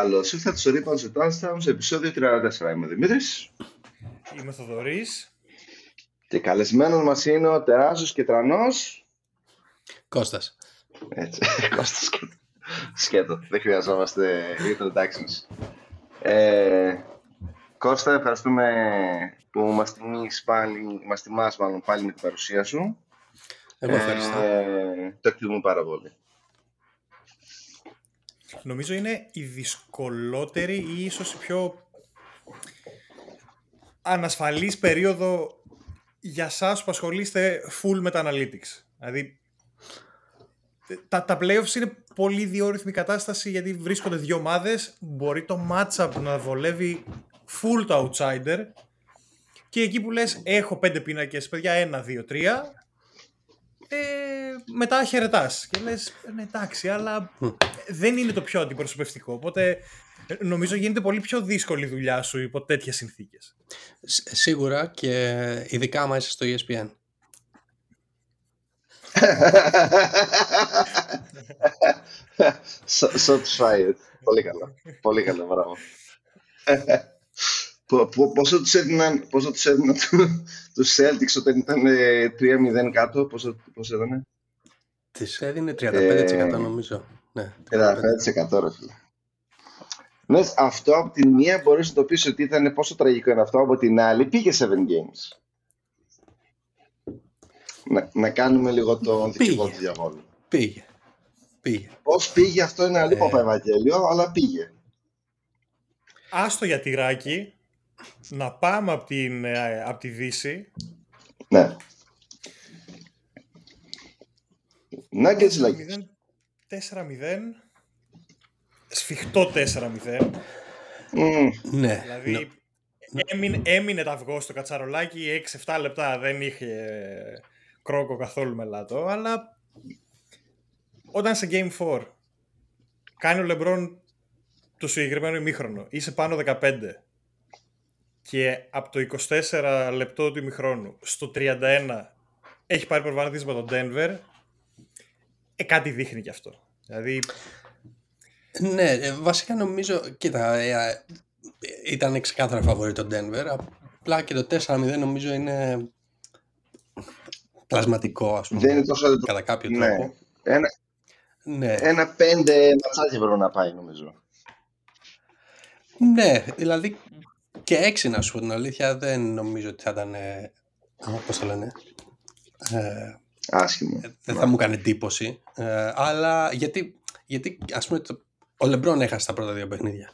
Καλώς ήρθατε στο Rebound σε Touchdowns, επεισόδιο 34. Είμαι ο Δημήτρης Είμαι ο Θοδωρής. και καλεσμένος μας είναι ο τεράστιος και τρανός Κώστας. Έτσι, Κώστας σκέτο. σκέτο. Δεν χρειαζόμαστε introductions. Ε, Κώστα, ευχαριστούμε που μας τιμείς πάλι, μας τιμάς μάλλον πάλι με την παρουσία σου. Εγώ ευχαριστώ. Ε, το εκτιμούμε πάρα πολύ. Νομίζω είναι η δυσκολότερη ή ίσως η πιο ανασφαλής περίοδο για σας που ασχολείστε full με τα analytics. Δηλαδή, τα, τα playoffs είναι πολύ διόρυθμη κατάσταση γιατί βρίσκονται δύο ομάδες, μπορεί το matchup να βολεύει full το outsider. Και εκεί που λες έχω πέντε πίνακες, παιδιά, ένα, δύο, τρία, ε, μετά χαιρετάς. Και λες, ναι, εντάξει, αλλά δεν είναι το πιο αντιπροσωπευτικό. Οπότε ε, νομίζω γίνεται πολύ πιο δύσκολη η δουλειά σου υπό τέτοιες συνθήκες. Σ- Σίγουρα και ειδικά άμα είσαι στο E ESPN. So- Shots fired. Πολύ καλά. Πολύ καλά, μπράβο. Πο- πο- Πόσο τους έδιναν, πόσο τους έδιναν του- τους Celtics όταν ήταν ε, 3-0 κάτω, πόσο, πόσο έδωνε. Τη έδινε 35% Ε, νομίζω. Ναι, 35% ρε φίλε. Ναι, αυτό από τη μία μπορείς να το πεις ότι ήταν πόσο τραγικό είναι αυτό, από την άλλη πήγε 7 games. Να, να κάνουμε λίγο το Πήγε. δικηγόρο του διαβόλου. Πήγε. Πήγε. Πώς πήγε αυτό είναι αλλού Ε. από Ευαγγέλιο, αλλά πήγε. Άστο για τυράκι, να πάμε από, την, ε, από τη Δύση. Ναι. Nuggets Lakers. 4-0. Σφιχτό 4-0. Μμμ. Ναι. Δηλαδή Ναι. έμεινε, έμεινε τα αυγό στο κατσαρολάκι 6-7 λεπτά. Δεν είχε κρόκο καθόλου μελάτο. Αλλά όταν σε Game 4 κάνει ο Λεμπρόν το συγκεκριμένο ημίχρονο, είσαι πάνω 15 και από το 24 λεπτό του ημιχρόνου στο 31 έχει πάρει προβάδισμα τον Denver, ε, κάτι δείχνει κι αυτό. Δηλαδή, Ναι, ε, βασικά νομίζω, κοίτα, ε, ε, ήταν ξεκάθαρα φαβορή το Denver, απλά και το 4-0 νομίζω είναι πλασματικό, ας πούμε, Δεν είναι τόσο. κατά κάποιο Ναι. τρόπο. Ένα, Ναι, ένα πέντε ματσάκια πρέπει να πάει, νομίζω. ναι, δηλαδή και έξι να σου πω την αλήθεια δεν νομίζω ότι θα ήταν, ε, α, πώς το λένε, ε, Άσχημο. δεν θα μου κάνει εντύπωση. Ε, αλλά γιατί, γιατί ας πούμε το, ο Λεμπρόν έχασε τα πρώτα δύο παιχνίδια.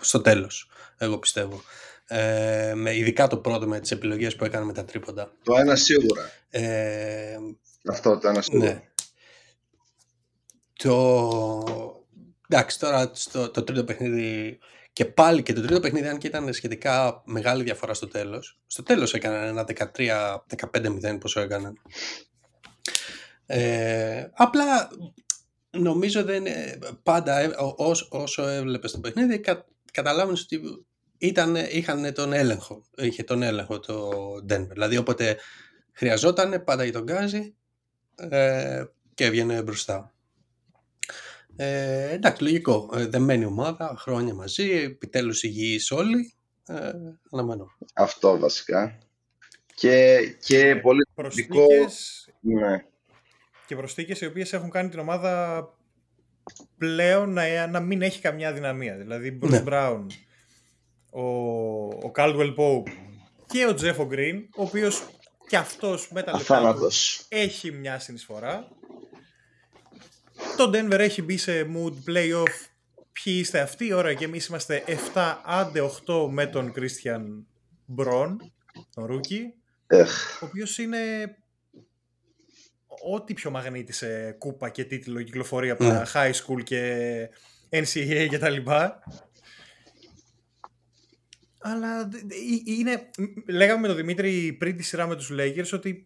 Στο τέλος, εγώ πιστεύω. Ε, με, ειδικά το πρώτο με τις επιλογές που έκανε με τα τρίποντα. Το ένα σίγουρα. Ε, Αυτό το ένα σίγουρα. ναι. Το... Εντάξει, τώρα στο, το τρίτο παιχνίδι και πάλι και το τρίτο παιχνίδι, αν και ήταν σχετικά μεγάλη διαφορά στο τέλος. Στο τέλος έκαναν ένα 13-15-0 πόσο έκαναν. Ε, απλά νομίζω δεν είναι- πάντα ε, ό- όσο, όσο έβλεπες το παιχνίδι κα, καταλάβαινες ότι ήταν, είχαν τον έλεγχο. Είχε τον έλεγχο το Denver. Δηλαδή όποτε χρειαζόταν πάντα τον γκάζι ε, και έβγαινε μπροστά. Ε, εντάξει, λογικό. Ε, δεμένη ομάδα, χρόνια μαζί, επιτέλους υγιείς όλοι. Ε, αναμένω. Αυτό βασικά. Και, και πολύ σημαντικό. προσθήκες Ναι. και προσθήκες οι οποίες έχουν κάνει την ομάδα πλέον να, να μην έχει καμιά δυναμία. Δηλαδή Bruce Ναι. Brown, ο, ο Caldwell Pope και ο Jeff Green, ο οποίος και αυτός με τα λεπτά του Αθάνατος. έχει μια συνεισφορά. Το Denver έχει μπει σε mood playoff. Ποιοι είστε αυτοί, ωραία και εμείς είμαστε 7 άντε 8 με τον Christian Brown, τον Rookie Εχ. ο οποίος είναι ό,τι πιο μαγνήτησε κούπα και τίτλο κυκλοφορεί από τα Ναι. high school και NCAA και τα λοιπά. Αλλά δε- δε- ε- είναι, λέγαμε με τον Δημήτρη πριν τη σειρά με τους Lakers ότι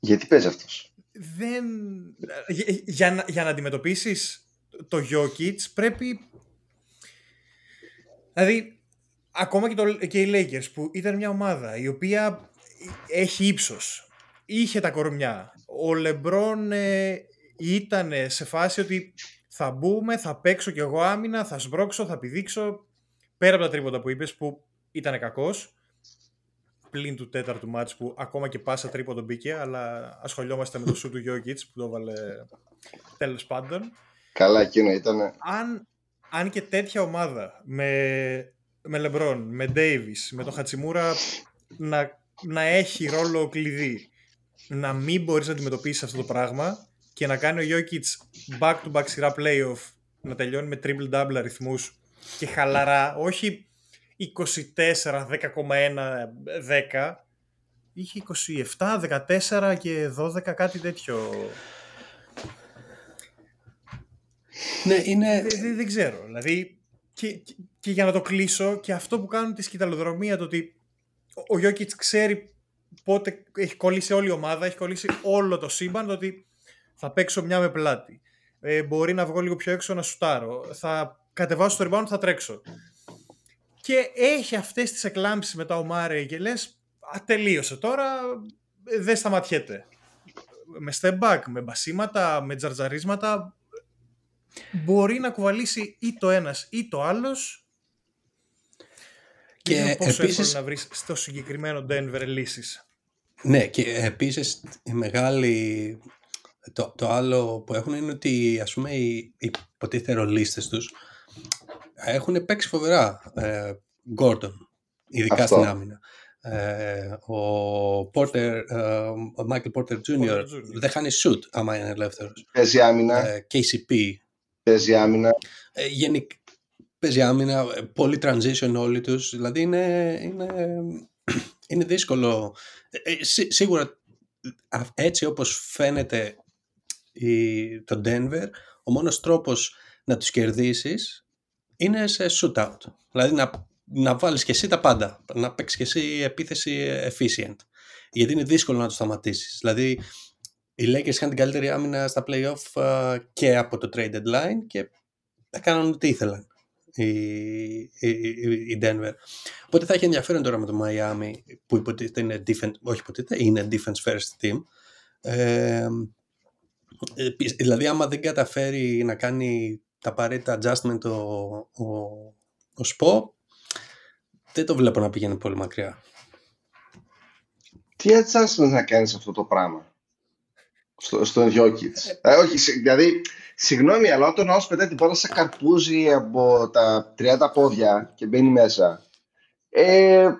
Γιατί παίζει αυτός; Δεν, για, για, να, για να αντιμετωπίσεις το Jokic πρέπει δηλαδή ακόμα και, το, και οι Lakers που ήταν μια ομάδα η οποία έχει ύψος είχε τα κορμιά ο Λεμπρόν ε, ήταν σε φάση ότι θα μπούμε, θα παίξω κι εγώ άμυνα, θα σμπρώξω, θα πηδήξω. Πέρα από τα τρίποτα που είπες που ήταν κακός, πλην του τέταρτου μάτς που ακόμα και πάσα τρίποντο μπήκε, αλλά ασχολιόμαστε με το σου του Γιώκητς που το έβαλε τέλος πάντων. Καλά εκείνο ήταν. Αν, αν και τέτοια ομάδα με, με Λεμπρόν, με Ντέιβις, με τον Χατσιμούρα να, να έχει ρόλο κλειδί, να μην μπορείς να αντιμετωπίσεις αυτό το πράγμα και να κάνει ο Γιώκητς back-to-back σειρά playoff να τελειώνει με triple-double αριθμούς και χαλαρά, όχι 24, 10,1, 10. Είχε 27, 14 και 12, κάτι τέτοιο. Ναι, είναι... Δεν, δεν ξέρω. Δηλαδή, και, και, και, για να το κλείσω, και αυτό που κάνουν τη σκηταλοδρομία, το ότι ο Γιώκητς ξέρει πότε έχει κολλήσει όλη η ομάδα, έχει κολλήσει όλο το σύμπαν, το ότι θα παίξω μια με πλάτη. Ε, μπορεί να βγω λίγο πιο έξω να σουτάρω. Θα κατεβάσω το rebound, θα τρέξω και έχει αυτές τις εκλάμψεις μετά ο Μάρε και λες τελείωσε τώρα, δεν σταματιέται. Με step back, με μπασίματα, με τζαρτζαρίσματα μπορεί να κουβαλήσει ή το ένας ή το άλλος και είναι πόσο επίσης... να βρεις στο συγκεκριμένο Denver λύσεις. Ναι και επίσης η μεγάλη το, το άλλο που έχουν είναι ότι ας πούμε οι υποτίθεται ρολίστες τους έχουν παίξει φοβερά. Ε, Gordon, ειδικά στην άμυνα. Ε, ο Porter, ε, ο Michael Porter Jr. δεν χάνει shoot άμα είναι ελεύθερος. Παίζει άμυνα. Ε, KCP. Παίζει άμυνα. Ε, γενικ, παίζει άμυνα. Ε, πολύ transition όλοι τους. Δηλαδή είναι, είναι, είναι δύσκολο. Ε, σί, σίγουρα έτσι όπως φαίνεται η, το Denver, ο μόνος τρόπος να τους κερδίσεις είναι σε shootout. Δηλαδή να, να βάλεις και εσύ τα πάντα, να παίξεις και εσύ επίθεση efficient. Γιατί είναι δύσκολο να το σταματήσεις. Δηλαδή οι Lakers είχαν την καλύτερη άμυνα στα playoff και από το trade deadline και έκαναν ό,τι ήθελαν η, η, η Denver. Οπότε θα έχει ενδιαφέρον τώρα με το Miami που υποτίθεται είναι defense, όχι υποτίθεται, είναι defense first team. Ε, δηλαδή άμα δεν καταφέρει να κάνει τα απαραίτητα adjustment ο, ο, ο ΣΠΟ, δεν το βλέπω να πηγαίνει πολύ μακριά. Τι adjustment να κάνεις αυτό το πράγμα στο, στον Jokic; ε, όχι, δηλαδή, συγγνώμη, αλλά όταν ο πετάει την πόρτα σε καρπούζι από τα 30 πόδια και μπαίνει μέσα ε,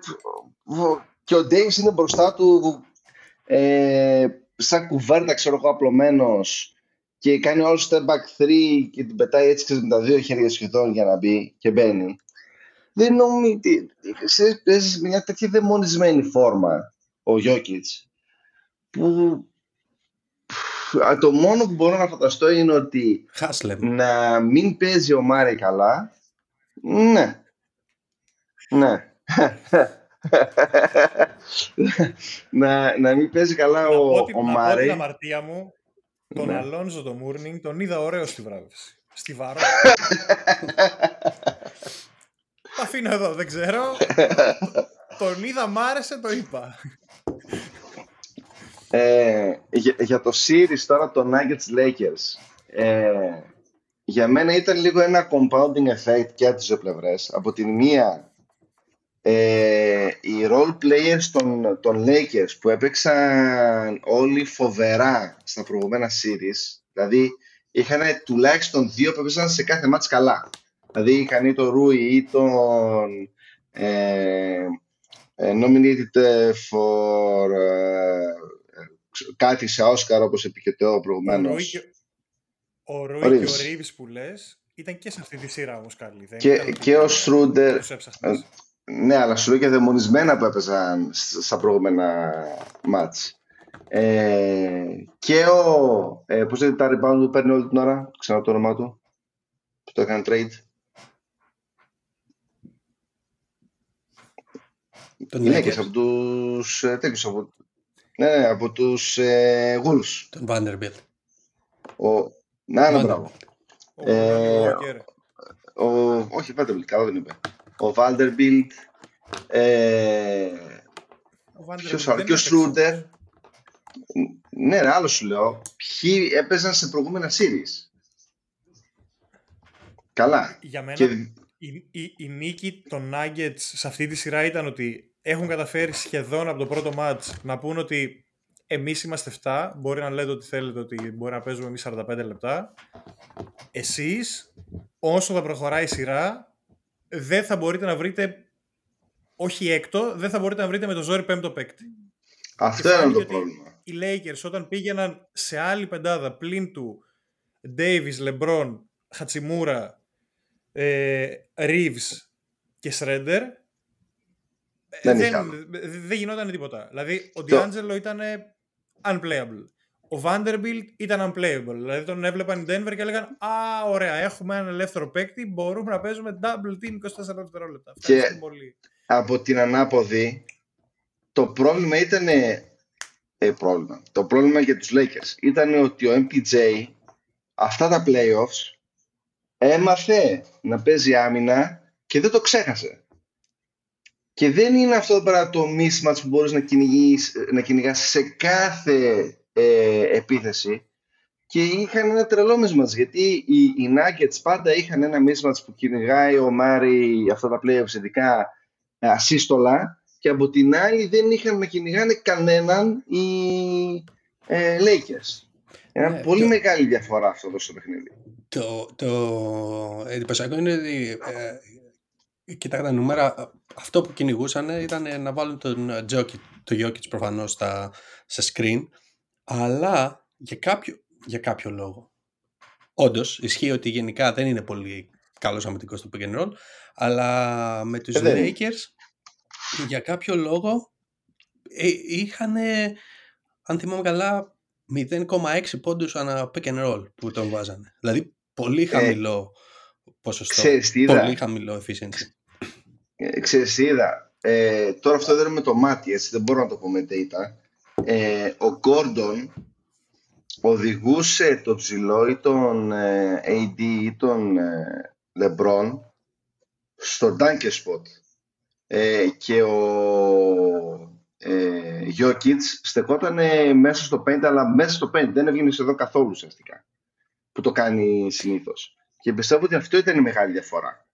και ο Ντέιβις είναι μπροστά του ε, σαν κουβέρτα, ξέρω εγώ, απλωμένος και κάνει όλο step back 3 και την πετάει έτσι με τα δύο χέρια σχεδόν για να μπει και μπαίνει. Δεν νομίζω ότι παίζεις μια τέτοια δαιμονισμένη φόρμα ο Γιώκητς που το μόνο που μπορώ να φανταστώ είναι ότι να μην παίζει ο Μάρε καλά ναι ναι να, να μην παίζει καλά ο, ο Μάρε. Να πω την αμαρτία μου, τον ναι. Αλόνζο το Μούρνινγκ τον είδα ωραίο στη βράβευση. Στη βαρό. Τα αφήνω εδώ, δεν ξέρω. τον είδα, μ' άρεσε, το είπα. Ε, για, το series τώρα το Nuggets Lakers ε, για μένα ήταν λίγο ένα compounding effect και από τις δύο πλευρές από τη μία ε, οι role players των, των Lakers που έπαιξαν όλοι φοβερά στα προηγούμενα series δηλαδή είχαν τουλάχιστον δύο που έπαιζαν σε κάθε μάτς καλά. Δηλαδή είχαν ή τον Ρούι ή τον ε, ε, nominated for ε, κάτι σε Όσκαρ όπως είπε ο προηγουμένως. Ο Ρούι και ο Ρίβς που λες ήταν και σε αυτή τη σειρά όμως καλή και, και ο Σρούντερ ναι, αλλά σου λέω και δαιμονισμένα που έπαιζαν στα προηγούμενα μάτς. Ε, και ο. Ε, Πώς λέγεται τα rebound που παίρνει όλη την ώρα, ξανά το όνομά του, που το έκανε trade. Τον ναι, και από τους. Ε, τέτοιους. Από, ναι, ναι, από τους ε, Wolves. Τον Vanderbilt. Ο, ναι, ναι, μπράβο. Ε, ο, όχι, Vanderbilt, καλά δεν είπε ο Vanderbilt, ε, ποιος άλλος, και ο Σρούντερ. Ναι, ρε, άλλο σου λέω. Ποιοι έπαιζαν σε προηγούμενα series; Καλά. Για μένα Και... η, η, η νίκη των Nuggets σε αυτή τη σειρά ήταν ότι έχουν καταφέρει σχεδόν από το πρώτο match να πούν ότι εμείς είμαστε 7, μπορεί να λέτε ότι θέλετε ότι μπορεί να παίζουμε εμείς 45 λεπτά. Εσείς, όσο θα προχωράει η σειρά, δεν θα μπορείτε να βρείτε, όχι έκτο, δεν θα μπορείτε να βρείτε με το ζόρι πέμπτο παίκτη. Αυτό Και είναι φάνηκε το ότι πρόβλημα. Οι Lakers όταν πήγαιναν σε άλλη πεντάδα πλην του Davis, LeBron, Χατσιμούρα, ε, Reeves και Shredder Δεν δεν, είχαμε. δεν γινόταν τίποτα. Δηλαδή ο Το- D'Angelo ήταν unplayable. Ο Vanderbilt ήταν unplayable. Δηλαδή τον έβλεπαν οι Denver και έλεγαν Α, ωραία, έχουμε έναν ελεύθερο παίκτη, μπορούμε να παίζουμε double team 24 δευτερόλεπτα. Και- Ευχαριστώ πολύ. από την ανάποδη το πρόβλημα ήταν ε, πρόβλημα. Το πρόβλημα για τους Lakers ήταν ότι ο MPJ αυτά τα playoffs έμαθε να παίζει άμυνα και δεν το ξέχασε. Και δεν είναι αυτό το πράγμα το mismatch που μπορείς να, κυνηγείς, να κυνηγάς σε κάθε ε, επίθεση και είχαν ένα τρελό mismatch γιατί οι, οι Nuggets πάντα είχαν ένα mismatch που κυνηγάει ο Μάρι αυτά τα playoffs ειδικά ε, ασύστολα και από την άλλη δεν είχαν να κυνηγάνε κανέναν οι ε, Lakers. Ένα Ναι, πολύ το- μεγάλη διαφορά αυτό εδώ στο παιχνίδι. Το, το εντυπωσιακό είναι ότι ε, κοιτάξτε τα νούμερα. Αυτό που κυνηγούσαν ήταν να βάλουν τον Jokic, το Jokic προφανώς στα, σε screen, αλλά για κάποιο, για κάποιο λόγο. Όντως, ισχύει ότι γενικά δεν είναι πολύ καλός αμυντικός στο pick and roll, αλλά με τους Ε, δεν είναι. Lakers για κάποιο λόγο ε, είχαν, αν θυμάμαι καλά, 0,6 πόντους ανά pick and roll που τον βάζανε. Δηλαδή πολύ χαμηλό ποσοστό. Ξέρεις τι είδα; Πολύ χαμηλό efficiency. Ε, ξέρεις τι είδα. Ε, τώρα αυτό δεν είναι με το μάτι, έτσι, δεν μπορώ να το πω με data. Ε, ο Gordon οδηγούσε το ψηλό ή τον ε, AD ή τον ε, LeBron στο dunker spot. Ε, και ο ε, Jokic στεκόταν μέσα στο 5, αλλά μέσα στο 5 δεν έβγαινε εδώ καθόλου ουσιαστικά. Που το κάνει συνήθως. Και πιστεύω ότι αυτό ήταν η μεγάλη διαφορά.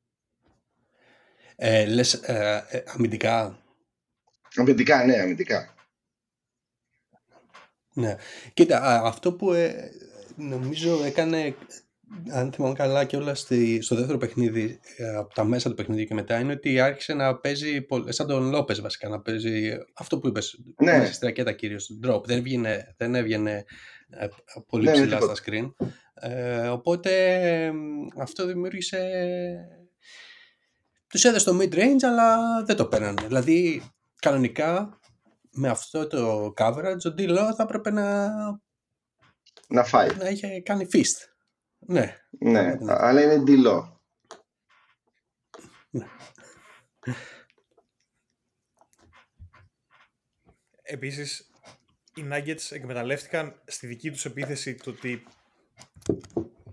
Ε, λες ε, ε, αμυντικά; Αμυντικά, ναι, αμυντικά. Ναι. Κοίτα, α, αυτό που ε, νομίζω έκανε, αν θυμάμαι καλά και όλα στο δεύτερο παιχνίδι, ε, από τα μέσα του παιχνιδιού και μετά, είναι ότι άρχισε να παίζει, πολ- σαν τον Λόπες βασικά, να παίζει αυτό που είπες, Ναι. μέσα στη ρακέτα κυρίως, drop. Δεν έβγαινε, δεν έβγαινε ε, πολύ Ναι, ναι, ψηλά τίποτα. στα screen. Ε, οπότε ε, αυτό δημιούργησε... Τους έδωσε το mid-range, αλλά δεν το παίρνανε. Δηλαδή, κανονικά, με αυτό το coverage, ο Ντίλο θα έπρεπε να, Να φάει. να είχε κάνει fist. Ναι. Ναι, Ναι. αλλά είναι ντυλό. Επίσης, οι Nuggets εκμεταλλεύτηκαν στη δική τους επίθεση το ότι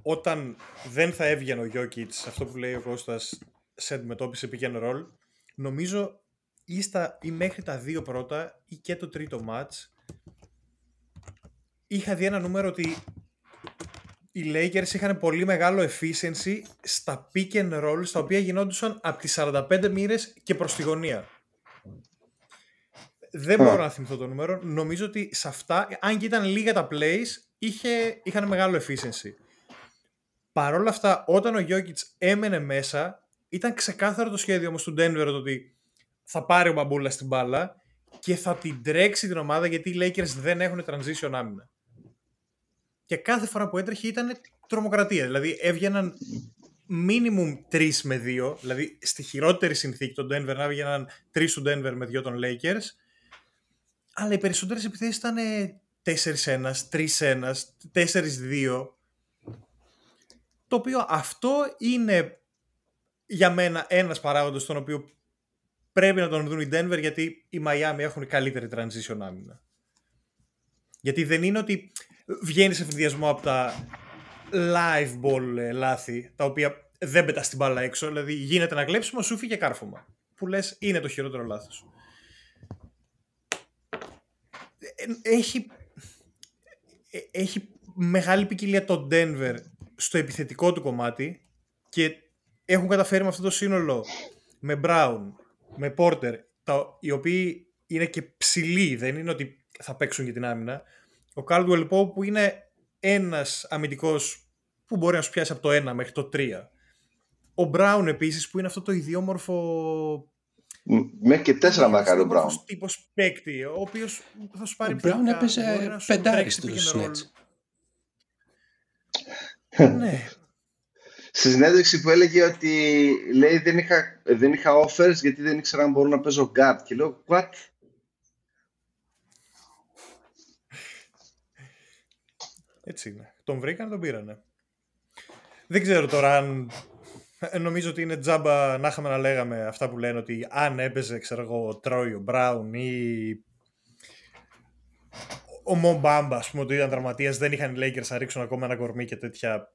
όταν δεν θα έβγαινε ο Jokic, αυτό που λέει ο Κώστας, σε αντιμετώπιση pick and roll, νομίζω ή, στα, ή μέχρι τα δύο πρώτα ή και το τρίτο match είχα δει ένα νούμερο ότι οι Lakers είχαν πολύ μεγάλο efficiency στα pick and roll στα οποία γινόντουσαν από τις 45 μοίρες και προς τη γωνία. Δεν Α. μπορώ να θυμηθώ το νούμερο. Νομίζω ότι σε αυτά, αν και ήταν λίγα τα plays, είχε, είχαν μεγάλο efficiency. Παρ' όλα αυτά, όταν ο Jokic έμενε μέσα, ήταν ξεκάθαρο το σχέδιο όμως του Denver το ότι θα πάρει ο Μπαμπούλα στην μπάλα και θα την τρέξει την ομάδα γιατί οι Lakers δεν έχουν transition άμυνα. Και κάθε φορά που έτρεχε ήταν τρομοκρατία. Δηλαδή έβγαιναν minimum 3 με 2, δηλαδή στη χειρότερη συνθήκη τον Denver να έβγαιναν 3 του Denver με 2 των Lakers, αλλά οι περισσότερες επιθέσεις ήταν 4-1, 3-1, 4-2, το οποίο αυτό είναι για μένα ένας παράγοντας τον οποίο πρέπει να τον δουν οι Denver γιατί οι Miami έχουν καλύτερη transition άμυνα. Γιατί δεν είναι ότι βγαίνεις σε ευθυνδιασμό από τα live ball ε, λάθη, τα οποία δεν πετάς την μπάλα έξω, δηλαδή γίνεται να κλέψουμε, σου φύγει κάρφωμα. Που λες είναι το χειρότερο λάθος. Ε, Έχει, ε, έχει μεγάλη ποικιλία το Denver στο επιθετικό του κομμάτι Και έχουν καταφέρει με αυτό το σύνολο με Brown, με Porter, τα, οι οποίοι είναι και ψηλοί, δεν είναι ότι θα παίξουν για την άμυνα. Ο Caldwell Pope που είναι ένας αμυντικός που μπορεί να σου πιάσει από το 1 μέχρι το 3. Ο Brown επίσης που είναι αυτό το ιδιόμορφο Μέχρι και τέσσερα μακάρι ο Brown. τύπος παίκτη, ο οποίος θα σου πάρει Ο Brown έπαιζε πεντάρι στου Nets. ναι. Στη συνέντευξη που έλεγε ότι λέει δεν είχα, δεν είχα offers γιατί δεν ήξερα αν μπορώ να παίζω guard. Και λέω, what? Έτσι είναι. Τον βρήκαν, τον πήρανε. Δεν ξέρω τώρα αν ε, νομίζω ότι είναι τζάμπα να είχαμε να λέγαμε αυτά που λένε ότι αν έπαιζε, ξέρω εγώ, ο Τρόι, ο Μπράουν ή ο Μομπάμπα, ας πούμε, ότι ήταν τραυματίας, δεν είχαν οι Lakers να ρίξουν ακόμα ένα κορμί και τέτοια.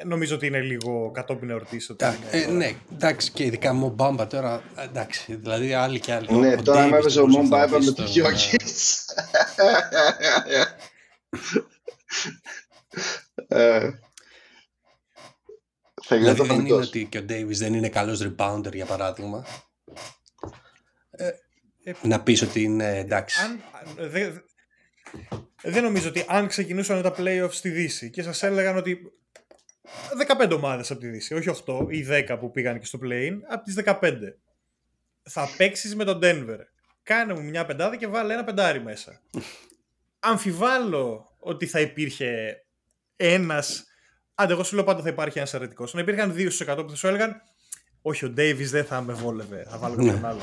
Ε, νομίζω ότι είναι λίγο κατόπιν εορτής. Ε, ναι, εντάξει, και ειδικά Μομπάμπα τώρα. Εντάξει, δηλαδή άλλοι και άλλοι. Ναι, τώρα με έπαιζε ο Μομπάμπα με το Γιώργη. δηλαδή δεν είναι ότι και ο Ντέιβις δεν είναι καλός rebounder για παράδειγμα. Ε, ε, να πεις ότι είναι εντάξει. Αν, δε, δεν νομίζω ότι αν ξεκινούσαν τα playoffs στη Δύση και σας έλεγαν ότι 15 ομάδες από τη Δύση, όχι 8 ή 10 που πήγαν και στο play από τις 15. Θα παίξεις με τον Denver. Κάνε μου μια πεντάδα και βάλε ένα πεντάρι μέσα. Αμφιβάλλω ότι θα υπήρχε ένας Άντε, εγώ σου λέω πάντα θα υπάρχει ένας αρνητικό. Να υπήρχαν 2% που θα σου έλεγαν Όχι, ο Ντέιβι δεν θα με βόλευε. Θα βάλω κάποιον ναι. άλλο.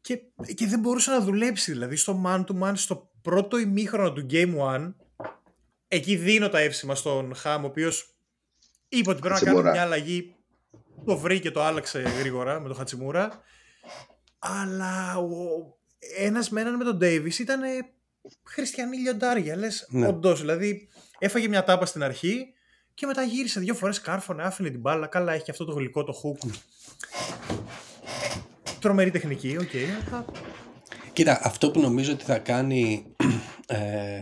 Και, και δεν μπορούσε να δουλέψει. Δηλαδή στο man to man, στο πρώτο ημίχρονο του Game 1, εκεί δίνω τα εύσημα στον Χαμ, ο οποίος είπε ότι πρέπει να κάνει μια αλλαγή. Το βρήκε, το άλλαξε γρήγορα με τον Χατσιμούρα. Αλλά ο... ένας με έναν με τον Ντέιβι ήταν χριστιανή λιοντάρια. Λες, ναι. όντως, δηλαδή Έφαγε μια τάπα στην αρχή και μετά γύρισε δύο φορές κάρφωνε, άφηνε την μπάλα. Καλά, έχει και αυτό το γλυκό το hook. Τρομερή τεχνική, OK. Okay. Κοίτα, αυτό που νομίζω ότι θα κάνει. Ε,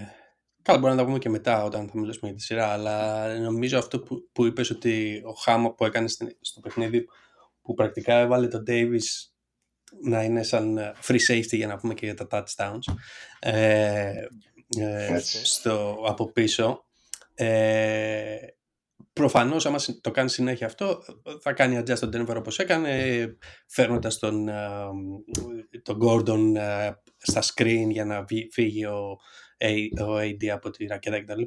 καλά, μπορεί να τα πούμε και μετά όταν θα μιλήσουμε για τη σειρά, αλλά νομίζω αυτό που, που είπες ότι ο Ham που έκανε στο παιχνίδι που πρακτικά έβαλε τον Davis να είναι σαν free safety για να πούμε και για τα touchdowns ε, ε, στο, από πίσω. Ε, Προφανώς, άμα το κάνει συνέχεια αυτό, θα κάνει adjust τον Denver όπως έκανε, φέρνοντας τον, ε, τον Gordon ε, στα screen για να φύγει ο, ο AD από τη ρακέτα κτλ.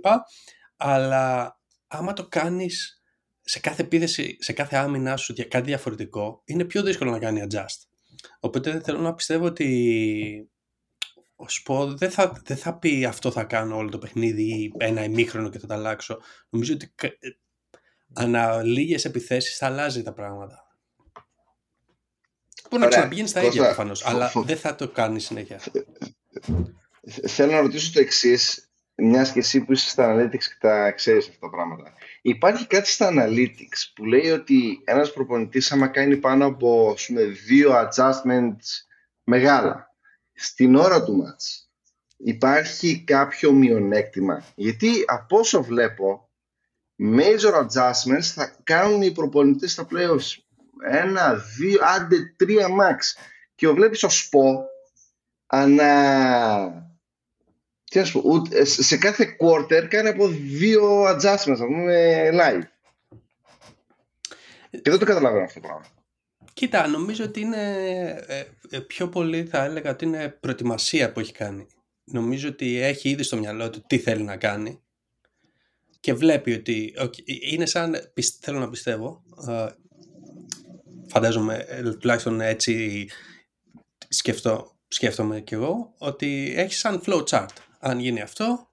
Αλλά άμα το κάνεις σε κάθε επίθεση, σε κάθε άμυνα σου για κάτι διαφορετικό, είναι πιο δύσκολο να κάνει adjust. Οπότε θέλω να πιστεύω ότι ο Σπο δεν θα, δεν θα πει αυτό θα κάνω όλο το παιχνίδι ή ένα ημίχρονο και θα τα αλλάξω. Νομίζω ότι ε, ανά λίγες επιθέσεις θα αλλάζει τα πράγματα. Μπορεί να ξαναπηγαίνεις στα ίδια προφανώς, αλλά δεν θα το κάνεις συνέχεια. Θέλω να ρωτήσω το εξής, μιας και εσύ που είσαι στα analytics και τα ξέρεις αυτά τα πράγματα. Υπάρχει κάτι στα analytics που λέει ότι ένας προπονητής, άμα κάνει πάνω από πούμε, δύο adjustments μεγάλα, στην ώρα του μάτς υπάρχει κάποιο μειονέκτημα; Γιατί από όσο βλέπω, major adjustments θα κάνουν οι προπονητές στα playoffs. Ένα, δύο, άντε τρία max. Και ο βλέπεις ο ΣΠΟ ανά... Τι να σου πω, σε κάθε quarter κάνει από δύο adjustments, να πούμε live. Και δεν το καταλαβαίνω αυτό το πράγμα. Κοίτα, νομίζω ότι είναι ε, ε, πιο πολύ θα έλεγα ότι είναι προετοιμασία που έχει κάνει. Νομίζω ότι έχει ήδη στο μυαλό του τι θέλει να κάνει και βλέπει ότι okay, είναι σαν, θέλω να πιστεύω, ε, φαντάζομαι τουλάχιστον έτσι σκεφτώ, σκέφτομαι κι εγώ, ότι έχει σαν flow chart. Αν γίνει αυτό,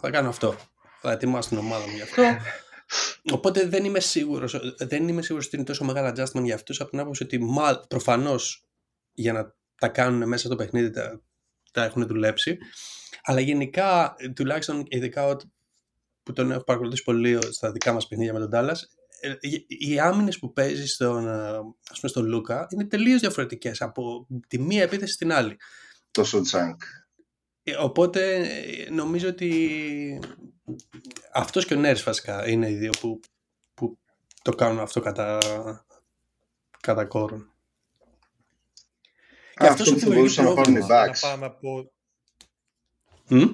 θα κάνω αυτό. Θα ετοιμάσω την ομάδα μου γι' αυτό Οπότε δεν είμαι σίγουρος, δεν είμαι σίγουρος ότι είναι τόσο μεγάλο adjustment για αυτούς από την άποψη ότι μα, προφανώς για να τα κάνουν μέσα στο παιχνίδι τα, τα έχουν δουλέψει. Αλλά γενικά, τουλάχιστον ειδικά που τον έχω παρακολουθήσει πολύ στα δικά μας παιχνίδια με τον Dallas, ε, οι άμυνες που παίζει στον, ας πούμε, στον Λούκα είναι τελείως διαφορετικές από τη μία επίθεση στην άλλη. Τόσο τζάνκ. Ε, οπότε νομίζω ότι αυτός και ο Νέρς βασικά είναι οι δύο που, που το κάνουν αυτό κατά, κατά κόρον. Και αυτό που θα μπορούσαν να πάρουν οι Bucks. Να πάμε από Μμ;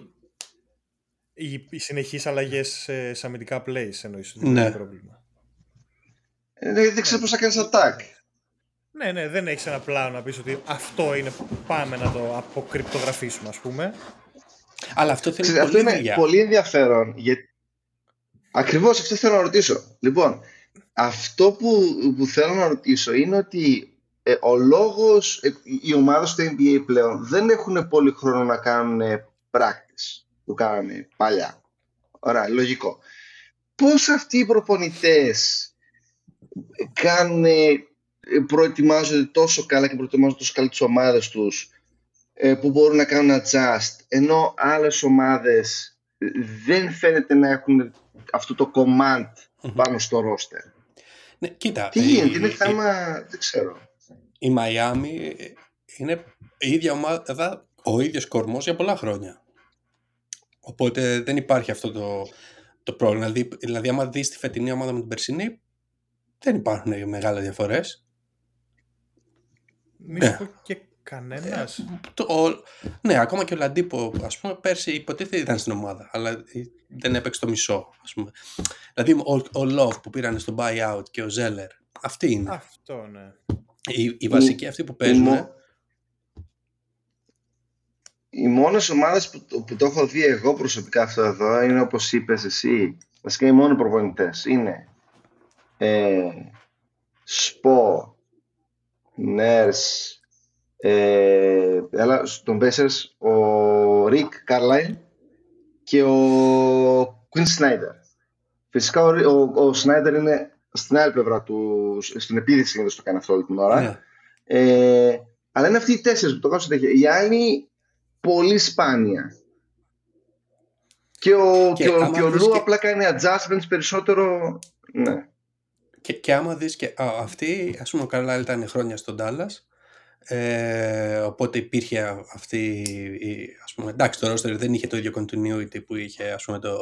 οι, οι συνεχείς αλλαγές σε, σε αμυντικά plays εννοείς. Ναι. Ναι. Πρόβλημα. Ε, Δεν δεν ξέρω πώς θα κάνεις attack. Ναι, ναι, δεν έχεις ένα πλάνο να πεις ότι αυτό είναι πάμε να το αποκρυπτογραφήσουμε ας πούμε. Αλλά αυτό θέλει Ξέρετε, πολύ αυτό είναι δουλειά. πολύ ενδιαφέρον. Γιατί... Ακριβώς αυτό θέλω να ρωτήσω. Λοιπόν, αυτό που, που θέλω να ρωτήσω είναι ότι ε, ο λόγος, ε, οι ομάδες στο NBA πλέον δεν έχουν πολύ χρόνο να κάνουν ε, practice που κάνανε παλιά. Ωραία, λογικό. Πώς αυτοί οι προπονητές ε, κάνουν, ε, προετοιμάζονται τόσο καλά και προετοιμάζονται τόσο καλά τις ομάδες τους ε, που μπορούν να κάνουν adjust ενώ άλλες ομάδες ε, δεν φαίνεται να έχουν αυτό το command Μμμ. πάνω στο roster. Ναι, κοίτα, Τι η- γίνεται, είναι η- θέμα, δεν ξέρω. η Μαϊάμι είναι η ίδια ομάδα, ο ίδιος κορμός για πολλά χρόνια. Οπότε δεν υπάρχει αυτό το, το πρόβλημα. Δηλαδή, δηλαδή, άμα δεις τη φετινή ομάδα με την περσινή, δεν υπάρχουν μεγάλες διαφορές. Μη Ναι. σου πω και κανένας. Το, ο- ναι, ακόμα και ο Λαντίπο, ας πούμε, πέρσι υποτίθεται ήταν στην ομάδα, αλλά ε, δεν έπαιξε το μισό, ας πούμε. Δηλαδή, ο, ο Love που πήραν στο buyout και ο Zeller, αυτοί είναι. Αυτό ναι. Οι, οι βασικοί αυτοί που παίζουν. Οι, μο- οι μόνες ομάδες που, που το έχω δει εγώ προσωπικά αυτό εδώ είναι όπως είπες εσύ. Βασικά οι μόνοι προπονητές είναι ε, Σπο, Νέρς, ε, έλα, στον Pacers ο Ρικ Καρλάιν και ο Quinn Snyder. Φυσικά ο, Ρι- ο, ο Snyder είναι στην άλλη πλευρά του, στην επίδειξη συνήθως το κάνει αυτό όλη την ώρα. Ναι. Ε, αλλά είναι αυτοί οι τέσσερις που το κάνουν συνέχεια. Οι άλλοι πολύ σπάνια. Και ο, Και και, ο, άμα και ο δεις Λου και- απλά κάνει adjustments περισσότερο. Ναι. Και, και άμα δεις και α, αυτή, ας πούμε ο Καρλάιλ ήταν χρόνια στον Dallas, ε, οπότε υπήρχε α- αυτή, η, ας πούμε, εντάξει το roster δεν είχε το ίδιο continuity που είχε ας πούμε το,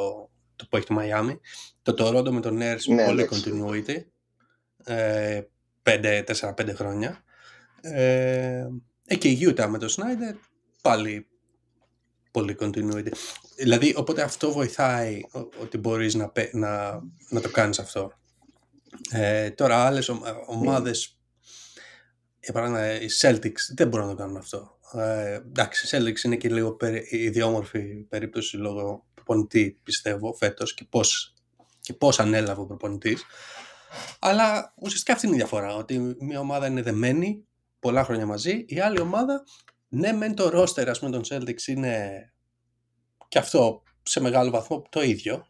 το που έχει το Miami. Το Toronto με τον Nurse Ναι, πολύ εντάξει. continuity, ε, 4-5 χρόνια. Ε, ε, και η Utah με τον Snyder πάλι πολύ continuity. Δηλαδή, οπότε αυτό βοηθάει ο- ότι μπορείς να, πε- να, να το κάνεις αυτό. Ε, τώρα άλλες ομα- ομάδες, για παράδειγμα οι Celtics δεν μπορούν να το κάνουν αυτό. Ε, εντάξει, οι Celtics είναι και λίγο περι, ιδιόμορφη περίπτωση λόγω προπονητή πιστεύω φέτος και πώς, και πώς ανέλαβε ο προπονητής. Αλλά ουσιαστικά αυτή είναι η διαφορά, ότι μια ομάδα είναι δεμένη πολλά χρόνια μαζί, η άλλη ομάδα, ναι μεν το roster ας πούμε των Celtics είναι και αυτό σε μεγάλο βαθμό το ίδιο,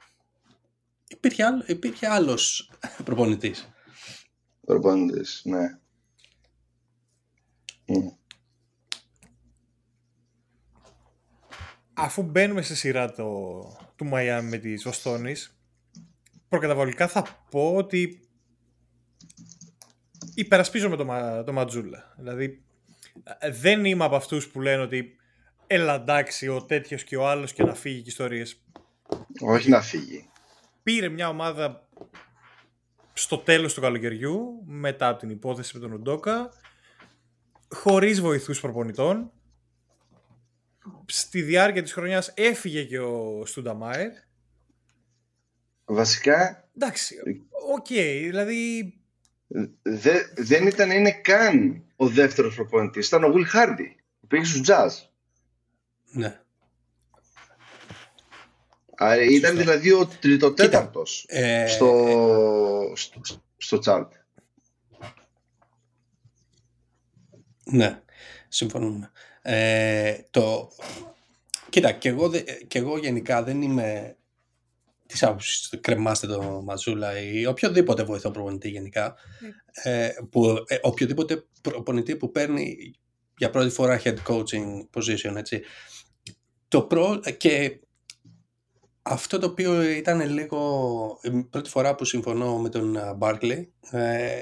υπήρχε, άλλο, υπήρχε άλλος προπονητής. Προπονητής, ναι. Μμ. Αφού μπαίνουμε στη σειρά το, του Μαϊάμι με τις Βοστόνης, προκαταβολικά θα πω ότι υπερασπίζομαι το, Μα- το Ματζούλα. Δηλαδή, ε, δεν είμαι από αυτούς που λένε ότι έλα εντάξει ο τέτοιος και ο άλλος και να φύγει και ιστορίες. Όχι να φύγει. Πήρε μια ομάδα στο τέλος του καλοκαιριού, μετά από την υπόθεση με τον Ουντόκα, χωρίς βοηθούς προπονητών. Στη διάρκεια της χρονιάς έφυγε και ο Στούνταμάερ. Βασικά Εντάξει, οκ, δηλαδή δε, δεν ήταν είναι καν ο δεύτερος προπονητής. Ήταν ο Will Hardy που πήγε στους Jazz. Ναι. Α, Ήταν Σωστά. δηλαδή ο τριτοτέταρτος Ε, στο, στο, στο chart. Ναι, συμφωνούμε. Ε, το... Κοίτα, και εγώ, δε- και εγώ γενικά δεν είμαι της άποψης κρεμάστε το Μαζούλα ή οποιοδήποτε βοηθό προπονητή γενικά. Ε, που, ε, οποιοδήποτε προπονητή που παίρνει για πρώτη φορά head coaching position, έτσι. Το προ... Και αυτό το οποίο ήταν λίγο η πρώτη φορά που συμφωνώ με τον Μπάρκλey ε,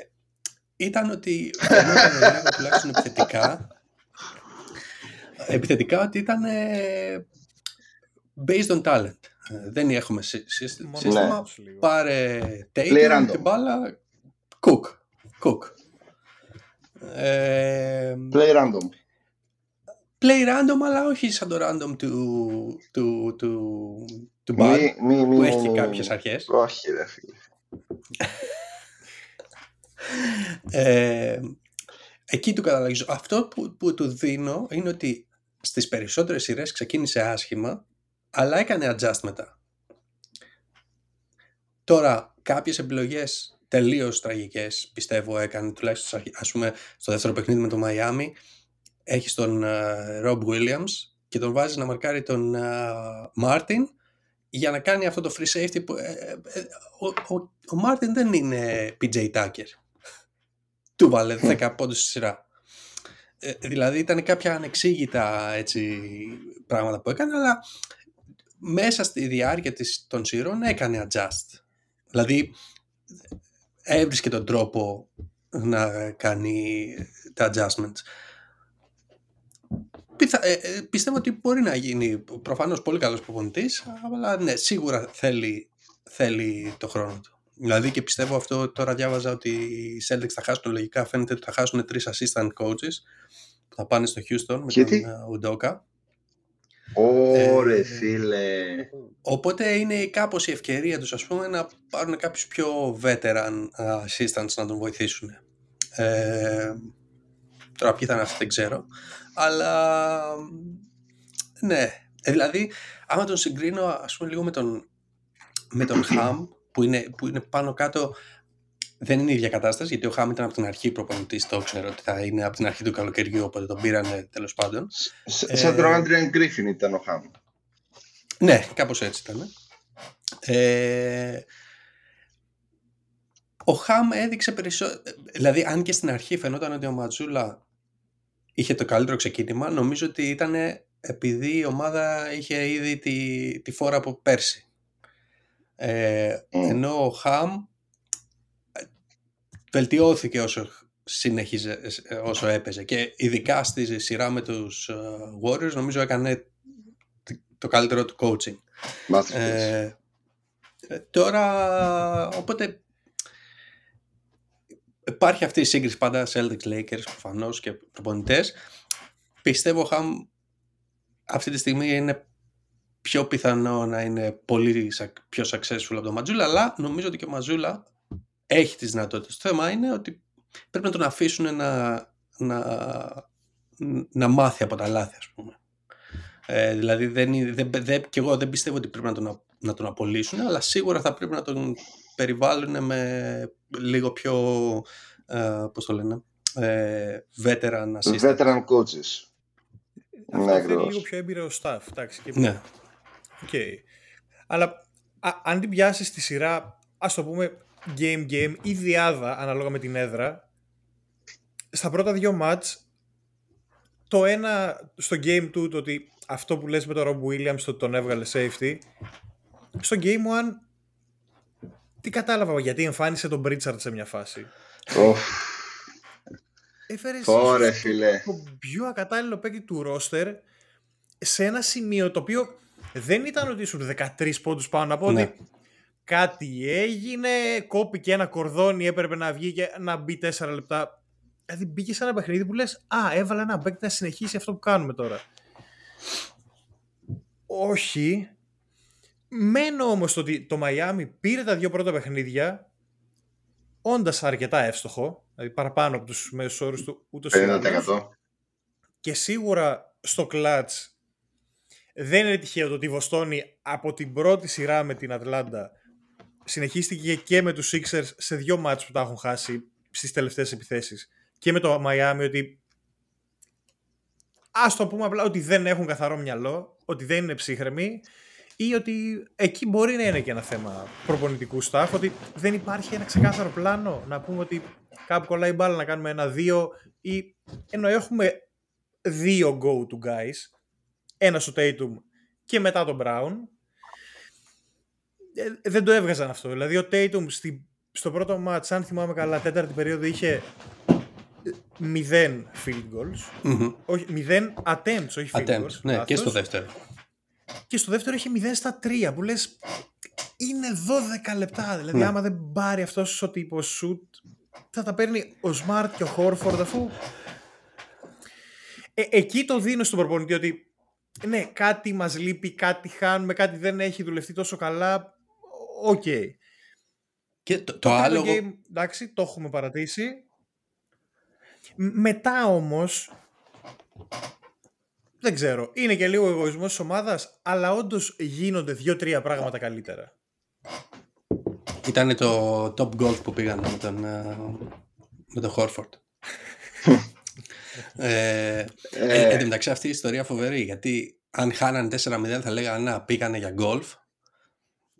ήταν ότι φαινόταν λίγο τουλάχιστον επιθετικά επιθετικά ότι ήταν ε, based on talent. Ε, δεν έχουμε σύ- σύ- μόνο σύστημα. Ναι. τους λίγο. Πάρε Play Tatum random. την μπάλα Cook. Cook. Ε, Play random. Play random, αλλά όχι σαν το random του, του, του, του Bud, Μη, μη, μη, που μη, έχει και μη, κάποιες μη. αρχές. Όχι ρε φίλε. Ε, εκεί του καταλαγίζω. Αυτό που, που του δίνω είναι ότι στις περισσότερες σειρές ξεκίνησε άσχημα, αλλά έκανε adjust μετά. Τώρα, κάποιες επιλογές τελείως τραγικές, πιστεύω, έκανε τουλάχιστον στις αρχ- ας πούμε στο δεύτερο παιχνίδι με το Miami, έχει τον ε, Rob Williams και τον βάζει να μαρκάρει τον ε, Martin για να κάνει αυτό το free safety που ε, ε, ε, ο, ο, ο Martin δεν είναι PJ Tucker. Του βάλε 10 πόντους στη σειρά. Ε, δηλαδή ήταν κάποια ανεξήγητα έτσι, πράγματα που έκανε, αλλά μέσα στη διάρκεια της, των σειρών έκανε adjust. Δηλαδή έβρισκε τον τρόπο να κάνει τα adjustments. Πιθα, ε, ε, πιστεύω ότι μπορεί να γίνει προφανώς πολύ καλός προπονητής, αλλά ναι, σίγουρα θέλει, θέλει το χρόνο του. Δηλαδή και πιστεύω αυτό τώρα διάβαζα ότι οι Celtics θα χάσουν λογικά φαίνεται ότι θα χάσουν τρεις assistant coaches που θα πάνε στο Houston με Γιατί; τον ε, Udoka. Ωρε Ε, φίλε. Οπότε είναι κάπως η ευκαιρία τους ας πούμε να πάρουν κάποιους πιο veteran uh, assistants να τον βοηθήσουν. Ε, τώρα ποιοι θα είναι αυτοί δεν ξέρω. Αλλά ναι, Ε, δηλαδή άμα τον συγκρίνω ας πούμε λίγο με τον, με τον Ham που είναι, που είναι πάνω κάτω δεν είναι η ίδια κατάσταση γιατί ο Χάμ ήταν από την αρχή προπονητής το ξέρω ότι θα είναι από την αρχή του καλοκαιριού οπότε τον πήρανε τέλος πάντων Σ- Ε, Σαν τον Άντριαν Γκρίφιν ήταν ο Χάμ. Ναι, κάπως έτσι ήταν. Ε, ο Χαμ έδειξε περισσότερο... Δηλαδή, αν και στην αρχή φαινόταν ότι ο Ματζούλα είχε το καλύτερο ξεκίνημα, νομίζω ότι ήταν επειδή η ομάδα είχε ήδη τη, τη φόρα από πέρσι. Ε, Mm. ενώ ο Χαμ ε, βελτιώθηκε όσο συνέχιζε, ε, όσο έπαιζε και ειδικά στη σειρά με τους ε, Warriors νομίζω έκανε το καλύτερο του coaching. Masterpiece. Ε, ε, τώρα, οπότε υπάρχει αυτή η σύγκριση πάντα Celtics Lakers προφανώς και προπονητές. Πιστεύω ο Χαμ αυτή τη στιγμή είναι πιο πιθανό να είναι πολύ σα- πιο successful από τον Ματζούλα, αλλά νομίζω ότι και ο Ματζούλα έχει τις δυνατότητες. Το θέμα είναι ότι πρέπει να τον αφήσουν να, να, να μάθει από τα λάθη, ας πούμε. Ε, δηλαδή, δεν, είναι- δεν, δεν, και εγώ δεν πιστεύω ότι πρέπει να τον, α- να τον απολύσουν, αλλά σίγουρα θα πρέπει να τον περιβάλλουν με λίγο πιο, ε, πώς το λένε, ε, veteran assistant. Veteran coaches. Αυτό Ναι, θέλει ακριβώς. λίγο πιο έμπειρο staff. Εντάξει, και... Ναι, Οκ. Αλλά α, αν την πιάσεις στη σειρά, ας το πούμε game-game ή δυάδα ανάλογα με την έδρα, στα πρώτα δύο match, το ένα στο game του, το ότι αυτό που λες με τον Rob Williams, το ότι τον έβγαλε safety, στο game one, τι κατάλαβα, γιατί εμφάνισε τον Pritchard σε μια φάση. Οφ, Έφερε Ωρε, στο- φίλε. το πιο ακατάλληλο παίκτη του ρόστερ σε ένα σημείο το οποίο δεν ήταν ότι ήσουν 13 πόντους πάνω από Ναι. ότι κάτι έγινε, κόπηκε ένα κορδόνι, έπρεπε να βγει και να μπει 4 λεπτά. Δηλαδή μπήκε σε ένα παιχνίδι που λες «Α, έβαλα ένα παίκτη να συνεχίσει αυτό που κάνουμε τώρα». Όχι. Μένω όμως το ότι το Μαϊάμι πήρε τα δύο πρώτα παιχνίδια όντας αρκετά εύστοχο, δηλαδή παραπάνω από τους μέσους όρους του ούτως ή άλλως. 50%. Και σίγουρα στο clutch δεν είναι τυχαίο το ότι η Βοστόνη από την πρώτη σειρά με την Ατλάντα συνεχίστηκε και με τους Sixers σε δύο μάτς που τα έχουν χάσει στις τελευταίες επιθέσεις και με το Miami ότι ας το πούμε απλά ότι δεν έχουν καθαρό μυαλό, ότι δεν είναι ψύχρεμοι ή ότι εκεί μπορεί να είναι και ένα θέμα προπονητικού staff, ότι δεν υπάρχει ένα ξεκάθαρο πλάνο να πούμε ότι κάπου κολλάει η μπάλα να κάνουμε ένα-δύο ή ενώ έχουμε δύο go-to guys, ένα στο Tatum και μετά τον Brown, ε, δεν το έβγαζαν αυτό. Δηλαδή ο Tatum στη, στο πρώτο match, αν θυμάμαι καλά, τέταρτη περίοδο είχε 0 field goals. Μμμ. Όχι, 0 attempts, όχι field Attempts, goals. ναι, και λάθος. στο δεύτερο. Και στο δεύτερο είχε 0 στα 3 που λες είναι 12 λεπτά. Δηλαδή Ναι. άμα δεν πάρει αυτός ο τύπος shoot θα τα παίρνει ο Smart και ο Horford αφού ε, εκεί το δίνω στον προπονητή ότι ναι, κάτι μας λείπει, κάτι χάνουμε, κάτι δεν έχει δουλευτεί τόσο καλά. OK. Okay. Και το, το, άλλο... Game, εντάξει, το έχουμε παρατήσει. Μετά όμως, δεν ξέρω, είναι και λίγο εγωισμός της ομάδας, αλλά όντως γίνονται δύο-τρία πράγματα καλύτερα. Ήταν το top goal που πήγαν με τον, ε, με τον Horford. ε, ε, εν τω μεταξύ αυτή η ιστορία φοβερή, γιατί αν χάνανε 4-0 θα λέγανε να πήγανε για γκολφ.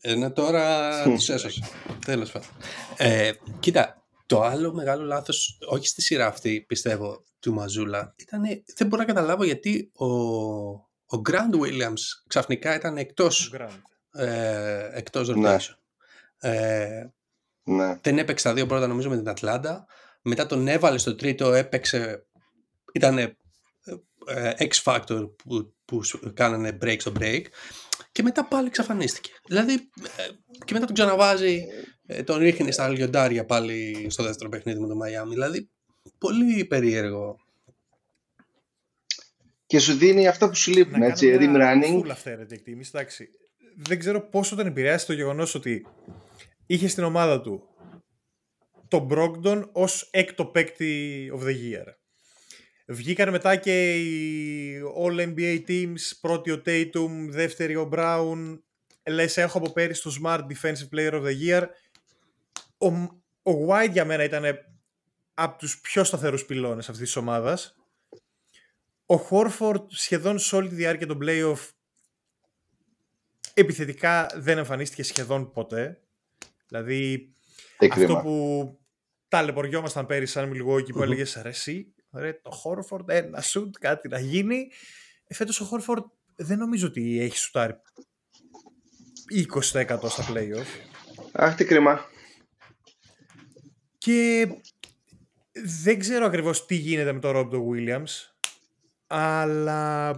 Ενώ τώρα τους έσωσε. Τέλος πάντων. Ε, κοίτα, το άλλο μεγάλο λάθος, όχι στη σειρά αυτή, πιστεύω, του Μαζούλα, ήταν. Δεν μπορώ να καταλάβω γιατί ο, ο Grand Williams ξαφνικά ήταν εκτός. Ε, εκτός ναι. Ε, ναι. Δεν έπαιξε τα δύο πρώτα νομίζω με την Ατλάντα. Μετά τον έβαλε στο τρίτο, έπαιξε. Ήταν ε, X Factor που, που κάνανε break στο break και μετά πάλι εξαφανίστηκε. Δηλαδή, ε, και μετά τον ξαναβάζει, ε, τον ρίχνει στα λιοντάρια πάλι στο δεύτερο παιχνίδι με το Μαϊάμι. Δηλαδή, πολύ περίεργο. Και σου δίνει αυτά που σου λείπουν, έτσι, rim running. Φούλα εκτίμηση, εντάξει. Δεν ξέρω πόσο τον επηρεάσει το γεγονός ότι είχε στην ομάδα του τον Brogdon ως έκτο παίκτη of the year. Βγήκαν μετά και οι All NBA Teams, πρώτη ο Tatum, δεύτερη ο Brown. Λες έχω από πέρυσι το Smart Defensive Player of the Year. Ο, ο White για μένα ήταν από τους πιο σταθερούς πυλώνες αυτής της ομάδας. Ο Horford σχεδόν σε όλη τη διάρκεια των playoff επιθετικά δεν εμφανίστηκε σχεδόν ποτέ. Δηλαδή αυτό που ταλαιπωριόμασταν πέρυσι σαν Milwaukee που έλεγες ρε εσύ Ρε, το Χόρφορντ, ένα σουτ, κάτι να γίνει. Ε, φέτος ο Χόρφορντ δεν νομίζω ότι έχει σουτάρει 20% στα playoff. Αχ, τι κρίμα. Και δεν ξέρω ακριβώς τι γίνεται με τον Ρόμπτο Williams, αλλά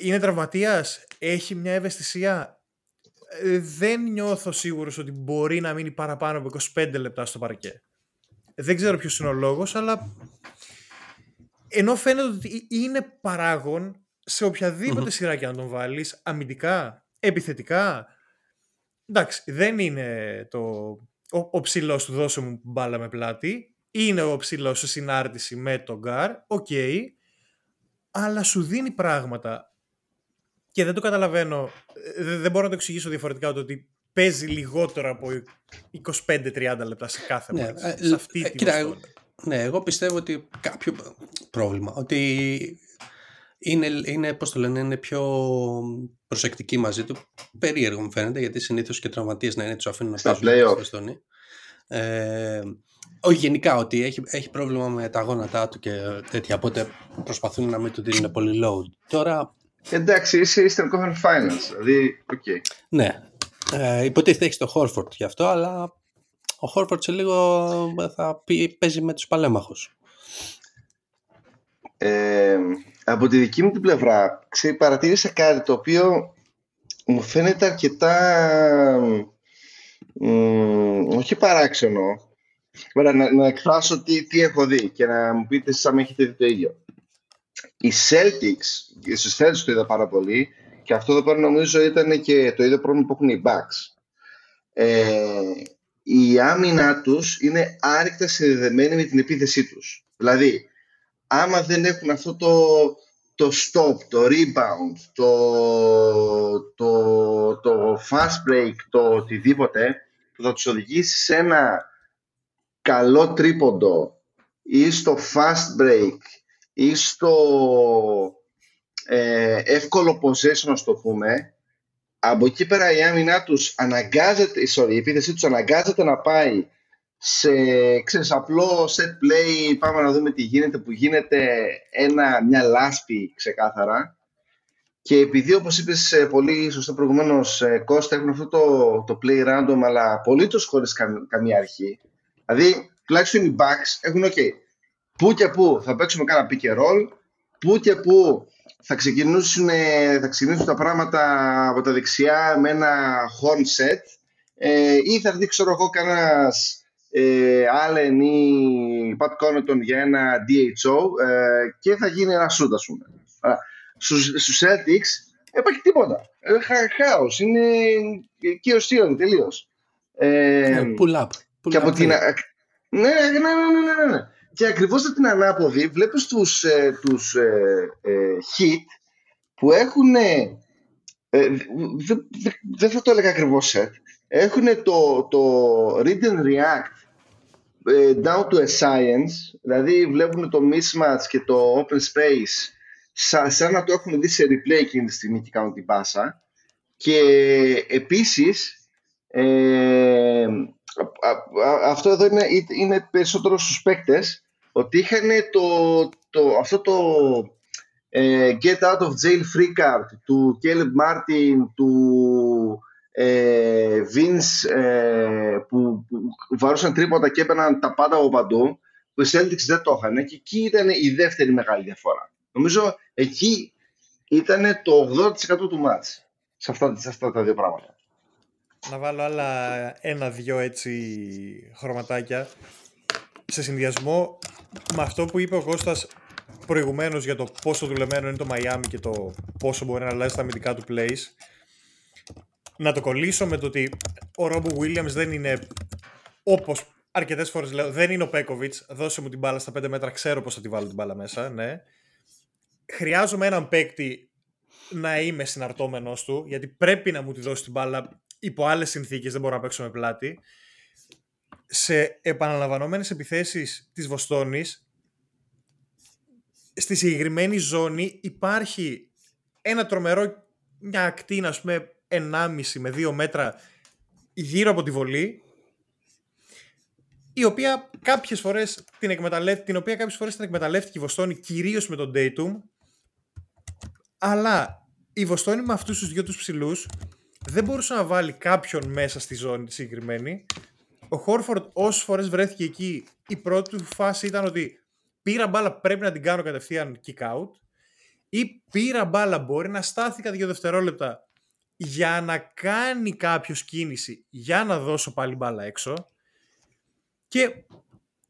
είναι τραυματίας, έχει μια ευαισθησία. Ε, δεν νιώθω σίγουρος ότι μπορεί να μείνει παραπάνω από 25 λεπτά στο παρκέ. Δεν ξέρω ποιος είναι ο λόγος, αλλά ενώ φαίνεται ότι είναι παράγον σε οποιαδήποτε σειρά και να τον βάλεις, αμυντικά, επιθετικά. Εντάξει, δεν είναι το, ο, ο ψηλός του δώσε μου μπάλα με πλάτη. Είναι ο ψηλός σε συνάρτηση με τον guard. OK. αλλά σου δίνει πράγματα. Και δεν το καταλαβαίνω. Ε, δεν μπορώ να το εξηγήσω διαφορετικά ότι παίζει λιγότερο από 25-30 λεπτά σε κάθε ναι, ε, σε αυτή ε, τη ναι, εγώ πιστεύω ότι κάποιο πρόβλημα. Ότι είναι, είναι, πώς το λένε, είναι πιο προσεκτική μαζί του. Περίεργο μου φαίνεται, γιατί συνήθως και τραυματίες να είναι τους αφήνουν να παίζουν στο ε, όχι γενικά ότι έχει, έχει πρόβλημα με τα γόνατά του και τέτοια, οπότε προσπαθούν να μην του δίνουν πολύ load. Τώρα... Εντάξει, είσαι Eastern Conference Finals, δηλαδή, okay. Ναι, ε, υποτίθεται έχεις το Horford γι' αυτό, αλλά ο Χόρφορτ σε λίγο θα παίζει με τους παλέμαχους. Ε, από τη δική μου την πλευρά, ξέρει, παρατήρησα κάτι το οποίο μου φαίνεται αρκετά όχι παράξενο, αλλά να, να εκφράσω τι, τι έχω δει και να μου πείτε εσείς αν έχετε δει το ίδιο. Οι Celtics, στους Celtics το είδα πάρα πολύ και αυτό εδώ πέρα νομίζω ήταν και το ίδιο πρόβλημα που έχουν οι Bucks. Ε, η άμυνά τους είναι άρρηκτα συνδεδεμένη με την επίθεσή τους. Δηλαδή, άμα δεν έχουν αυτό το, το stop, το rebound, το, το, το fast break, το οτιδήποτε, που θα τους οδηγήσει σε ένα καλό τρίποντο ή στο fast break ή στο ε, εύκολο possession, να το πούμε, από εκεί πέρα η άμυνά τους αναγκάζεται, sorry, η επίθεσή τους αναγκάζεται να πάει σε ξέρεις, απλό set play, πάμε να δούμε τι γίνεται, που γίνεται ένα, μια λάσπη ξεκάθαρα. Και επειδή όπως είπες ε, πολύ σωστά προηγουμένως ε, Κώστα έχουν αυτό το, το play random αλλά απολύτως χωρίς καμία αρχή. Δηλαδή τουλάχιστον οι backs έχουν ok, πού και πού θα παίξουμε κάνα pick and roll, πού και πού θα ξεκινήσουν, θα ξεκινήσουν τα πράγματα από τα δεξιά με ένα horn set ε, ή θα έρθει ξέρω εγώ κανένας ε, Allen ή Pat Connaughton για ένα DHO ε, και θα γίνει ένα shoot, ας πούμε. Στους, στους Celtics δεν υπάρχει τίποτα. Ε, χα, χάος. Είναι κοιοσίων τελείως. Ε, pull up. Pull και από up, την... ναι. Ναι, ναι, ναι, ναι, ναι, ναι. Και ακριβώς από την ανάποδη βλέπεις τους, ε, τους ε, ε, hit που έχουν ε, δεν δε, δε θα το έλεγα ακριβώς set έχουν το, το read and react ε, down to a science δηλαδή βλέπουν το mismatch και το open space σαν, σαν να το έχουν δει σε replay εκείνη τη στιγμή και κάνουν την πάσα και επίσης ε, αυτό εδώ είναι, είναι περισσότερο στους παίκτες ότι είχαν το, το, αυτό το ε, get out of jail free card του Caleb Martin, του ε, Vince ε, που, που βαρούσαν τρίποτα και έπαιρναν τα πάντα από παντού που οι Celtics δεν το είχαν και εκεί ήταν η δεύτερη μεγάλη διαφορά. Νομίζω εκεί ήταν το 80% του μάτς σε αυτά, σε αυτά τα δύο πράγματα. Να βάλω άλλα ένα-δυο έτσι χρωματάκια σε συνδυασμό με αυτό που είπε ο Κώστας προηγουμένως για το πόσο δουλεμένο είναι το Miami και το πόσο μπορεί να αλλάζει τα αμυντικά του plays να το κολλήσω με το ότι ο Ρόμπο Williams δεν είναι όπως αρκετές φορές λέω, δεν είναι ο Πέκοβιτς. Δώσε μου την μπάλα στα 5 μέτρα, ξέρω πώς θα τη βάλω την μπάλα μέσα. Ναι. Χρειάζομαι έναν παίκτη να είμαι συναρτώμενος του, γιατί πρέπει να μου τη δώσει την μπάλα υπό άλλες συνθήκες. Δεν μπορώ να παίξω με πλάτη. Σε επαναλαμβανόμενες επιθέσεις της Βοστόνης, στη συγκεκριμένη ζώνη υπάρχει ένα τρομερό, μια ακτίνα, α πούμε, 1,5 με 2 μέτρα γύρω από τη βολή η οποία κάποιες φορές την, εκμεταλλεύτηκε, την οποία κάποιες φορές την εκμεταλλεύτηκε η Βοστόνη κυρίως με τον Dayton αλλά η Βοστόνη με αυτούς τους δυο τους ψηλούς δεν μπορούσε να βάλει κάποιον μέσα στη ζώνη τη συγκεκριμένη. Ο Χόρφορντ όσες φορές βρέθηκε εκεί η πρώτη του φάση ήταν ότι πήρα μπάλα πρέπει να την κάνω κατευθείαν kick out ή πήρα μπάλα μπορεί να στάθηκα δύο δευτερόλεπτα για να κάνει κάποιο κίνηση για να δώσω πάλι μπάλα έξω και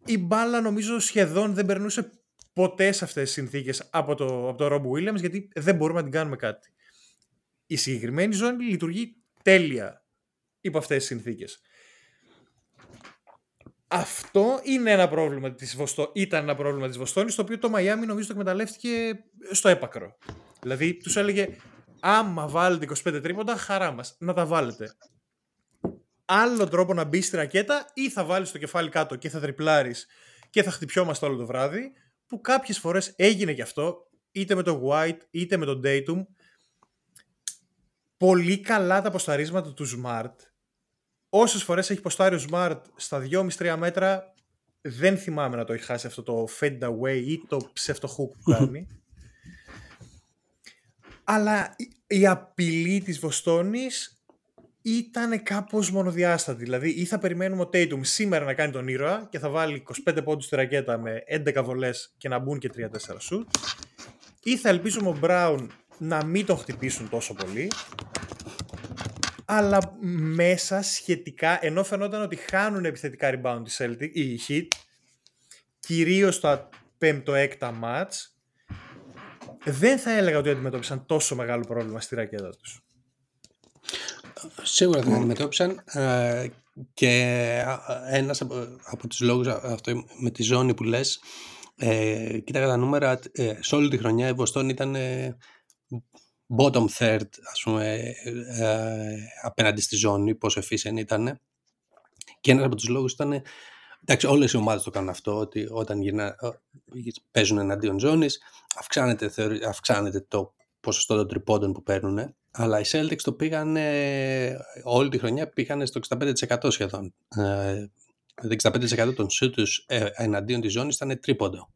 η μπάλα νομίζω σχεδόν δεν περνούσε ποτέ σε αυτές τις συνθήκες από το, από το Rob Williams γιατί δεν μπορούμε να την κάνουμε κάτι. Η συγκεκριμένη ζώνη λειτουργεί τέλεια υπό αυτές τις συνθήκες. Αυτό είναι ένα πρόβλημα της Βοστό... ήταν ένα πρόβλημα της Βοστόνης το οποίο το Μαϊάμι νομίζω το εκμεταλλεύτηκε στο έπακρο. Δηλαδή τους έλεγε άμα βάλετε 25 τρίποντα, χαρά μας, να τα βάλετε. Άλλο τρόπο να μπεις στη ρακέτα ή θα βάλεις το κεφάλι κάτω και θα τριπλάρεις και θα χτυπιόμαστε όλο το βράδυ, που κάποιες φορές έγινε και αυτό, είτε με το White είτε με το Datum. Πολύ καλά τα ποσταρίσματα του Smart. Όσες φορές έχει ποστάρει ο Smart στα 2,5-3 μέτρα, δεν θυμάμαι να το έχει χάσει αυτό το fade away ή το ψευτοχού που κάνει. Αλλά η απειλή της Βοστόνης ήταν κάπως μονοδιάστατη. Δηλαδή ή θα περιμένουμε ο Tatum σήμερα να κάνει τον ήρωα και θα βάλει 25 πόντους στη ρακέτα με 11 βολές και να μπουν και 3-4 σουτ ή θα ελπίζουμε ο Brown να μην τον χτυπήσουν τόσο πολύ αλλά μέσα σχετικά, ενώ φαινόταν ότι χάνουν επιθετικά rebound οι Celtic, οι Heat, κυρίως στα 5ο-6 μάτς, δεν θα έλεγα ότι αντιμετώπισαν τόσο μεγάλο πρόβλημα στη ρακέτα τους. Σίγουρα δεν αντιμετώπισαν ε, και ένας από, από τους λόγους αυτό με τη ζώνη που λες ε, κοίταγα τα νούμερα ε, σε όλη τη χρονιά η Βοστόν ήταν ε, bottom third ας πούμε ε, απέναντι στη ζώνη πόσο efficient ήταν και ένας από τους λόγους ήταν Εντάξει, όλες οι ομάδες το κάνουν αυτό, ότι όταν γυρνά, παίζουν εναντίον ζώνης, αυξάνεται, αυξάνεται το ποσοστό των τριπώντων που παίρνουν, αλλά οι Celtics το πήγαν όλη τη χρονιά πήγαν στο 65% σχεδόν. Ε, 65% των σου τους ε, εναντίον της ζώνης ήταν τρίποντο.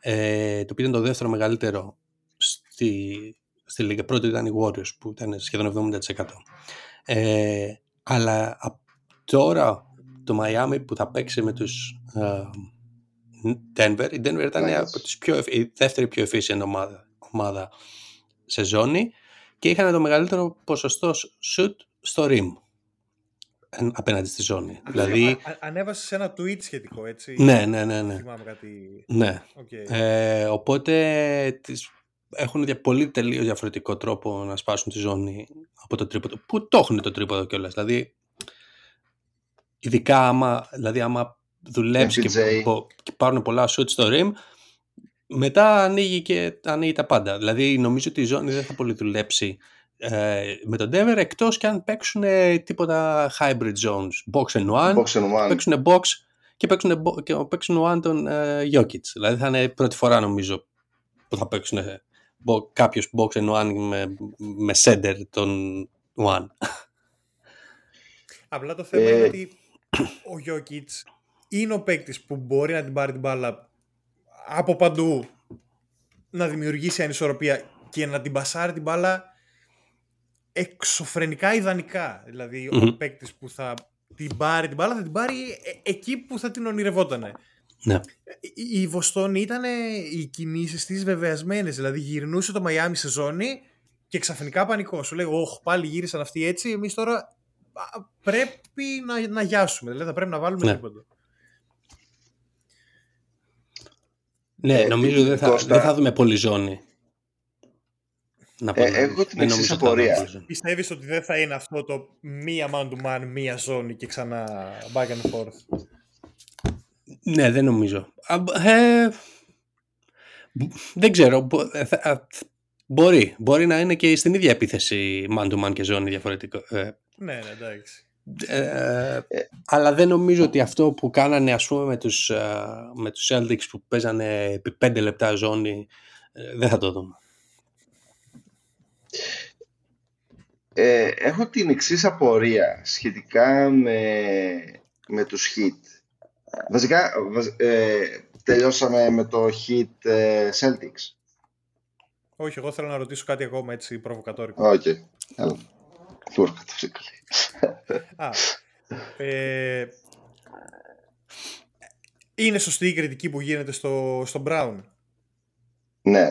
Ε, το οποίο ήταν το δεύτερο μεγαλύτερο στη, στη Λίγα. Πρώτο ήταν οι Warriors που ήταν σχεδόν 70%. Ε, αλλά τώρα το Miami που θα παίξει με τους uh, Denver. Η Denver ήταν από τις πιο, η δεύτερη πιο efficient ομάδα, ομάδα σε ζώνη και είχαν το μεγαλύτερο ποσοστό shoot στο rim. απέναντι στη ζώνη. δηλαδή... Ανέβασες ένα tweet σχετικό, έτσι. Ναι, ναι, ναι. ναι. Θυμάμαι κάτι... Ναι. Ε, οπότε τις... έχουν για πολύ τελείως διαφορετικό τρόπο να σπάσουν τη ζώνη από το τρίποδο. Που το έχουν το τρίποδο κιόλας. Δηλαδή, ειδικά άμα, δηλαδή, άμα δουλέψεις και, και, πάρουν πολλά shoot στο rim, μετά ανοίγει, και, ανοίγει τα πάντα. Δηλαδή νομίζω ότι η ζώνη δεν θα πολύ δουλέψει ε, με τον Denver εκτός και αν παίξουν τίποτα hybrid zones. Box and one, box and one. παίξουν box και παίξουν, και παίξουν one τον ε, Jokic. Δηλαδή θα είναι πρώτη φορά νομίζω που θα παίξουν ε, κάποιος box and one με, με center τον one. Απλά το θέμα είναι ε, ότι ο Jokic είναι ο παίκτης που μπορεί να την πάρει την μπάλα από παντού να δημιουργήσει ανισορροπία και να την πασάρει την μπάλα εξωφρενικά ιδανικά. Δηλαδή, ο παίκτης που θα την πάρει την μπάλα θα την πάρει ε, εκεί που θα την ονειρευότανε. Ναι. Η Βοστόνη ήταν οι κινήσεις της βεβαιασμένες. Δηλαδή, γυρνούσε το Μαϊάμι σε ζώνη και ξαφνικά πανικός. Σου λέει, Όχι, πάλι γύρισαν αυτοί έτσι. Εμείς τώρα πρέπει να, να γιάσουμε. Δηλαδή, θα πρέπει να βάλουμε ναι. τίποτα. Ναι, ε, νομίζω δεν θα, δεν θα δούμε πολύ ζώνη. Να ε, έχω την εξής απορία. Πιστεύεις ότι δεν θα είναι αυτό το μία man to man, μία ζώνη και ξανά back and forth; Ναι, δεν νομίζω. Ε, δεν ξέρω. Ε, μπορεί. Μπορεί να είναι και στην ίδια επίθεση man to man και ζώνη διαφορετικό. ναι, ναι, εντάξει. Ε, αλλά δεν νομίζω ότι αυτό που κάνανε ας πούμε με τους, με τους Celtics που παίζανε επί πέντε λεπτά ζώνη δεν θα το δούμε. Ε, έχω την εξής απορία σχετικά με, με τους Heat. Βασικά, ε, τελειώσαμε με το Heat ε, Celtics. Όχι, εγώ θέλω να ρωτήσω κάτι ακόμα έτσι προβοκατόρικο. Οκ, okay. έλα. Α, ε, είναι σωστή η κριτική που γίνεται στο, στο Brown; Ναι.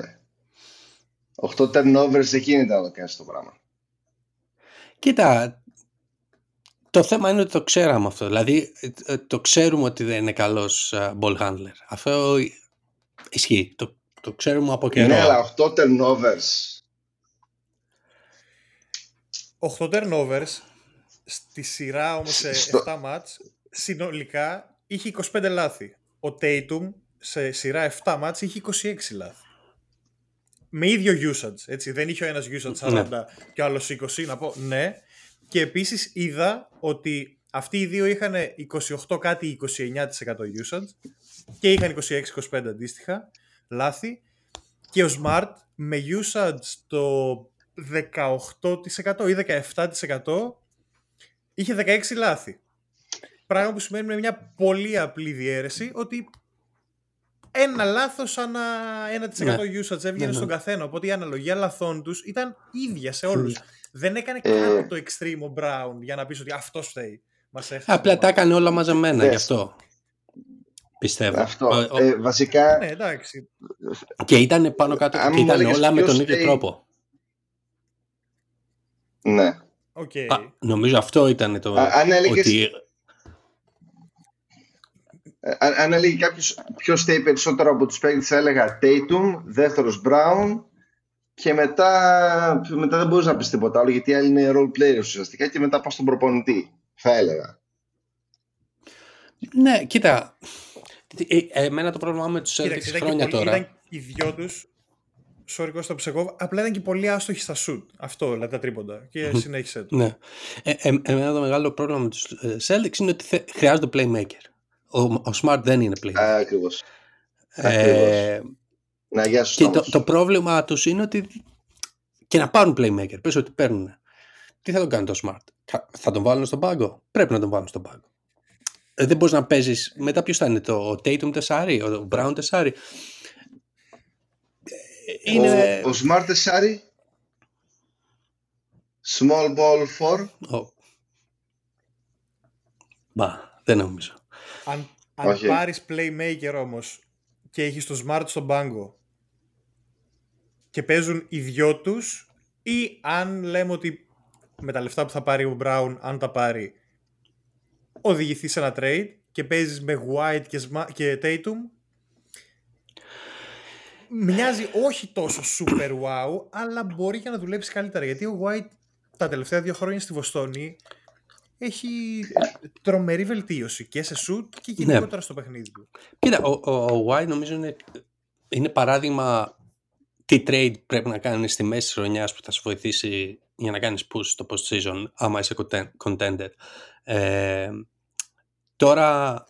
8 turnovers δεν γίνεται να το κάνεις το πράγμα. Κοίτα, το θέμα είναι ότι το ξέραμε αυτό. Δηλαδή, ε, το ξέρουμε ότι δεν είναι καλός ε, ball handler. Αυτό ισχύει. Το, το ξέρουμε από καιρό. Ναι, αλλά 8 turnovers. 8 turnovers στη σειρά όμως σε Στο... 7 μάτς συνολικά είχε 25 λάθη. Ο Tatum σε σειρά 7 μάτς είχε 26 λάθη με ίδιο usage. Έτσι. Δεν είχε ο ένας usage 40 ναι. και ο άλλος 20. Να πω ναι. Και επίσης είδα ότι αυτοί οι δύο είχαν 28 κάτι 29% usage και είχαν 26-25 αντίστοιχα λάθη. Και ο Smart με usage το 18% ή 17% είχε 16 λάθη. Πράγμα που σημαίνει με μια πολύ απλή διαίρεση ότι ένα λάθος ανά 1% ναι. usage έβγαινε ναι, ναι. στον καθένα. Οπότε η αναλογία λαθών τους ήταν ίδια σε όλους. Δεν έκανε ε... κάτι το extreme ο Brown για να πεις ότι αυτός φταίει. Μας Απλά τα έκανε όλα μαζεμένα γι' αυτό. Πιστεύω. Αυτό. Ε, βασικά. Ναι, εντάξει. Και ήταν πάνω κάτω. και ήταν όλα με τον ίδιο τρόπο. Ναι. Okay. Α, νομίζω αυτό ήταν το. Α, αν έλεγες... ότι αν έλεγε κάποιος ποιος θέλει περισσότερο από τους παίκτες, θα έλεγα Tatum, δεύτερος Brown και μετά, μετά δεν μπορείς να πεις τίποτα άλλο γιατί άλλοι είναι role players ουσιαστικά και μετά πας στον προπονητή. Θα έλεγα. Ναι, κοίτα. Ε, εμένα το πρόβλημα με τους Celtics χρόνια τώρα. Ήταν οι δυο τους. Sorry, Κώστα ψεκό, απλά ήταν και πολύ άστοχοι στα shoot. Αυτό, δηλαδή τα τρίποντα. Και συνέχισε το. Ναι. Ε, ε, εμένα το μεγάλο πρόβλημα με τους Celtics είναι ότι χρειάζονται playmaker. Ο, ο Smart δεν είναι playmaker. Ακριβώς. Ε, να, γεια και το, το, πρόβλημα τους είναι ότι και να πάρουν playmaker, πες ότι παίρνουν. Τι θα τον κάνει το Smart; Θα τον βάλουν στον πάγκο; Πρέπει να τον βάλουν στον πάγκο. Ε, δεν μπορείς να παίζεις. Μετά ποιος θα είναι το ο Tatum τεσάρι, ο Brown τεσάρι. Ε, είναι... Ο, ο Smart τεσάρι. Small ball for. Oh. Μπα, δεν νομίζω. Αν, αν πάρεις playmaker όμως και έχεις το smart στον πάγκο και παίζουν οι δυο τους ή αν λέμε ότι με τα λεφτά που θα πάρει ο Brown, αν τα πάρει, οδηγηθεί σε ένα trade και παίζεις με White και, Sma- και Tatum, μοιάζει όχι τόσο super wow, αλλά μπορεί και να δουλέψει καλύτερα. Γιατί ο White τα τελευταία δύο χρόνια στη Βοστόνη έχει τρομερή βελτίωση και σε shoot και γενικότερα στο παιχνίδι του. Κοίτα, ο, ο, ο White νομίζω είναι, είναι παράδειγμα τι trade πρέπει να κάνεις στη μέση της χρονιάς που θα σου βοηθήσει για να κάνεις push στο post-season άμα είσαι content- contender. Ε, τώρα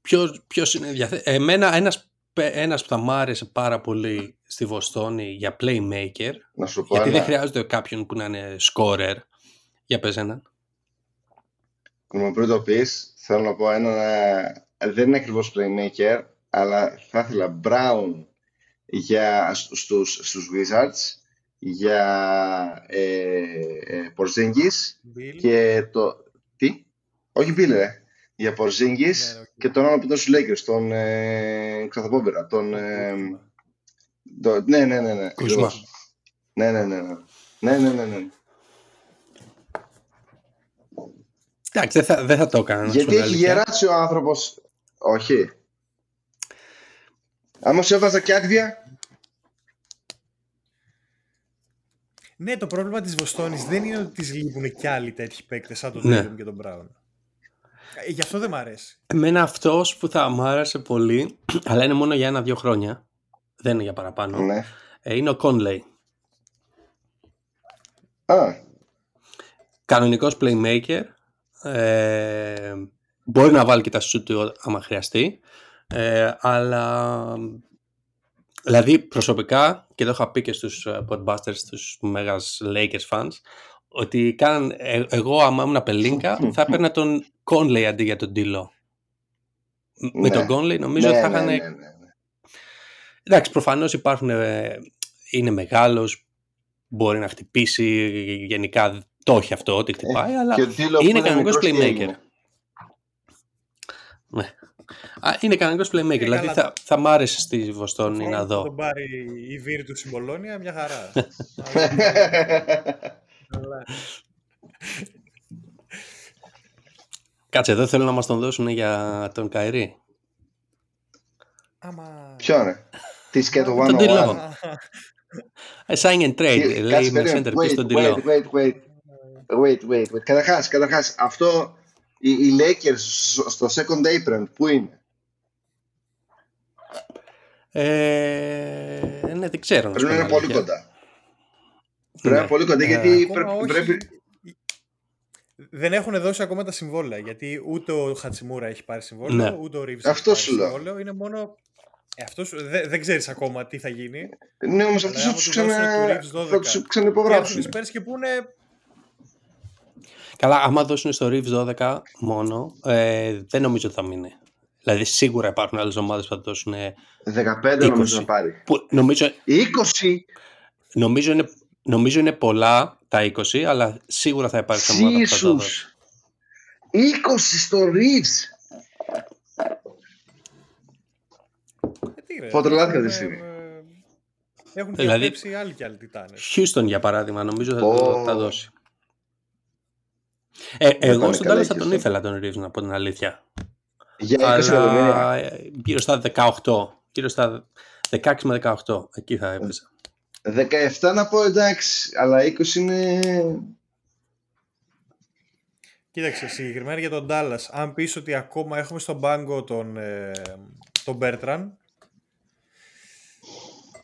ποιος, ποιος είναι διαθέσιμος. Εμένα ένας, πε- ένας που θα μ' άρεσε πάρα πολύ στη Βοστόνη για playmaker Να σου πω γιατί ένα. δεν χρειάζεται κάποιον που να είναι scorer. Για πες έναν. Μου πριν το πεις, θέλω να πω ένα, ε, δεν είναι ακριβώς playmaker, αλλά θα ήθελα Brown για, στους, στους Wizards, για ε, ε, Porzingis Beal. και το... Τι; Όχι Beal, ρε. Για Porzingis Ναι, οκ. και τον άλλο που ήταν στους Lakers, τον ε, Ξαθοπόμπερα, τον... Ε, το- ναι, ναι, ναι, ναι. Kuzma. ακριβώς. Ναι, ναι, ναι, ναι. Ναι, ναι, ναι, ναι. Εντάξει, δεν θα, δεν θα το έκανα. να σου πω Γιατί την έχει αλήθεια. γεράσει ο άνθρωπος. Όχι. Άμα σου έβαζα και άδεια, Ναι, το πρόβλημα της Βοστόνης δεν είναι ότι της λείπουν κι άλλοι τέτοιοι παίκτες σαν τον Ναι. Tatum και τον Brown. Ε, Γι' αυτό δεν μ' αρέσει. Εμένα αυτός που θα μ' άρεσε πολύ, αλλά είναι μόνο για ένα-δύο χρόνια, δεν είναι για παραπάνω, ναι. ε, είναι ο Conley. Α, Κανονικός playmaker, ε, μπορεί να βάλει και τα shoot του άμα χρειαστεί, ε, αλλά δηλαδή προσωπικά, και το είχα πει και στους ε, Podbusters, στους μέγας Lakers fans, ότι κάναν, ε, εγώ άμα ήμουν πελίνκα θα έπαιρνα τον Conley αντί για τον Dilo. Με Ναι. τον Conley νομίζω ναι, θα ναι, είχαν ναι, ναι, ναι. Εντάξει, προφανώς υπάρχουν, ε, είναι μεγάλος, μπορεί να χτυπήσει, γενικά το έχει αυτό, ότι χτυπάει, αλλά Και ο Ντίλο είναι που κανονικός μικρός, τι playmaker. έγινε. ναι. Α, είναι κανονικός playmaker, Ε, δηλαδή καλά. θα, θα μ' άρεσε στη Βοστόνη Μόνο να που δω. τον πάρει η Βίρ του Συμπολόνια, μια χαρά. Αλλά- Κάτσε, εδώ θέλω να μας τον δώσουν για τον Καϊρή; Άμα... Ποιο είναι. Τι σκέτο Τον 101. Ντιλό. Ε, Sign and trade, Τι- λέει κάτσε, με περίμενε. center piece Wait, τον wait, Τιλό. wait, wait. Wait, wait, wait. Καταρχάς, καταρχάς, αυτό, οι, οι Lakers στο- στο second apron, πού είναι; Ε, ναι, δεν ξέρω. να σου Πρέπει να πω είναι την πολύ αλήθεια. κοντά. Πρέπει να Ναι. είναι πολύ κοντά, Ε, γιατί Ακόμα πρέπει, όχι. πρέπει, Δεν έχουν δώσει ακόμα τα συμβόλαια. Γιατί ούτε ο Χατσιμούρα έχει πάρει συμβόλαιο, Ναι. ούτε ο Ρίβς Αυτός έχει σου πάρει λέω. συμβόλαιο. Είναι μόνο. Ε, αυτός, δεν, δεν ξέρεις ακόμα τι θα γίνει. Ναι, όμως Αλλά αυτούς θα άμα τους, του δώσουν ξανα... του Reeves 12 θα τους Και έρθουν ξανυπογράψουν. οι Spurs και πούνε. Καλά, άμα δώσουν στο Reeves 12 μόνο, ε, δεν νομίζω ότι θα μείνει. Δηλαδή, σίγουρα υπάρχουν άλλες ομάδες που θα δώσουν. ε, 15 νομίζω 20. να πάρει. Που νομίζω, 20! νομίζω, είναι, νομίζω είναι πολλά τα 20, αλλά σίγουρα θα υπάρχει ομάδα που θα το δώσει. Τζίσους! 20 στο Reeves! Ε, τι ρε, Φωτρελάθηκα έχουν, τη στιγμή. ε, Έχουν Δηλαδή- διαθέσει άλλοι και άλλοι τιτάνες. Houston, για παράδειγμα, νομίζω θα Ω. το θα δώσει. Ε, εγώ πάνε στον καλά τέλος η θα τον Houston. ήθελα τον Reeves, να πω την αλήθεια. Για 20 εκατομμύρια. Αλλά ε, γύρω στα 18. Γύρω στα 16 με 18. Εκεί θα έπαιζα. 17 να πω εντάξει, αλλά 20 είναι... Κοίταξε, συγκεκριμένα για τον Dallas, αν πεις ότι ακόμα έχουμε στον πάγκο τον, ε, τον Bertrand,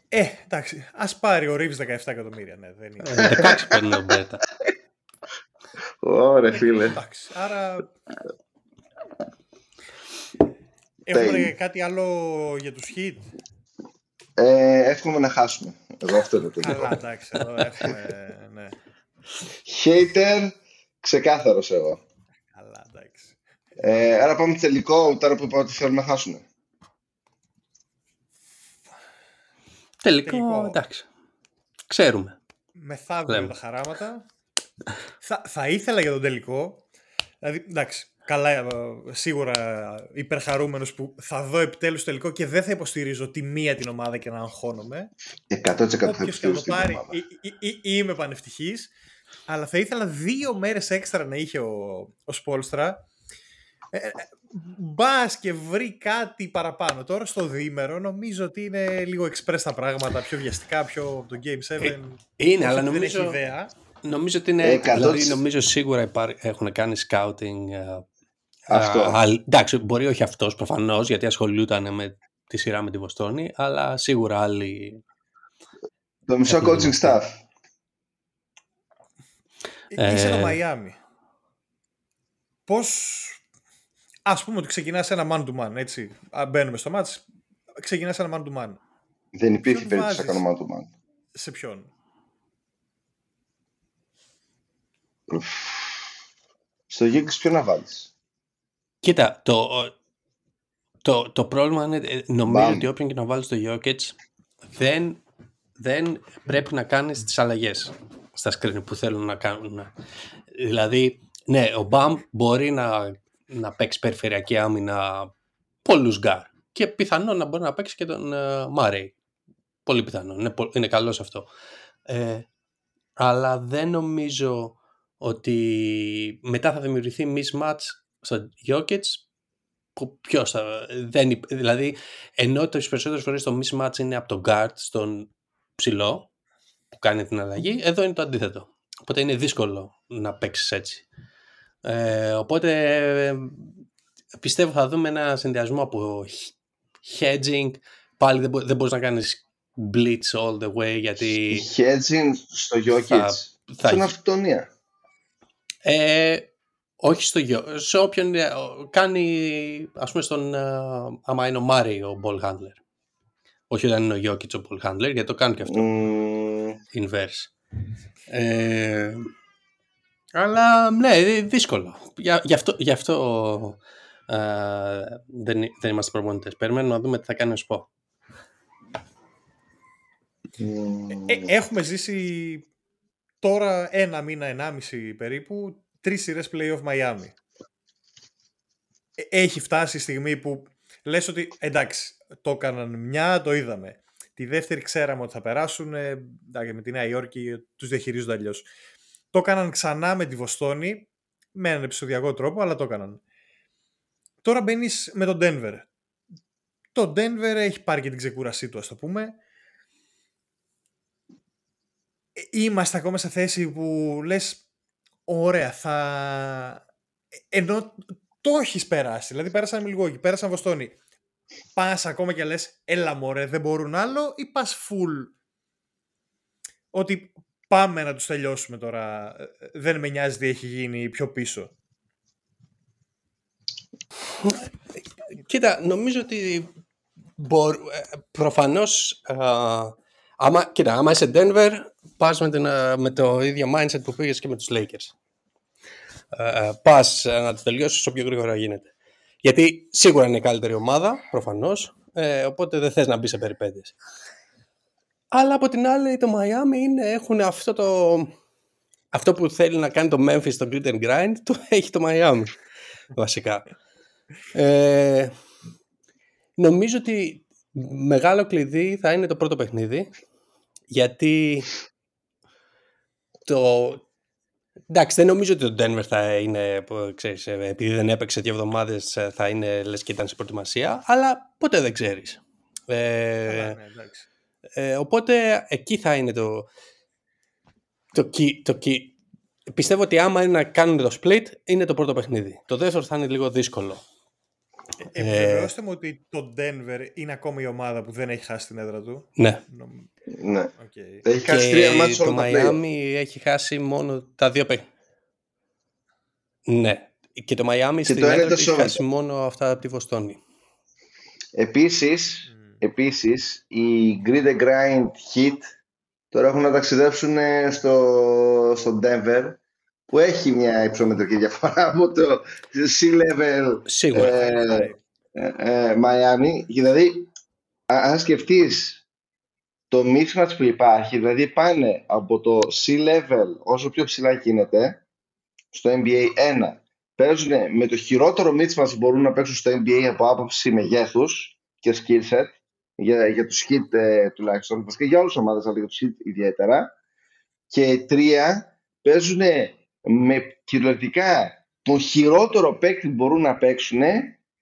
ε, εντάξει, ας πάρει ο Reeves 17 εκατομμύρια, ναι, δεν είναι. Ε, 16 παίρνει ο Μπέτα. Ωραία φίλε. Εντάξει, άρα... Έχουμε Τέλειο. κάτι άλλο για τους hit; Ε, εύχομαι να χάσουμε. Εγώ αυτό είναι το Καλά, δικό. εντάξει, εδώ έχουμε, ναι. Hater, ξεκάθαρος εγώ. Καλά, εντάξει. Ε, άρα πάμε τελικό, τώρα που είπα ότι θέλουμε να χάσουμε. Τελικό, Τελικό. εντάξει. Ξέρουμε. Μεθαύριο Λέμε. τα χαράματα. Θα, θα ήθελα για τον τελικό. Δηλαδή, εντάξει, καλά, ε, σίγουρα υπερχαρούμενος που θα δω επιτέλους το τελικό και δεν θα υποστηρίζω τη μία την ομάδα και να αγχώνομαι. 100% θα Όποιος και να το υποστηρίζω την πάρει, ομάδα. ή- ή- ή- ή είμαι πανευτυχής. αλλά θα ήθελα δύο μέρες έξτρα να είχε ο, ο Σπόλστρα. Ε, ε, Μπας και βρει κάτι παραπάνω. Τώρα στο διήμερο νομίζω ότι είναι λίγο express τα πράγματα, πιο βιαστικά, πιο από το Game 7. Ε, είναι, αλλά δεν νομίζω, έχει ιδέα. Νομίζω ότι είναι. Ε, δηλαδή, νομίζω σίγουρα υπάρ, έχουν κάνει scouting. ε, Αυτό. α, α, εντάξει, μπορεί όχι αυτός προφανώς, γιατί ασχολούνταν με τη σειρά με τη Βοστόνη, αλλά σίγουρα άλλοι. Το μισό Έχουν coaching γίνει staff. Ε, Είσαι το Ε, Μαϊάμι. Πώς... Ας πούμε ότι ξεκινάς ένα man to man, έτσι. Α, Μπαίνουμε στο μάτς, ξεκινάς ένα man to man. Δεν υπήρχε Ποιον περίπτωση να βάζεις; κάνω man to man. Σε ποιον; Στο Γιώργης ποιο να βάλεις; Κοίτα, το, το, το πρόβλημα είναι, ε, νομίζω Μπαμ. ότι όποιον και να βάλεις το Jokic δεν, δεν πρέπει να κάνεις τις αλλαγές στα screen που θέλουν να κάνουν. Δηλαδή, ναι, ο Μπαμ μπορεί να, να παίξει περιφερειακή άμυνα πολλούς γκάρ και πιθανόν να μπορεί να παίξει και τον ε, Μάρεϊ. Πολύ πιθανό, είναι, πο- είναι καλό σε αυτό. Ε, αλλά δεν νομίζω ότι μετά θα δημιουργηθεί mismatch στο Jokic που ποιος θα, δεν, υπ- δηλαδή ενώ τις περισσότερες φορές το mismatch είναι από τον guard στον ψηλό που κάνει την αλλαγή, εδώ είναι το αντίθετο. Οπότε είναι δύσκολο να παίξεις έτσι. Ε, οπότε ε, πιστεύω θα δούμε ένα συνδυασμό από h- hedging, πάλι δεν, μπο- δεν μπορείς να κάνεις blitz all the way γιατί Hedging στο Jokic. θα, θα Στην αυτοκτονία. Ε, όχι στο γιο. Σε όποιον ε, ο- κάνει, ας πούμε, στον, ε, άμα είναι ο Μάρι ο ball handler. Όχι όταν είναι ο Jokic ο ball handler, γιατί το κάνει και αυτό. Μμμ, Inverse. Ε, αλλά, ναι, ε, δύσκολο. Για, γι' αυτό, γι αυτό ε, δεν, δεν είμαστε προπονητές. Περιμένουμε να δούμε τι θα κάνει ο ΣΠΟ. μμμ. Ε, έχουμε ζήσει τώρα ένα μήνα, ενάμιση περίπου, τρεις σειρές play-off Miami. Ε, Έχει φτάσει η στιγμή που λες ότι εντάξει, το έκαναν μια, το είδαμε. Τη δεύτερη ξέραμε ότι θα περάσουν, ε, εντάξει, με τη Νέα Υόρκη τους διαχειρίζονται αλλιώς. Το έκαναν ξανά με τη Βοστόνη, με έναν επεισοδιακό τρόπο, αλλά το έκαναν. Τώρα μπαίνεις με τον Denver. Το Denver έχει πάρει και την ξεκούρασή του, ας το πούμε. Ε, Είμαστε ακόμα σε θέση που λες, ωραία, θα... ε, Ενώ το έχεις περάσει, δηλαδή πέρασαν Μιλγόκι, πέρασαν Βοστόνη. Πας ακόμα και λες, έλα μωρέ, δεν μπορούν άλλο ή πας full ότι πάμε να τους τελειώσουμε τώρα, ε, ε, δεν με νοιάζει τι έχει γίνει πιο πίσω. Κοίτα, νομίζω ότι μπορ, ε, προφανώς α, άμα, κοίτα, άμα είσαι Denver πας με, την, α, με το ίδιο mindset που πήγες και με τους Lakers. Ε, πας ε, να το τελειώσεις όσο πιο γρήγορα γίνεται. Γιατί σίγουρα είναι η καλύτερη ομάδα, προφανώς, ε, οπότε δεν θες να μπει σε περιπέτειες. Αλλά από την άλλη το Miami είναι, έχουν αυτό το... Αυτό που θέλει να κάνει το Memphis στο Grit and Grind, το έχει το Miami, βασικά. Ε, νομίζω ότι μεγάλο κλειδί θα είναι το πρώτο παιχνίδι γιατί το... Εντάξει, δεν νομίζω ότι το Denver θα είναι, που, ξέρεις, ε, επειδή δεν έπαιξε δύο εβδομάδες ε, θα είναι λες και ήταν σε προετοιμασία, αλλά ποτέ δεν ξέρεις. Ε, Καλά, ναι, εντάξει. ε, οπότε εκεί θα είναι το, το, key, το key. Πιστεύω ότι άμα είναι να κάνουν το split είναι το πρώτο παιχνίδι. Το δεύτερο θα είναι λίγο δύσκολο. Ε, Επιβεβαιώστε μου ότι το Denver είναι ακόμα η ομάδα που δεν έχει χάσει την έδρα του. Ναι. Νομ- Ναι. οκ. Έχει χάσει τρία μάτια το όλα τα play-off. Miami έχει χάσει μόνο τα δύο παιχνίδια. Ναι. Και το Miami στην το ένα έδρα ήταν του έχει σόβρετο. χάσει μόνο αυτά από τη Βοστόνη. Επίσης, Μμ. επίσης, οι Grid and Grind Hit τώρα έχουν να ταξιδέψουν ε, στο, στο Denver που έχει μια υψομετρική διαφορά από το Sea Level Σίγουρα. ε, ε, ε, Miami. Δηλαδή, α- αν σκεφτείς το mismatch που υπάρχει, δηλαδή πάνε από το sea level όσο πιο ψηλά γίνεται στο NBA 1, παίζουν με το χειρότερο mismatch που μπορούν να παίξουν στο NBA από άποψη μεγέθους και skill set για, για τους hit ε, τουλάχιστον, βασικά για όλες τις ομάδες αλλά για τους hit ιδιαίτερα και τρία παίζουν με κυριολεκτικά το χειρότερο παίκτη που μπορούν να παίξουν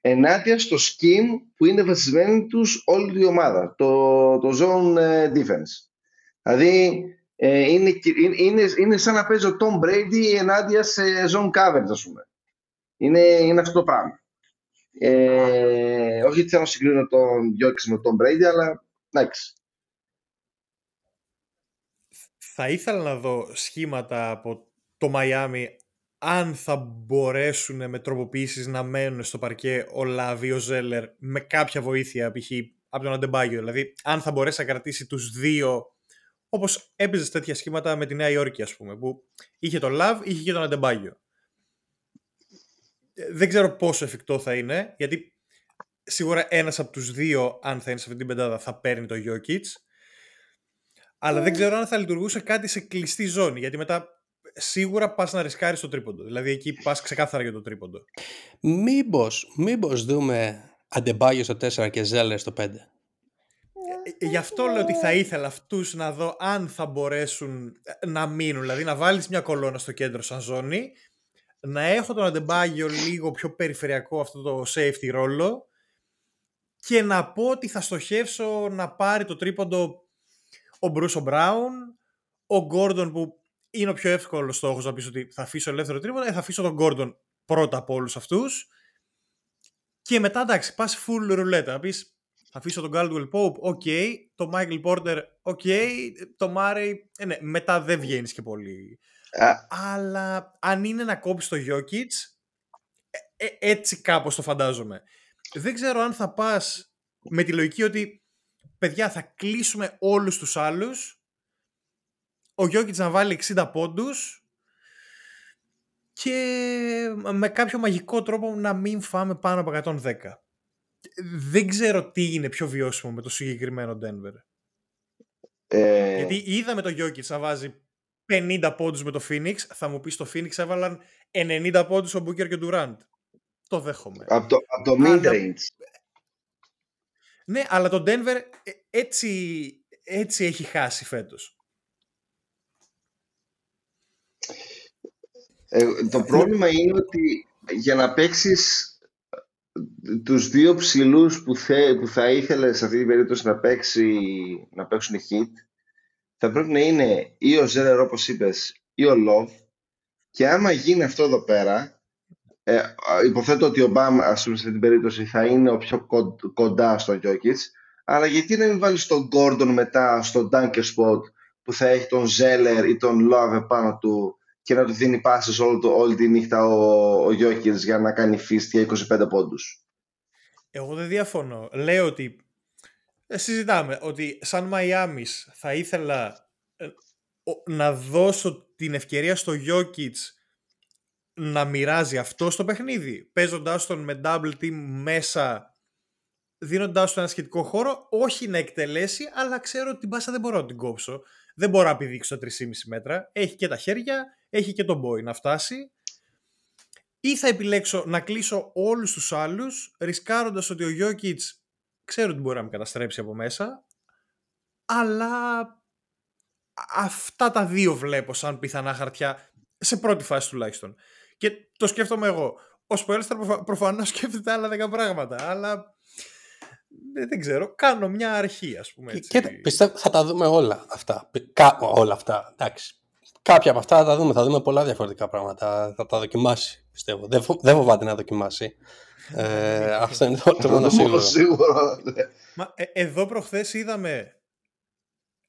ενάντια στο scheme που είναι βασισμένη τους όλη η ομάδα, το, το zone ε, defense. Δηλαδή ε, είναι, είναι, είναι σαν να παίζει ο Tom Brady ενάντια σε zone coverage, ας πούμε. Είναι, είναι αυτό το πράγμα. Ε, όχι ότι θέλω να συγκρίνω τον Γιώκης με τον Brady, αλλά εντάξει. Θα ήθελα να δω σχήματα από το Μαϊάμι αν θα μπορέσουν με τροποποιήσεις να μένουν στο παρκέ ο Λάβι, ο Ζέλερ με κάποια βοήθεια π.χ. από τον Αντεμπάγιο. Δηλαδή, αν θα μπορέσει να κρατήσει τους δύο όπως έπαιζε τέτοια σχήματα με τη Νέα Υόρκη, ας πούμε, που είχε τον Λαβ, είχε και τον Αντεμπάγιο. Ε, δεν ξέρω πόσο εφικτό θα είναι, γιατί σίγουρα ένας από τους δύο, αν θα είναι σε αυτή την πεντάδα, θα παίρνει το Jokic. Αλλά δεν ξέρω αν θα λειτουργούσε κάτι σε κλειστή ζώνη, γιατί μετά σίγουρα πας να ρισκάρεις το τρίποντο. Δηλαδή εκεί πας ξεκάθαρα για το τρίποντο. Μήπως, μήπως δούμε Αντεμπάγιο στο 4 και Ζέλερ στο 5. Ε, γι' αυτό λέω ότι θα ήθελα αυτούς να δω αν θα μπορέσουν να μείνουν. Δηλαδή να βάλεις μια κολόνα στο κέντρο σαν ζώνη, να έχω τον Αντεμπάγιο λίγο πιο περιφερειακό αυτό το safety ρόλο και να πω ότι θα στοχεύσω να πάρει το τρίποντο ο Μπρους Μπράουν, ο Γκόρντον που είναι ο πιο εύκολος στόχος να πεις ότι θα αφήσω ελεύθερο τρίποντο, ε, θα αφήσω τον Γκόρντον πρώτα από όλους αυτούς. Και μετά εντάξει, πας full roulette. Να πεις θα αφήσω τον Caldwell Pope, OK. Το Michael Porter, OK. Το Murray, ε, ναι, μετά δεν βγαίνεις και πολύ. Αλλά αν είναι να κόψεις το Jokic, ε, ε, έτσι κάπως το φαντάζομαι. Δεν ξέρω αν θα πας με τη λογική ότι παιδιά θα κλείσουμε όλους τους άλλους ο Γιώκητς να βάλει 60 πόντους και με κάποιο μαγικό τρόπο να μην φάμε πάνω από 110. Δεν ξέρω τι είναι πιο βιώσιμο με το συγκεκριμένο Denver. Ε... Γιατί είδαμε το Γιώκητς να βάζει 50 πόντους με το Phoenix, θα μου πεις στο Phoenix έβαλαν 90 πόντους ο Booker και ο Durant. Το δέχομαι. Από το, από το mid-range. Ναι, αλλά το Denver ε, έτσι, έτσι έχει χάσει φέτος. Ε, το πρόβλημα είναι ότι για να παίξεις τους δύο ψηλούς που, που θα ήθελες σε αυτή την περίπτωση να, παίξει, να παίξουν hit θα πρέπει να είναι ή ο Ζέρερ όπως είπες ή ο Λοβ και άμα γίνει αυτό εδώ πέρα ε, υποθέτω ότι ο Μπαμ ας πούμε σε αυτή την περίπτωση θα είναι ο πιο κοντά στον Γιώκητς. Αλλά γιατί να μην βάλεις τον Gordon μετά στον Dunker Spot που θα έχει τον Ζέλερ ή τον Love πάνω του και να του δίνει πάσες όλη, όλη τη νύχτα ο, ο για να κάνει φίστ για 25 πόντους. Εγώ δεν διαφωνώ. Λέω ότι ε, συζητάμε ότι σαν Μαϊάμις θα ήθελα ε, να δώσω την ευκαιρία στο Jokic να μοιράζει αυτό στο παιχνίδι, παίζοντάς τον με double team μέσα, δίνοντάς του ένα σχετικό χώρο, όχι να εκτελέσει, αλλά ξέρω ότι την πάσα δεν μπορώ να την κόψω. Δεν μπορώ να πηδήξω τα 3,5 μέτρα. Έχει και τα χέρια, έχει και τον boy να φτάσει. Ή θα επιλέξω να κλείσω όλους τους άλλους, ρισκάροντας ότι ο Jokic ξέρω ότι μπορεί να με καταστρέψει από μέσα, αλλά αυτά τα δύο βλέπω σαν πιθανά χαρτιά, σε πρώτη φάση τουλάχιστον. Και το σκέφτομαι εγώ. Ο Σπέλστρα προφανώς σκέφτεται άλλα δέκα πράγματα, αλλά δεν ξέρω, κάνω μια αρχή ας πούμε έτσι. Και, πιστεύω θα τα δούμε όλα αυτά, Κα, όλα αυτά, εντάξει. Κάποια από αυτά θα τα δούμε, θα δούμε πολλά διαφορετικά πράγματα, θα τα δοκιμάσει πιστεύω. Δεν, φο, δεν φοβάται να δοκιμάσει. Ε, αυτό είναι το, το μόνο σίγουρο. Ναι. Μα, ε, εδώ προχθές είδαμε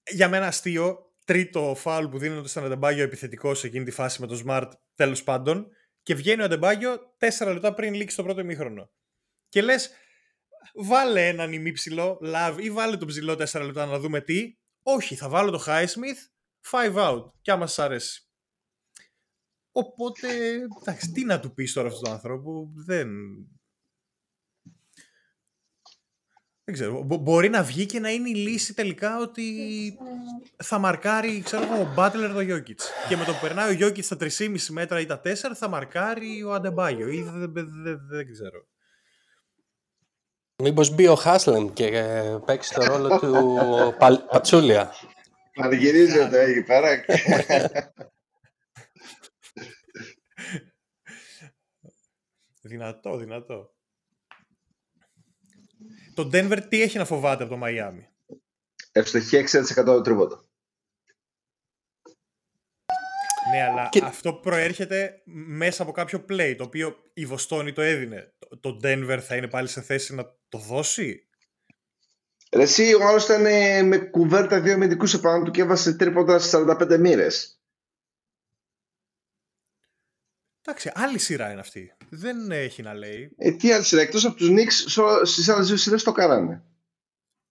για μένα αστείο τρίτο φάουλ που δίνονται στον Αντεμπάγιο επιθετικό σε εκείνη τη φάση με το Smart τέλος πάντων και βγαίνει ο Αντεμπάγιο τέσσερα λεπτά πριν λήξει το πρώτο ημίχρονο. Και λες, βάλε έναν ημίψιλο, love ή βάλε τον ψηλό 4 λεπτά να δούμε τι. Όχι, θα βάλω το Highsmith 5 out και άμα σας αρέσει. Οπότε, εντάξει, τι να του πεις τώρα αυτόν τον άνθρωπο, δεν... Δεν ξέρω, μπορεί να βγει και να είναι η λύση τελικά ότι θα μαρκάρει, ξέρω εγώ, ο Μπάτλερ το Jokic. Και με το που περνάει ο Jokic στα 3,5 μέτρα ή τα 4 θα μαρκάρει ο Αντεμπάγιο ή δεν ξέρω. Μήπως μπει ο Χάσλεμ και ε, παίξει το ρόλο του Πατσούλια; Πανηγυρίζει όταν έχει παρά. Δυνατό, δυνατό. Το Denver τι έχει να φοβάται από το Μαϊάμι. Ευστοχία 60% του. Ναι, αλλά αυτό προέρχεται μέσα από κάποιο play, το οποίο η Βοστόνη το έδινε. Το Denver θα είναι πάλι σε θέση να το δώσει; Ρε εσύ, ο άλλος ήταν ε, με κουβέρτα δύο αμυντικούς επάνω του και έβασε τρίποντα στις 45 μοίρες. Εντάξει, άλλη σειρά είναι αυτή. Δεν έχει να λέει. Ε, τι άλλη σειρά, εκτός από τους Knicks, στις άλλες δύο σειρές το κάνανε.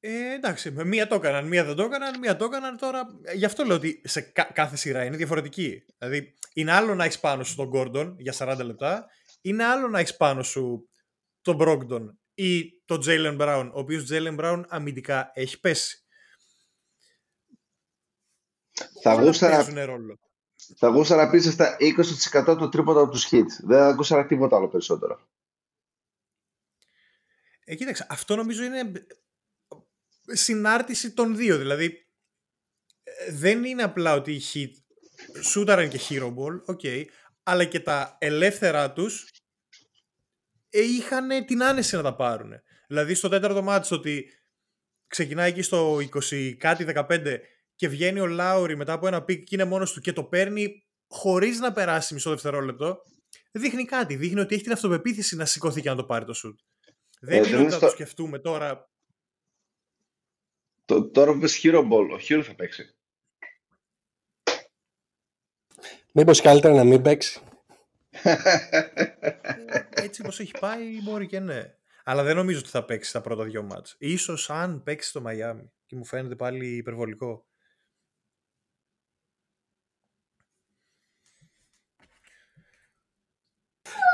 Ε, εντάξει, με μία το έκαναν, μία δεν το έκαναν, μία το έκαναν τώρα. Γι' αυτό λέω ότι σε κάθε σειρά είναι διαφορετική. Δηλαδή, είναι άλλο να έχεις πάνω σου τον Gordon για 40 λεπτά, είναι άλλο να έχεις πάνω σου τον Brogdon ή τον Jalen Brown, ο οποίος Jalen Brown αμυντικά έχει πέσει. Θα γούσταρα, ρόλο. Θα να πεις στα 20% το τρίποντα από τους hits. Δεν ακούσαρα τίποτα άλλο περισσότερο. Ε, κοίταξε, αυτό νομίζω είναι συνάρτηση των δύο. Δηλαδή, ε, δεν είναι απλά ότι οι hit σούταραν και hero ball, okay, αλλά και τα ελεύθερά τους ε, είχαν την άνεση να τα πάρουν. Δηλαδή στο τέταρτο ματς ότι ξεκινάει εκεί στο 20 κάτι 15 και βγαίνει ο Λάουρι μετά από ένα pick και είναι μόνος του και το παίρνει χωρίς να περάσει μισό δευτερόλεπτο, δείχνει κάτι. Δείχνει ότι έχει την αυτοπεποίθηση να σηκωθεί και να το πάρει το σουτ. Δεν ε, είναι ότι θα το σκεφτούμε τώρα το, τώρα που πες Hero Ball, ο Hero θα παίξει. Μήπως καλύτερα να μην παίξει. Έτσι όπως έχει πάει μπορεί και ναι. Αλλά δεν νομίζω ότι θα παίξει τα πρώτα δύο μάτς. Ίσως αν παίξει στο Μαϊάμι. Και μου φαίνεται πάλι υπερβολικό.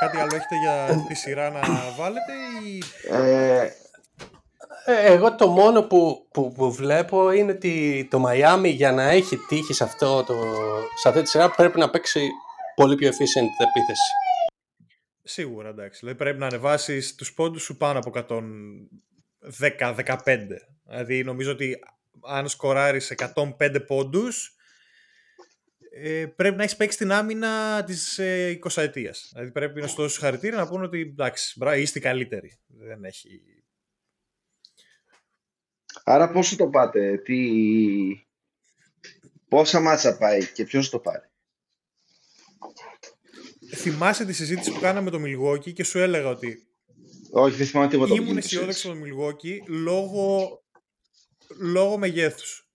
Κάτι άλλο έχετε για τη σειρά να βάλετε ή... Ε, ε, εγώ το μόνο που, που, που, βλέπω είναι ότι το Miami για να έχει τύχει σε, αυτό το, σε αυτή τη σειρά πρέπει να παίξει πολύ πιο efficient επίθεση. Σίγουρα, εντάξει. Δηλαδή πρέπει να ανεβάσεις τους πόντους σου πάνω από 110-15. Δηλαδή νομίζω ότι αν σκοράρεις 105 πόντους, ε, πρέπει να έχεις παίξει την άμυνα της ε, 20 ετία. Δηλαδή πρέπει να σου δώσεις χαρακτήρα να πούνε ότι εντάξει, μπρά, είστε καλύτεροι. Δεν έχει Άρα πόσο το πάτε, τι... πόσα μάτσα πάει και ποιος το πάρει; Θυμάσαι τη συζήτηση που κάναμε με το Μιλγόκι και σου έλεγα ότι όχι, δεν θυμάμαι τίποτα. Ήμουν αισιόδοξο το Μιλγόκι λόγω, λόγω μεγέθους.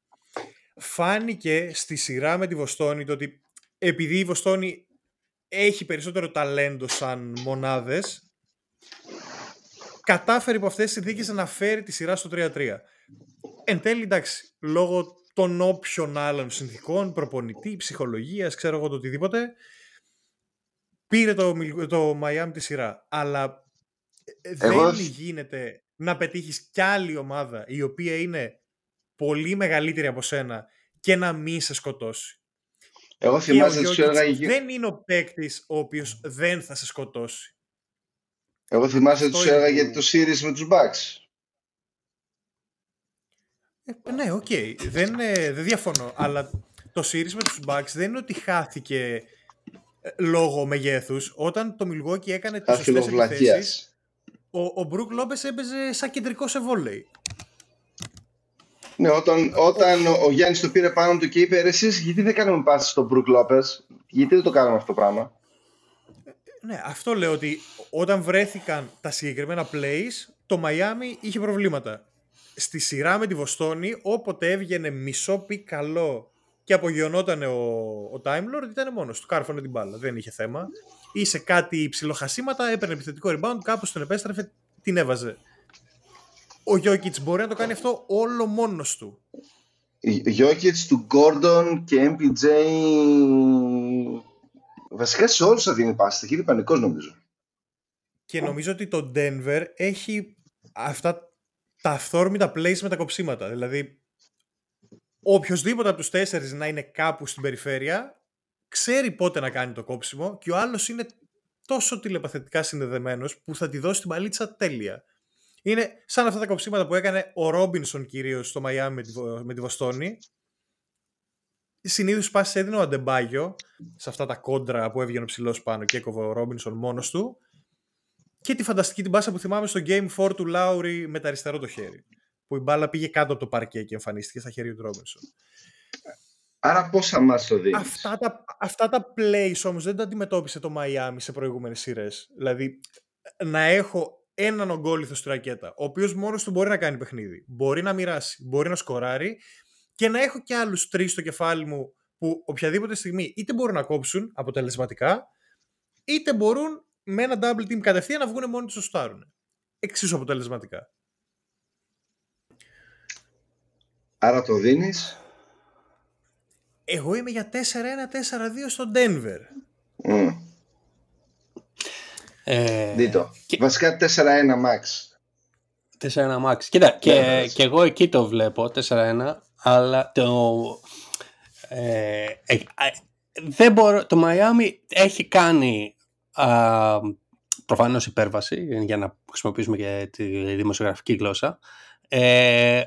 Φάνηκε στη σειρά με τη Βοστόνη το ότι επειδή η Βοστόνη έχει περισσότερο ταλέντο σαν μονάδες κατάφερε από αυτές τις συνθήκες να φέρει τη σειρά στο 3-3 εν τέλει εντάξει, λόγω των όποιων άλλων συνθήκων, προπονητή, ψυχολογίας, ξέρω εγώ το οτιδήποτε, πήρε το, το Miami τη σειρά. Αλλά ε, δεν γίνεται να πετύχεις κι άλλη ομάδα η οποία είναι πολύ μεγαλύτερη από σένα και να μην σε σκοτώσει. Εγώ θυμάσαι ότι σου Δεν είναι ο παίκτης ο οποίος δεν θα σε σκοτώσει. Εγώ θυμάσαι ότι σου έλεγα το series με τους Bucks. Ε, ναι, OK. Okay. Δεν, δεν διαφωνώ. Αλλά το series με τους Bucks δεν είναι ότι χάθηκε ε, λόγω μεγέθους. Όταν το Milwaukee έκανε τις σωστές επιθέσεις, ο, ο Μπρουκ Λόπες έπαιζε σαν κεντρικό σε βόλεϊ. Ναι, όταν, όταν ο Γιάννης το πήρε πάνω του και είπε εσείς γιατί δεν κάνουμε πάση στον Μπρουκ Λόπες, γιατί δεν το κάναμε αυτό το πράγμα; Ε, ναι, αυτό λέω ότι όταν βρέθηκαν τα συγκεκριμένα plays, το Miami είχε προβλήματα στη σειρά με τη Βοστόνη, όποτε έβγαινε μισό πι καλό και απογειωνόταν ο, ο Time Lord, ήταν μόνος του. Κάρφωνε την μπάλα, δεν είχε θέμα. Ή σε κάτι ψηλοχασίματα, έπαιρνε επιθετικό rebound, κάπως τον επέστρεφε, την έβαζε. Ο Γιώκητς μπορεί να το κάνει αυτό όλο μόνος του. Γιώκητς του Gordon και MPJ βασικά σε όλους θα δίνει πάση, θα γίνει πανικός νομίζω. Και νομίζω ότι το Denver έχει αυτά τα αυθόρμητα plays με τα κοψίματα. Δηλαδή, οποιοδήποτε από τους τέσσερις να είναι κάπου στην περιφέρεια, ξέρει πότε να κάνει το κόψιμο και ο άλλος είναι τόσο τηλεπαθητικά συνδεδεμένος που θα τη δώσει την παλίτσα τέλεια. Είναι σαν αυτά τα κοψίματα που έκανε ο Ρόμπινσον κυρίως στο Μαϊάμι με τη, με τη Βοστόνη. Συνήθως πάση έδινε ο Αντεμπάγιο σε αυτά τα κόντρα που έβγαινε ο ψηλός πάνω και έκοβε ο Ρόμπινσον μόνος του και τη φανταστική την πάσα που θυμάμαι στο Game 4 του Λάουρι με τα αριστερό το χέρι. Που η μπάλα πήγε κάτω από το παρκέ και εμφανίστηκε στα χέρια του Ρόμπινσον. Άρα πόσα μας το δίνεις; Αυτά τα, αυτά τα plays όμως δεν τα αντιμετώπισε το Miami σε προηγούμενες σειρές. Δηλαδή να έχω έναν ογκόλυθος στη ρακέτα, ο οποίος μόνος του μπορεί να κάνει παιχνίδι, μπορεί να μοιράσει, μπορεί να σκοράρει και να έχω και άλλους τρεις στο κεφάλι μου που οποιαδήποτε στιγμή είτε μπορούν να κόψουν αποτελεσματικά, είτε μπορούν με ένα double team κατευθείαν να βγουν μόνοι τους στο στάρουν. Εξίσου αποτελεσματικά. Άρα το δίνεις. Εγώ είμαι για 4-1-4-2 στο Denver. Mm. Ε, Δίτο. και- Βασικά 4-1 max. 4-1 max. Κοίτα, και, ναι. και εγώ εκεί το βλέπω, 4-1, αλλά το... Ε, ε, ε, δεν μπορώ, το Miami έχει κάνει α, προφανώς υπέρβαση, για να χρησιμοποιήσουμε και τη δημοσιογραφική γλώσσα. Ε,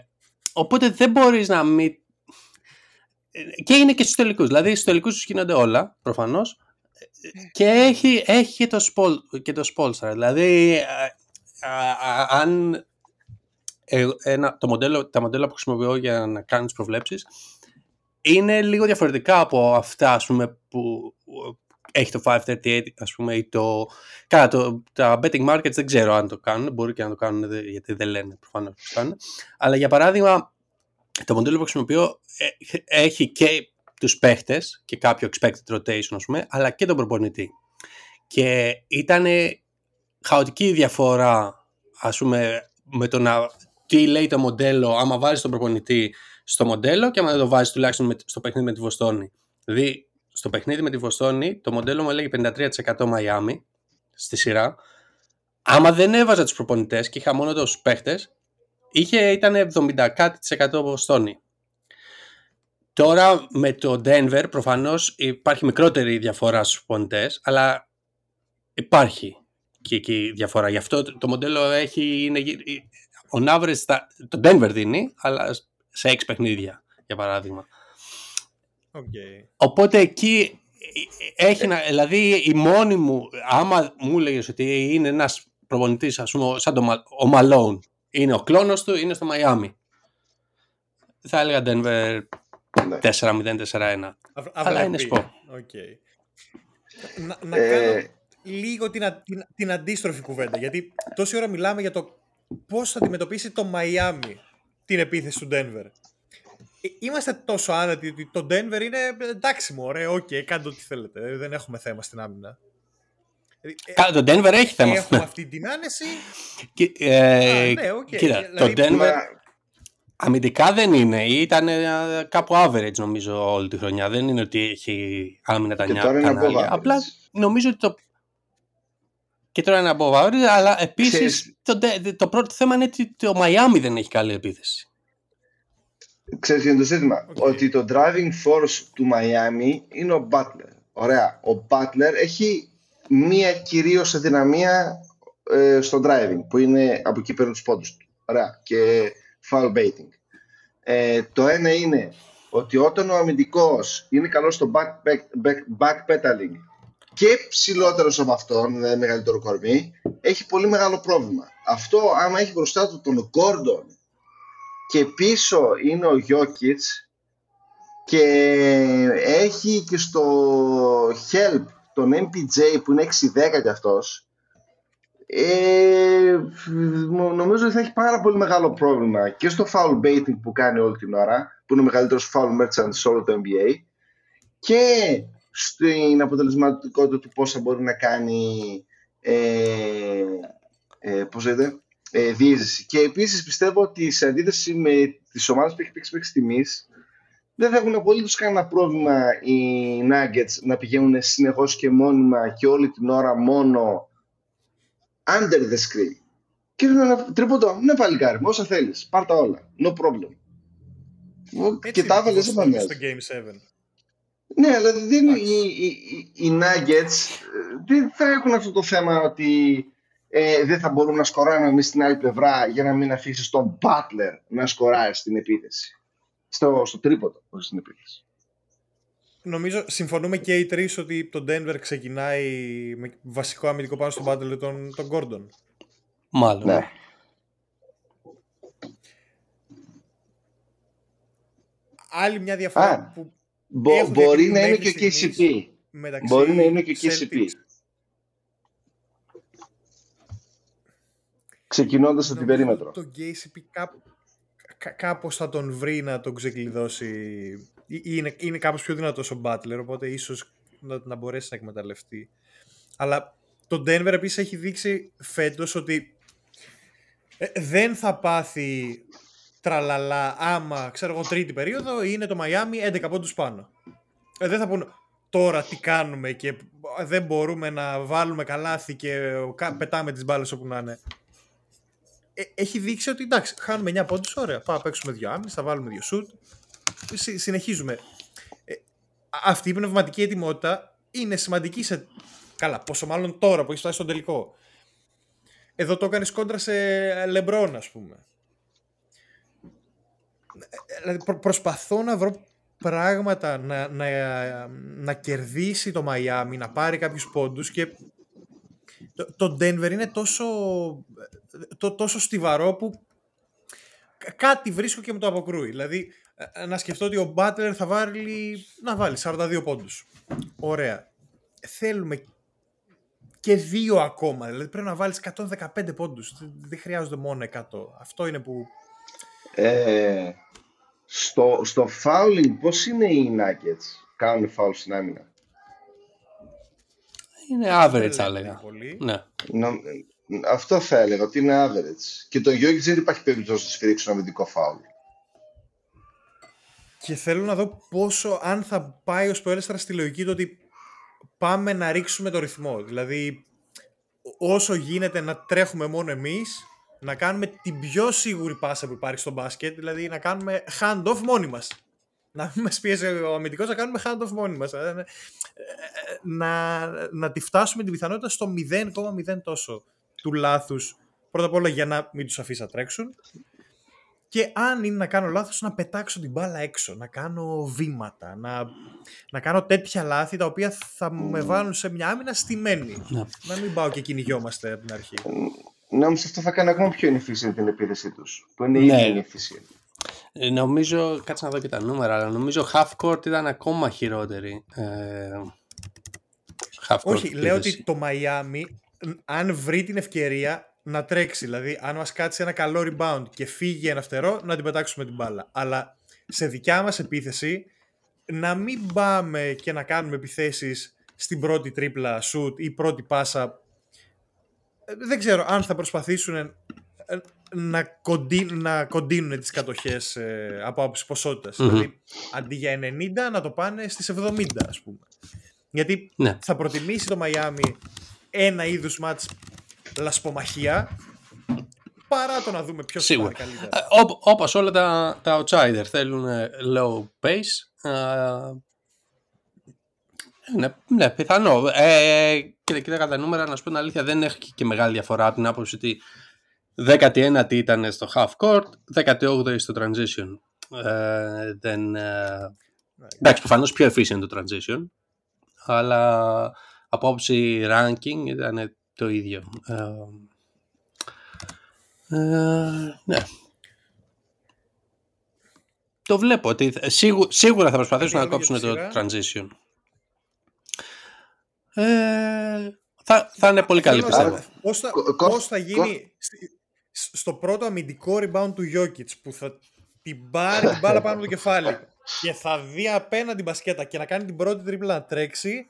οπότε δεν μπορείς να μην... Και είναι και στους τελικούς. Δηλαδή στους τελικούς τους γίνονται όλα, προφανώς. Και έχει, έχει και το, σπολ, και το Spolstra. Δηλαδή, α, α, α, αν ε, ένα, το μοντέλο, τα μοντέλα που χρησιμοποιώ για να κάνω τις προβλέψεις είναι λίγο διαφορετικά από αυτά ας πούμε, που έχει το 538 ας πούμε ή το... Καλά, το, τα betting markets δεν ξέρω αν το κάνουν, μπορεί και να το κάνουν δε- γιατί δεν λένε προφανώς που το κάνουν. Αλλά για παράδειγμα το μοντέλο που χρησιμοποιώ ε, έχει και τους παίχτες και κάποιο expected rotation ας πούμε, αλλά και τον προπονητή. Και ήταν χαοτική η διαφορά ας πούμε με το να τι λέει το μοντέλο άμα βάζεις τον προπονητή στο μοντέλο και άμα δεν το βάζεις τουλάχιστον με- στο παιχνίδι με τη Βοστόνη. Δηλαδή στο παιχνίδι με τη Βοστόνη το μοντέλο μου έλεγε 53% Miami στη σειρά. Άμα δεν έβαζα τους προπονητές και είχα μόνο τους παίχτες είχε, ήταν 70 κάτι της εκατό Βοστόνη. Τώρα με το Denver προφανώς υπάρχει μικρότερη διαφορά στους προπονητές αλλά υπάρχει και εκεί διαφορά. Γι' αυτό το το μοντέλο έχει, είναι, γύρι- ο average στα- το Denver δίνει, αλλά σε έξι παιχνίδια, για παράδειγμα. Okay. Οπότε εκεί έχει να, δηλαδή η μόνη μου, άμα μου έλεγες ότι είναι ένας προπονητής, ας πούμε, σαν το, Μα- ο Malone, είναι ο κλόνος του, είναι στο Miami. Θα έλεγα Denver Ναι. 4-0-4-1. Αυ- Αλλά αυλαπή. είναι σπορ. Οκ. Να, να Ε, κάνω λίγο την, α- την, την αντίστροφη κουβέντα. Γιατί τόση ώρα μιλάμε για το πώς θα αντιμετωπίσει το Miami την επίθεση του Denver. Ε, Είμαστε τόσο άνετοι ότι το Denver είναι ε, εντάξει μου, ωραία, οκ, κάντε ό,τι θέλετε. ε, Δεν έχουμε θέμα στην άμυνα. Δηλαδή, ε, Καλά, το Denver έχει θέμα. Έχουμε αυτή την άνεση. Και, ε, Α, ναι, οκ. Κοίτα, Δηλαδή, το Denver Μα, αμυντικά δεν είναι. Ήταν ε, κάπου average νομίζω όλη τη χρονιά. Δεν είναι ότι έχει άμυνα τα και νιά- τώρα είναι κανάλια. above average. Απλά νομίζω ότι το... Και τώρα είναι above average, αλλά επίσης Ξέρεις- το, De- το πρώτο θέμα είναι ότι το Miami δεν έχει καλή επίθεση. Ξέρεις ποιο είναι το ζήτημα. Οκ. Ότι το driving force του Miami είναι ο Butler. Ωραία. Ο Butler έχει μία κυρίως αδυναμία ε, στο driving που είναι από εκεί παίρνουν τους πόντους του. Ωραία. Και foul baiting. Ε, το ένα είναι ότι όταν ο αμυντικός είναι καλός στο back, back, back, backpedaling και ψηλότερος από αυτόν, δηλαδή μεγαλύτερο κορμί, έχει πολύ μεγάλο πρόβλημα. Αυτό άμα έχει μπροστά του τον Gordon και πίσω είναι ο Γιώκητς και έχει και στο Help τον MPJ που είναι 6-10 κι αυτός. Ε, νομίζω ότι θα έχει πάρα πολύ μεγάλο πρόβλημα και στο foul baiting που κάνει όλη την ώρα που είναι ο μεγαλύτερος foul merchant σε όλο το NBA και στην αποτελεσματικότητα του πόσα μπορεί να κάνει ε, ε, πώς λέτε, ε, διείσδυση. Και επίσης πιστεύω ότι σε αντίθεση με τις ομάδες που έχει παίξει μέχρι στιγμής δεν θα έχουν απολύτως κανένα πρόβλημα οι Nuggets να πηγαίνουν συνεχώς και μόνιμα και όλη την ώρα μόνο under the screen. Και είναι ένα τρίποντο, ναι παλικάρι μου, όσα θέλεις, πάρ' τα όλα, no problem. Έτσι και τα είναι έβαλες το δεν στο πάνε. Game 7. Ναι, αλλά δεν είναι Εντάξει. οι, οι, οι, οι Nuggets ε, δεν θα έχουν αυτό το θέμα ότι ε, δεν θα μπορούμε να σκοράρουμε εμείς στην άλλη πλευρά για να μην αφήσει τον Butler να σκοράρει στην επίθεση. Στο, στο τρίποντο, όχι στην επίθεση. Νομίζω συμφωνούμε και οι τρεις ότι το Denver ξεκινάει με βασικό αμυντικό πάνω στον Butler τον, τον Gordon. Μάλλον. Ναι. Άλλη μια διαφορά Α, που Μπο- Έχουν μπορεί να είναι διακριθεί και ο μέχρι KCP. μεταξύ Μπορεί να είναι και ο KCP. Ξεκινώντας από την νομίζω περίμετρο. Το KCP κάπου, κα- κάπως θα τον βρει να τον ξεκλειδώσει. Ή- Είναι, είναι κάπως πιο δυνατός ο Butler, οπότε ίσως να, να μπορέσει να εκμεταλλευτεί. Αλλά το Denver επίσης έχει δείξει φέτος ότι ε, δεν θα πάθει τραλαλά άμα, ξέρω εγώ, τρίτη περίοδο είναι το Miami 11 πόντους πάνω. Ε, δεν θα πούν τώρα τι κάνουμε και δεν μπορούμε να βάλουμε καλάθι και κα- πετάμε τις μπάλες όπου να είναι. Ε, έχει δείξει ότι εντάξει, χάνουμε 9 πόντους, ωραία, πάμε να παίξουμε δύο άμυνες, θα βάλουμε δύο σουτ. Συ- συνεχίζουμε. Ε, α- αυτή η πνευματική ετοιμότητα είναι σημαντική σε... Καλά, πόσο μάλλον τώρα που έχει φτάσει στον τελικό. Εδώ το έκανες κόντρα σε Λεμπρόν, ας πούμε. Ε, Δηλαδή προ- προσπαθώ να βρω πράγματα να, να, να κερδίσει το Μαϊάμι, να πάρει κάποιους πόντους και το, το Denver είναι τόσο, το, τόσο στιβαρό που κα- κάτι βρίσκω και μου το αποκρούει. Δηλαδή ε, να σκεφτώ ότι ο Butler θα βάλει, να βάλει 42 πόντους. Ωραία. Θέλουμε και δύο ακόμα. Δηλαδή πρέπει να βάλεις 115 πόντους. Δεν- Δεν χρειάζονται μόνο 100. Αυτό είναι που Ε, στο, στο fouling, πώς είναι οι Nuggets; Κάνουν foul στην άμυνα. Είναι average, δεν θα λένε έλεγα. πολύ. Ναι. Νο- αυτό θα έλεγα, ότι είναι average. Και το Jokic δεν υπάρχει περίπτωση να σφυρίξει ένα αμυντικό foul. Και θέλω να δω πόσο, αν θα πάει ο Σπέρεστρα στη λογική του ότι πάμε να ρίξουμε το ρυθμό. Δηλαδή, όσο γίνεται να τρέχουμε μόνο εμείς, να κάνουμε την πιο σίγουρη πάσα που υπάρχει στο μπάσκετ, δηλαδή να κάνουμε hand-off μόνοι μας. Να μην μας πιέζει ο αμυντικός, να κάνουμε hand-off μόνοι μας. Ε, ε, Να, να τη φτάσουμε την πιθανότητα στο 0,0 τόσο του λάθους. Πρώτα απ' όλα για να μην τους αφήσει να τρέξουν και αν είναι να κάνω λάθος να πετάξω την μπάλα έξω, να κάνω βήματα, να, να κάνω τέτοια λάθη τα οποία θα με βάλουν σε μια άμυνα στημένη. Ναι. Να μην πάω και κυνηγιόμαστε από την αρχή. Νόμιζα αυτό θα κάνει ακόμα πιο inefficient την επίθεσή τους. Που είναι Ναι. ήδη inefficient. Ε, Νομίζω, κάτσε να δω και τα νούμερα, αλλά νομίζω half court ήταν ακόμα χειρότερη. Ε, half court Όχι, λέω επίθεση. ότι το Μαϊάμι, αν βρει την ευκαιρία να τρέξει, δηλαδή αν μας κάτσει ένα καλό rebound και φύγει ένα φτερό, να την πετάξουμε την μπάλα. Αλλά σε δικιά μας επίθεση, να μην πάμε και να κάνουμε επιθέσεις στην πρώτη τρίπλα shoot ή πρώτη πάσα. Ε, Δεν ξέρω αν θα προσπαθήσουν ε, να, κοντί, να κοντίνουν τις κατοχές ε, από άποψη ποσότητας. Μμμ. Δηλαδή, αντί για 90 να το πάνε στις 70 ας πούμε. Γιατί Ναι. θα προτιμήσει το Μαϊάμι ένα είδους μάτς λασπομαχία παρά το να δούμε ποιος θα Σίγουρα. πάρει καλύτερα. Ε, Όπο- όπως όλα τα, τα outsider θέλουν ε, low pace. ε, ναι, ναι, πιθανό. Ε, κοίτα, κοίτα τα νούμερα, να σου πω την αλήθεια, δεν έχει και μεγάλη διαφορά από την άποψη ότι 19η ήταν στο half court, 18η στο transition. Ε, δεν, ε, Ναι. εντάξει, προφανώς πιο efficient το transition, αλλά από άποψη ranking ήταν το ίδιο. Ε, ε, ναι. Το βλέπω ότι σίγου- σίγουρα θα προσπαθήσουν να Λίγο κόψουν για το τη transition. Ε, θα, θα είναι πολύ καλή Θέλω να πιστεύω. δω Πώς θα, Κο- Κώστα- πώς θα γίνει στη- σ- στο πρώτο αμυντικό rebound του Jokic που θα την πάρει την μπάλα πάνω από το κεφάλι και θα δει απέναντι μπασκέτα και να κάνει την πρώτη τρίπλα να τρέξει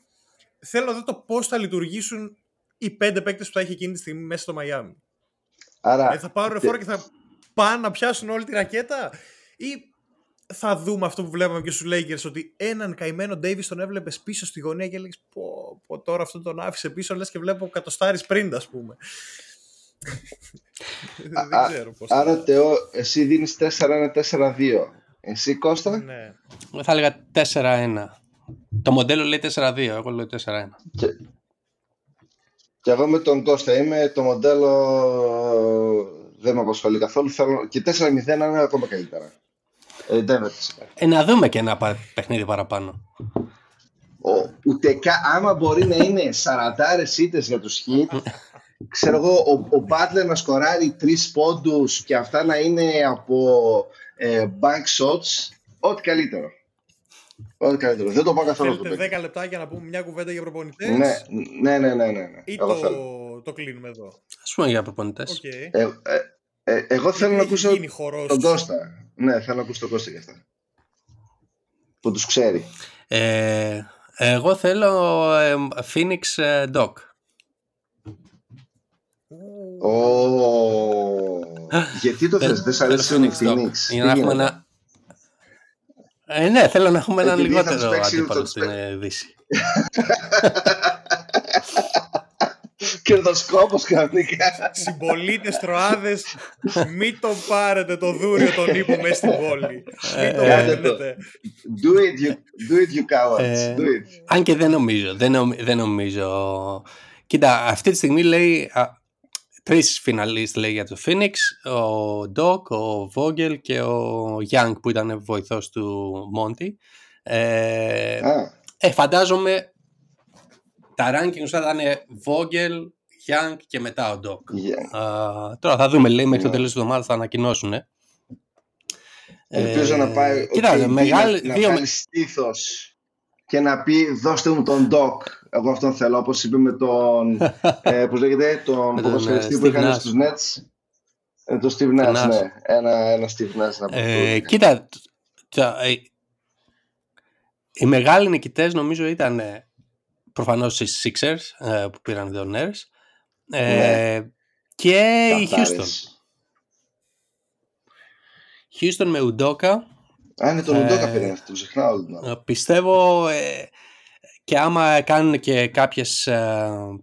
θέλω να δω το πώς θα λειτουργήσουν οι πέντε παίκτες που θα έχει εκείνη τη στιγμή μέσα στο Μαϊάμι. Άρα, Ε, θα πάρουν φόρα και θα πάνε να πιάσουν όλη τη ρακέτα ή θα δούμε αυτό που βλέπαμε και στους Lakers ότι έναν καημένο Davis τον έβλεπες πίσω στη γωνία και έλεγες πω, πω τώρα αυτό τον άφησε πίσω λες και βλέπω κατοστάρις πριν ας πούμε. Δεν α- ξέρω πώς. θα- άρα Τεό, εσύ δίνεις 4-1-4-2. Εσύ Κώστα, Ναι. Θα έλεγα 4-1. Το μοντέλο λέει 4-2, εγώ λέω 4-1. και, και εγώ με τον Κώστα είμαι το μοντέλο δεν με απασχολεί καθόλου. Θέλω, και 4-0 είναι ακόμα καλύτερα. Ε, Denver φυσικά. Ε, να δούμε και ένα πα- παιχνίδι παραπάνω. ο, ούτε κα, άμα μπορεί να είναι 40 ήττες για τους hit, ξέρω εγώ, ο, ο Butler να σκοράρει τρεις πόντους και αυτά να είναι από ε, bank shots, ό,τι καλύτερο. Ό,τι καλύτερο. Δεν το πάω καθόλου αυτό. Θέλετε 10 λεπτά για να πούμε μια κουβέντα για προπονητές; Ναι, ναι, ναι, ναι, ναι, ναι. ή Εγώ το, θέλω. το κλείνουμε εδώ; Ας πούμε για προπονητές. Οκ. Ε, ε, ε, εγώ θέλω να Έχει ακούσω γίνει χορός. τον Κώστα. Ναι, θέλω να ακούσω τον Κώστα για αυτά. Που τους ξέρει. Ε, εγώ θέλω ε, Phoenix ε, Doc. Ου, Ω, γιατί το θες, δεν σ' αρέσει ο Θέλω Phoenix Doc. Phoenix. Για να έχουμε ένα... Ε, ναι, θέλω να έχουμε έναν Επειδή θα τους λιγότερο παίξει αντίπαλο το- στην ε, Δύση. Κερδοσκόπος κανονικά. Συμπολίτες τροάδες, μην το πάρετε το δούριο τον ύπο μέσα στην πόλη. Μην το Ε, παίρνετε. Do it, you, do it, you cowards. Ε, do it. Αν και δεν νομίζω, δεν, νομ- δεν νομίζω. Κοίτα, αυτή τη στιγμή λέει α, τρεις φιναλίστ λέει για το Phoenix, ο Doc, ο Vogel και ο Young που ήταν βοηθός του Monty. Ε, Α, ε, φαντάζομαι τα rankings θα ήταν Vogel, Young και μετά ο Doc. yeah. Α, τώρα θα δούμε, λέει, μέχρι το Ναι. τέλος της εβδομάδας θα ανακοινώσουν. Ε. Ελπίζω να πάει ο Κοίτα, KD μεγάλη, να, δύο, να βγάλει στήθος και να πει δώστε μου τον Doc. Εγώ αυτόν θέλω, όπως είπε με τον, ε, πώς λέγεται, τον Με τον, ποδοσφαιριστή ε, που Steve έκανε Nash. στους Nets. Ε, τον Steve Nash, Nash. ναι. Ένα, ένα Steve Nash να πω. Ε, κοίτα, τα- ε, οι μεγάλοι νικητές νομίζω ήταν ε, προφανώς οι Sixers ε, που πήραν δύο Ners ε, και η Houston. Καθάρες. Houston με Udoka Α, είναι τον Ε, Ουντόκα πήρε αυτό, το ξεχνάω όλη την ώρα. ε, πιστεύω ε, και άμα κάνουν και κάποιες ε,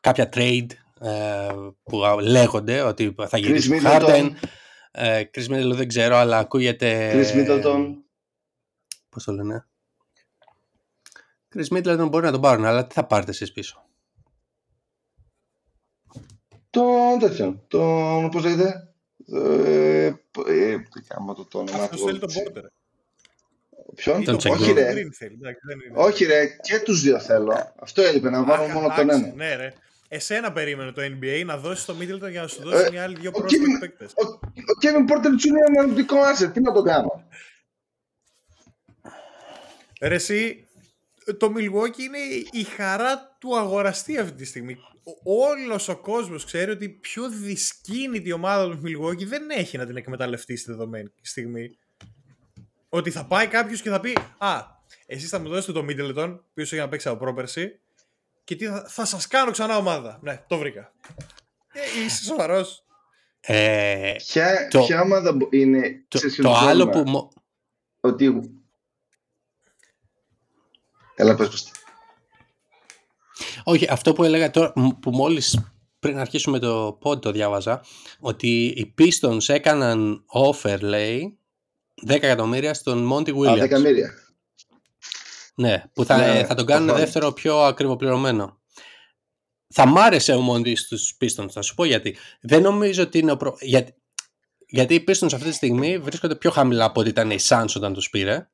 κάποια trade ε, που λέγονται ότι θα Chris γυρίσει ο Harden Middleton, ε, Chris Middleton δεν ξέρω αλλά ακούγεται Chris Middleton. Πώς το λένε; Chris Middleton μπορεί να τον πάρουν, αλλά τι θα πάρετε εσείς πίσω; Τον τέτοιον, τον, πώς λέγεται, ε, ε, τι κάνω το, το όνομά Αυτός του. θέλει τον Πόρτερ. Ποιον, Τον Τσέγκο. όχι ρε, Green θέλει, εντάξει, δεν είναι. όχι ρε, και τους δύο θέλω. Αυτό έλειπε, να βάλω Αχ, μόνο τον εντάξει, ένα. Ναι, ρε. Εσένα περίμενε το NBA να δώσεις το Middleton για να σου Ε, δώσει μια άλλη δύο ο prospect Kevin- παίκτες. Ο, ο Kevin Porter Jr. είναι αναλυτικό asset, τι να το κάνω; Ρε εσύ, το Milwaukee είναι η χαρά του αγοραστή αυτή τη στιγμή. Ο- Όλος ο κόσμος ξέρει ότι πιο δυσκίνητη ομάδα του Milwaukee δεν έχει να την εκμεταλλευτεί στη δεδομένη στιγμή. Ότι θα πάει κάποιος και θα πει «Α, εσείς θα μου δώσετε το Middleton, πίσω για να παίξει από πρόπερση, και τι θα, θα σας κάνω ξανά ομάδα». Ναι, το βρήκα. Ε, είσαι σοβαρός. Ε, Ποια, Το- ποια ομάδα μπο- είναι, το, ξέρεις το ποιο είναι άλλο που... πρόβλημα; μο- Ότι... Έλα πες πες. Όχι, αυτό που έλεγα τώρα, μ- που μόλις πριν αρχίσουμε το pod το διάβαζα, ότι οι Pistons έκαναν offer, λέει, 10 εκατομμύρια στον Monty Α, Williams. δεκαμύρια. Ναι, που θα, Ναι, θα τον το κάνουν χρόνο. δεύτερο πιο ακριβοπληρωμένο. Θα μ' άρεσε ο Μόντι στους Pistons, θα σου πω γιατί. Δεν νομίζω ότι είναι ο προ... γιατί, γιατί οι Pistons αυτή τη στιγμή βρίσκονται πιο χαμηλά από ό,τι ήταν οι Suns όταν τους πήρε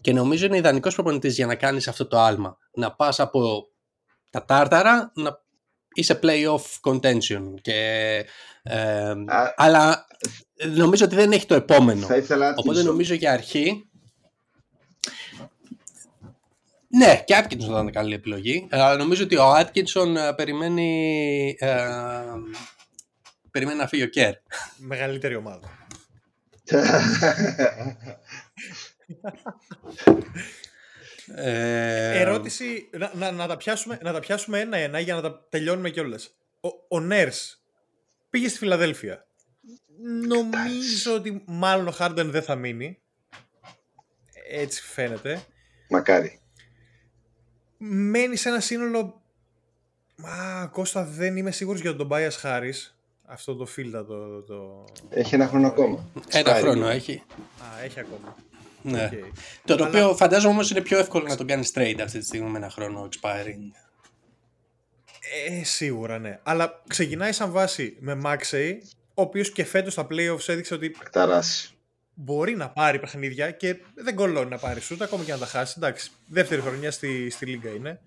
και νομίζω είναι ιδανικός προπονητής για να κάνεις αυτό το άλμα. Να πας από τα τάρταρα να είσαι play-off contention. Και, ε, Α, αλλά νομίζω ότι δεν έχει το επόμενο. θα ήθελα Οπότε Atkinson. νομίζω για αρχή. Ναι, και Atkinson θα ήταν καλή επιλογή. Ε, Αλλά νομίζω ότι ο Atkinson ε, περιμένει. ε, περιμένει να φύγει ο Κέρ. Μεγαλύτερη ομάδα. Ε, Ερώτηση, να, να, να τα πιάσουμε, να τα πιάσουμε ένα-ένα για να τα τελειώνουμε κιόλας. Ο, ο Νέρς πήγε στη Φιλαδέλφια. Νομίζω ότι μάλλον ο Χάρντεν δεν θα μείνει. Έτσι φαίνεται. Μακάρι. Μένει σε ένα σύνολο... Α, Κώστα, δεν είμαι σίγουρος για τον Tobias Harris. Αυτό το φίλτα το... το... Έχει ένα χρόνο ακόμα. ένα Σπάει. χρόνο έχει. Α, έχει ακόμα. Ναι. Οκ. Το Αλλά- οποίο φαντάζομαι όμως είναι πιο εύκολο να τον κάνεις trade αυτή τη στιγμή με ένα χρόνο expiring. Ε, σίγουρα ναι. Αλλά ξεκινάει σαν βάση με Maxey, ο οποίος και φέτος στα playoffs έδειξε ότι Κταράσει. μπορεί να πάρει παιχνίδια και δεν κολλώνει να πάρει σουτ, ακόμα και να τα χάσει. Εντάξει, δεύτερη χρονιά στη, στη Λίγκα είναι.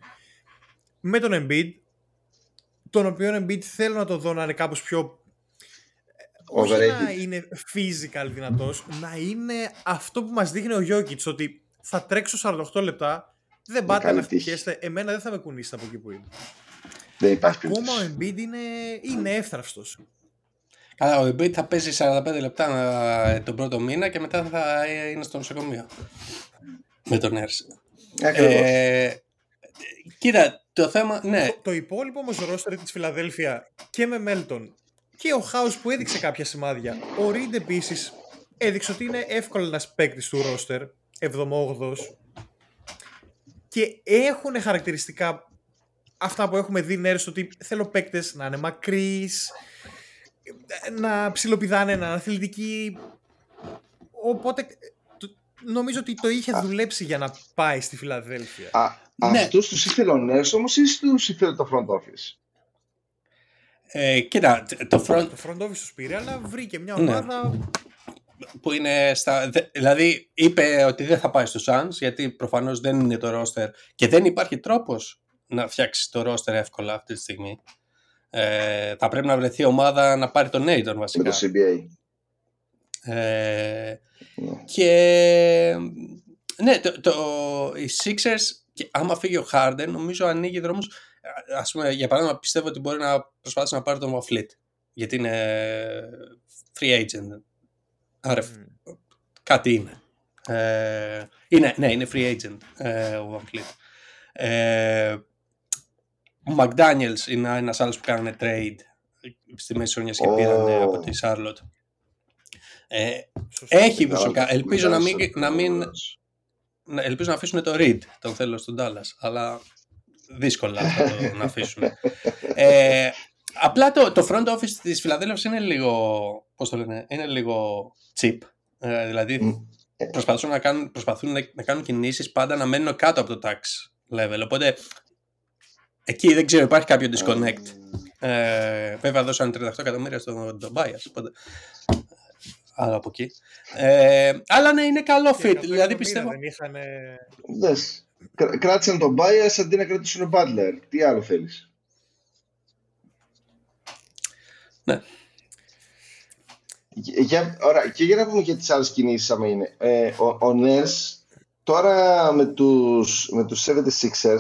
Με τον Embiid, τον οποίο Embiid θέλω να το δω να είναι κάπως πιο όχι να είναι physical δυνατός, να είναι αυτό που μας δείχνει ο Jokic, ότι θα τρέξω 48 λεπτά, δεν πάτε να χτυχέστε, εμένα δεν θα με κουνήσετε από εκεί που είναι. Δεν υπάρχει Ακόμα ο Embiid είναι, είναι εύθραυστος. Καλά, ο Embiid θα παίζει 45 λεπτά ε, τον πρώτο μήνα και μετά θα είναι στο νοσοκομείο. Με τον Έρση. Ε, κοίτα, το θέμα, ναι. Το, το υπόλοιπο όμως ρόστερ της Φιλαδέλφια και με Μέλτον και ο Χάους που έδειξε κάποια σημάδια. Ο Ριντ επίσης έδειξε ότι είναι εύκολος ένας παίκτης του ρόστερ, 7ο-8ο. Και έχουν χαρακτηριστικά αυτά που έχουμε δει νέρες ότι θέλω παίκτες να είναι μακρύς, να ψιλοπηδάνε, να είναι αθλητικοί. Οπότε νομίζω ότι το είχε δουλέψει για να πάει στη Φιλαδέλφια. Α, ναι. Αυτούς τους ήθελε ο Νέρς όμως ή τους ήθελε το front office. Ε, κοίτα, το front... Το front office τους πήρε, αλλά βρήκε μια ναι. ομάδα... Που είναι στα... Δηλαδή, είπε ότι δεν θα πάει στο Suns, γιατί προφανώς δεν είναι το roster και δεν υπάρχει τρόπος να φτιάξεις το roster εύκολα αυτή τη στιγμή. Ε, θα πρέπει να βρεθεί ομάδα να πάρει τον Aiton βασικά. Με το CBA. Ε, ναι. Και ναι, το, το, οι Sixers, και άμα φύγει ο Harden, νομίζω ανοίγει δρόμους ας πούμε, για παράδειγμα, πιστεύω ότι μπορεί να προσπαθήσει να πάρει τον Βαφλίτ. Γιατί είναι free agent. Άρα mm. κάτι είναι. Ε, είναι. Ναι, είναι free agent ε, ο Βαφλίτ. Ε, ο McDaniels είναι ένας άλλος που κάνανε trade στη μέση χρονιά και oh. πήραν από τη Charlotte. Ε, έχει προσωπικά. Ελπίζω να μην, να μην, ελπίζω να αφήσουν το Reed, τον θέλω στον Dallas, αλλά δύσκολα θα το να αφήσουν. Ε, απλά το, το front office της Φιλαδέλφειας είναι λίγο, πώς το λένε, είναι λίγο cheap. Ε, δηλαδή προσπαθούν, να κάνουν, προσπαθούν να, κάνουν κινήσεις πάντα να μένουν κάτω από το tax level. Οπότε εκεί δεν ξέρω, υπάρχει κάποιο disconnect. Ε, βέβαια δώσαν 38 εκατομμύρια στον το bias, οπότε άλλο από εκεί. Ε, αλλά ναι, είναι καλό fit. Δηλαδή πιστεύω. Δεν είχαν... Κράτησαν τον bias αντί να κρατήσουν τον Butler. Τι άλλο θέλεις; Ναι. Για, ωραία, και για να πούμε και τις άλλες κινήσεις άμα είναι. Ε, ο, ο Ners τώρα με τους, με τους 76ers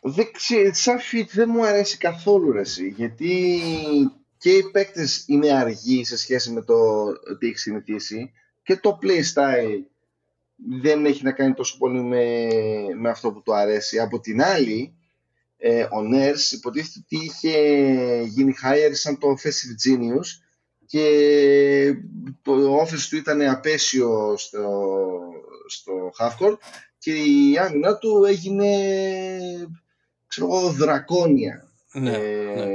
δεν σαν fit δεν μου αρέσει καθόλου ρε, γιατί και οι παίκτες είναι αργοί σε σχέση με το τι έχεις συνηθίσει και το play style δεν έχει να κάνει τόσο πολύ με, με αυτό που του αρέσει. Από την άλλη, ε, ο Νέρς υποτίθεται ότι είχε γίνει hire σαν το offensive genius και το office του ήταν απέσιο στο, στο half court και η άμυνα του έγινε ξέρω εγώ δρακόνια. Ναι, ε, ναι.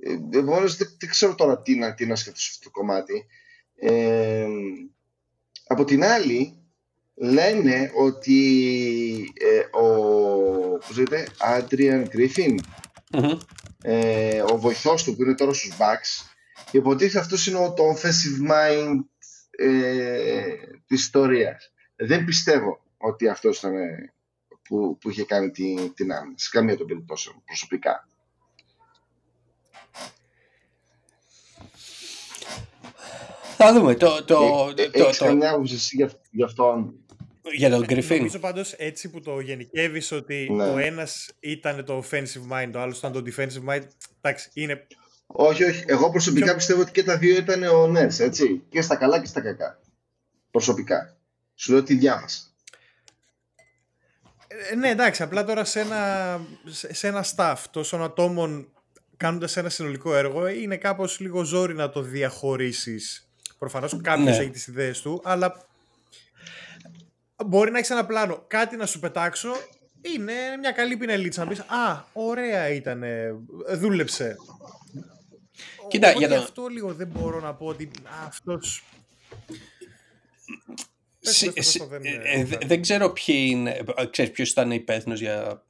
Ε, δεν, ξέρω τώρα τι να, τι να σκεφτώ αυτό το κομμάτι. Ε, από την άλλη, λένε ότι ε, ο πώς λέτε, Adrian Griffin, ε, ο βοηθός του που είναι τώρα στους Bucks, υποτίθεται αυτός είναι το offensive mind ε, της ιστορίας. Δεν πιστεύω ότι αυτός ήταν που, που είχε κάνει την, την άμυνα, σε καμία των περιπτώσεων προσωπικά. Θα δούμε. Το, το, ε, το, έχεις το, καμιά άποψη για, για αυτόν. Για τον Γκριφίν. Νομίζω πάντως έτσι που το γενικεύεις ότι ναι. ο ένας ήταν το offensive mind, ο άλλος ήταν το defensive mind. Εντάξει, είναι... Όχι, όχι. Εγώ προσωπικά Ποιο... πιστεύω ότι και τα δύο ήταν ο Νέρς, έτσι. Και στα καλά και στα κακά. Προσωπικά. Σου λέω τη διάβασα. Ε, ναι, εντάξει, απλά τώρα σε ένα, σε ένα staff τόσων ατόμων κάνοντας ένα συνολικό έργο είναι κάπως λίγο ζόρι να το διαχωρίσεις Προφανώς κάποιος ναι. έχει τις ιδέες του, αλλά μπορεί να έχεις ένα πλάνο. Κάτι να σου πετάξω είναι μια καλή πινελίτσα να πεις Α, ωραία ήταν. Δούλεψε. Κοίτα, για το... αυτό λίγο δεν μπορώ να πω ότι αυτό. δεν ξέρω ποιοι είναι, ξέρεις ποιος ήταν υπεύθυνος για...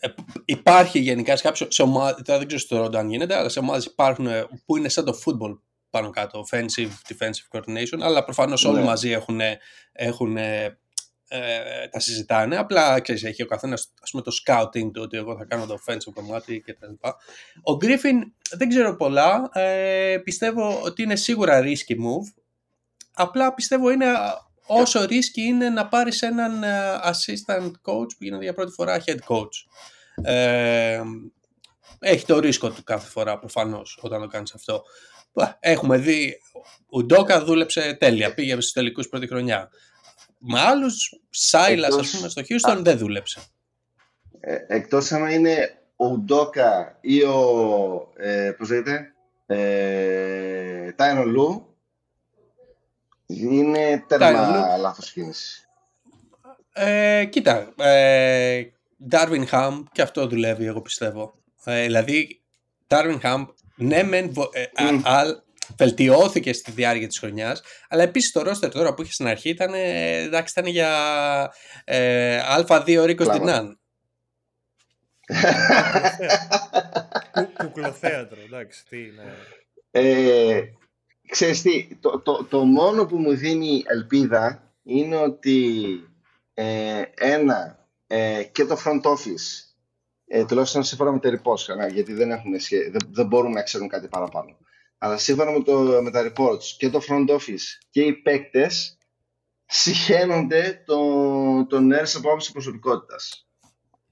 Ε, υπάρχει γενικά σε κάποιο, σε ομάδα, δεν ξέρω στο Ρόντα αν γίνεται, αλλά σε ομάδες υπάρχουν που είναι σαν το football πάνω κάτω, offensive, defensive coordination, αλλά προφανώς όλοι Ναι. μαζί έχουν, έχουν ε, τα συζητάνε. Απλά ξέρεις, έχει ο καθένας ας πούμε, το scouting του ότι εγώ θα κάνω το offensive κομμάτι κτλ. Ο Griffin δεν ξέρω πολλά. Ε, πιστεύω ότι είναι σίγουρα risky move. Απλά πιστεύω είναι όσο risky είναι να πάρεις έναν ε, assistant coach που γίνεται για πρώτη φορά head coach. Ε, έχει το ρίσκο του κάθε φορά προφανώς όταν το κάνεις αυτό. Έχουμε δει, ο Ντόκα δούλεψε τέλεια, πήγε στους τελικούς πρώτη χρονιά. Με άλλους, Σάιλας Εκτός- ας πούμε στο Houston δεν δούλεψε. Ε, εκτός άμα είναι ο Ντόκα ή ο, ε, πώς λέγεται, ε, Τάινο Λου, είναι Tyronn τέρμα λάθος κίνηση. Ε, κοίτα, ε, Darwin Ham και αυτό δουλεύει εγώ πιστεύω. Ε, δηλαδή, Darwin Ham, ναι μεν βο- ε, α- Μμ. α- βελτιώθηκε στη διάρκεια της χρονιάς, αλλά επίσης το roster τώρα που είχε στην αρχή ήταν, ε, εντάξει, ήταν για ε, Α2 Ρίκος Κλάμα. Τινάν. Κου- Κουκλοθέατρο, εντάξει, τι είναι. Ε, ξέρεις τι, το, το, το μόνο που μου δίνει ελπίδα είναι ότι ε, ένα ε, και το front office ε, τουλάχιστον σύμφωνα με τα reports καλά, γιατί δεν, έχουν σχέ- δεν, δεν μπορούν να ξέρουν κάτι παραπάνω αλλά σύμφωνα με, το, με τα reports και το front office και οι παίκτες συχαίνονται τον το Nurse από άποψη προσωπικότητας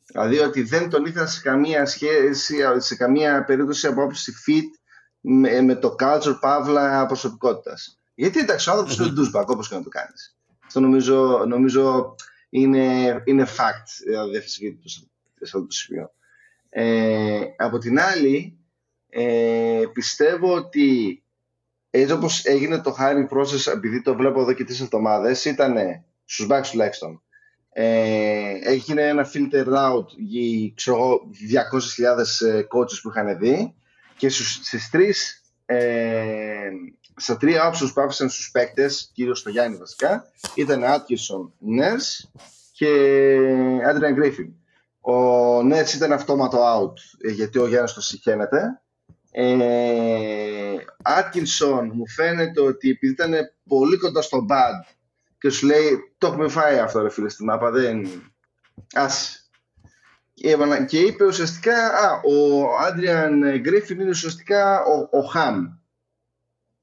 δηλαδή ότι δεν τον ήθελα σε καμία σχέση σε καμία περίπτωση από άποψη fit με, με το culture παύλα προσωπικότητας. Γιατί εντάξει, ο άνθρωπος Μμμ. είναι douchebag, όπως και να το κάνεις. Αυτό νομίζω, νομίζω είναι, είναι fact, δηλαδή δεν αμφισβήτητο σε σε αυτό το σημείο. Ε, από την άλλη, ε, πιστεύω ότι έτσι όπως έγινε το hiring process, επειδή το βλέπω εδώ και τρεις εβδομάδες, ήταν στους backs τουλάχιστον. Ε, έγινε ένα filter out για ξέρω εγώ, 200.000 ε, coaches που είχαν δει και στους, στις τρεις, ε, στα τρία options που άφησαν στους παίκτες, κυρίως στο Γιάννη βασικά, ήταν Atkinson, Nurse και Adrian Griffin. Ο Nurse ήταν αυτόματο out, ε, γιατί ο Γιάννης το συχαίνεται. Ε, Atkinson μου φαίνεται ότι επειδή ήταν πολύ κοντά στο bad και σου λέει το έχουμε φάει αυτό ρε φίλε στη μάπα, δεν... Ας. Και, έβαλα- και είπε ουσιαστικά, α, ο Άντριαν Γκρίφιν είναι ουσιαστικά ο, ο Χαμ.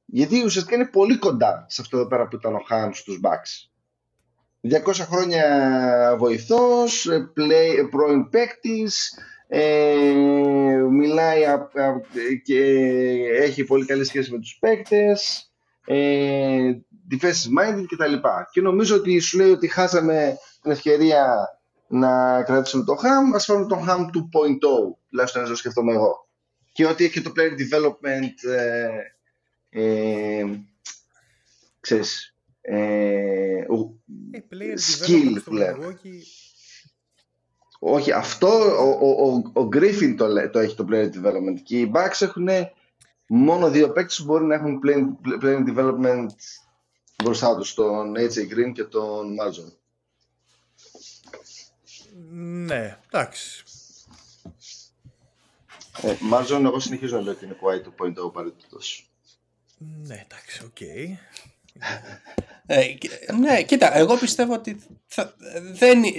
Γιατί ουσιαστικά είναι πολύ κοντά σε αυτό εδώ πέρα που ήταν ο Χαμ στους Bucks. 200 χρόνια βοηθός, ε, play, πρώην παίκτης, ε, μιλάει α- α- και έχει πολύ καλή σχέση με τους παίκτες, ε, defensive minded κτλ. Και νομίζω ότι σου λέει ότι χάσαμε την ευκαιρία να κρατήσουμε το ham, ας φέρουμε το ham 2.0, τουλάχιστον έτσι το σκεφτόμαι εγώ. Και ότι έχει και το player development, ε, ε, ξέρεις, ε, ο- Ε, player Skill development στο που λέμε. Milwaukee, όχι, αυτό ο, ο, ο, ο Griffin το, λέ- το έχει το player development και οι Bucks έχουν μόνο δύο παίκτες που μπορεί να έχουν player, player development μπροστά τους, τον AJ Green και τον Marjon. Ναι, εντάξει. Ε, Marjon, εγώ συνεχίζω να λέω ότι είναι Kawhi 2.0 απαραίτητος. Ναι, εντάξει, οκ. Ε, κοι- ναι, κοίτα, εγώ πιστεύω ότι θα, δεν... ε,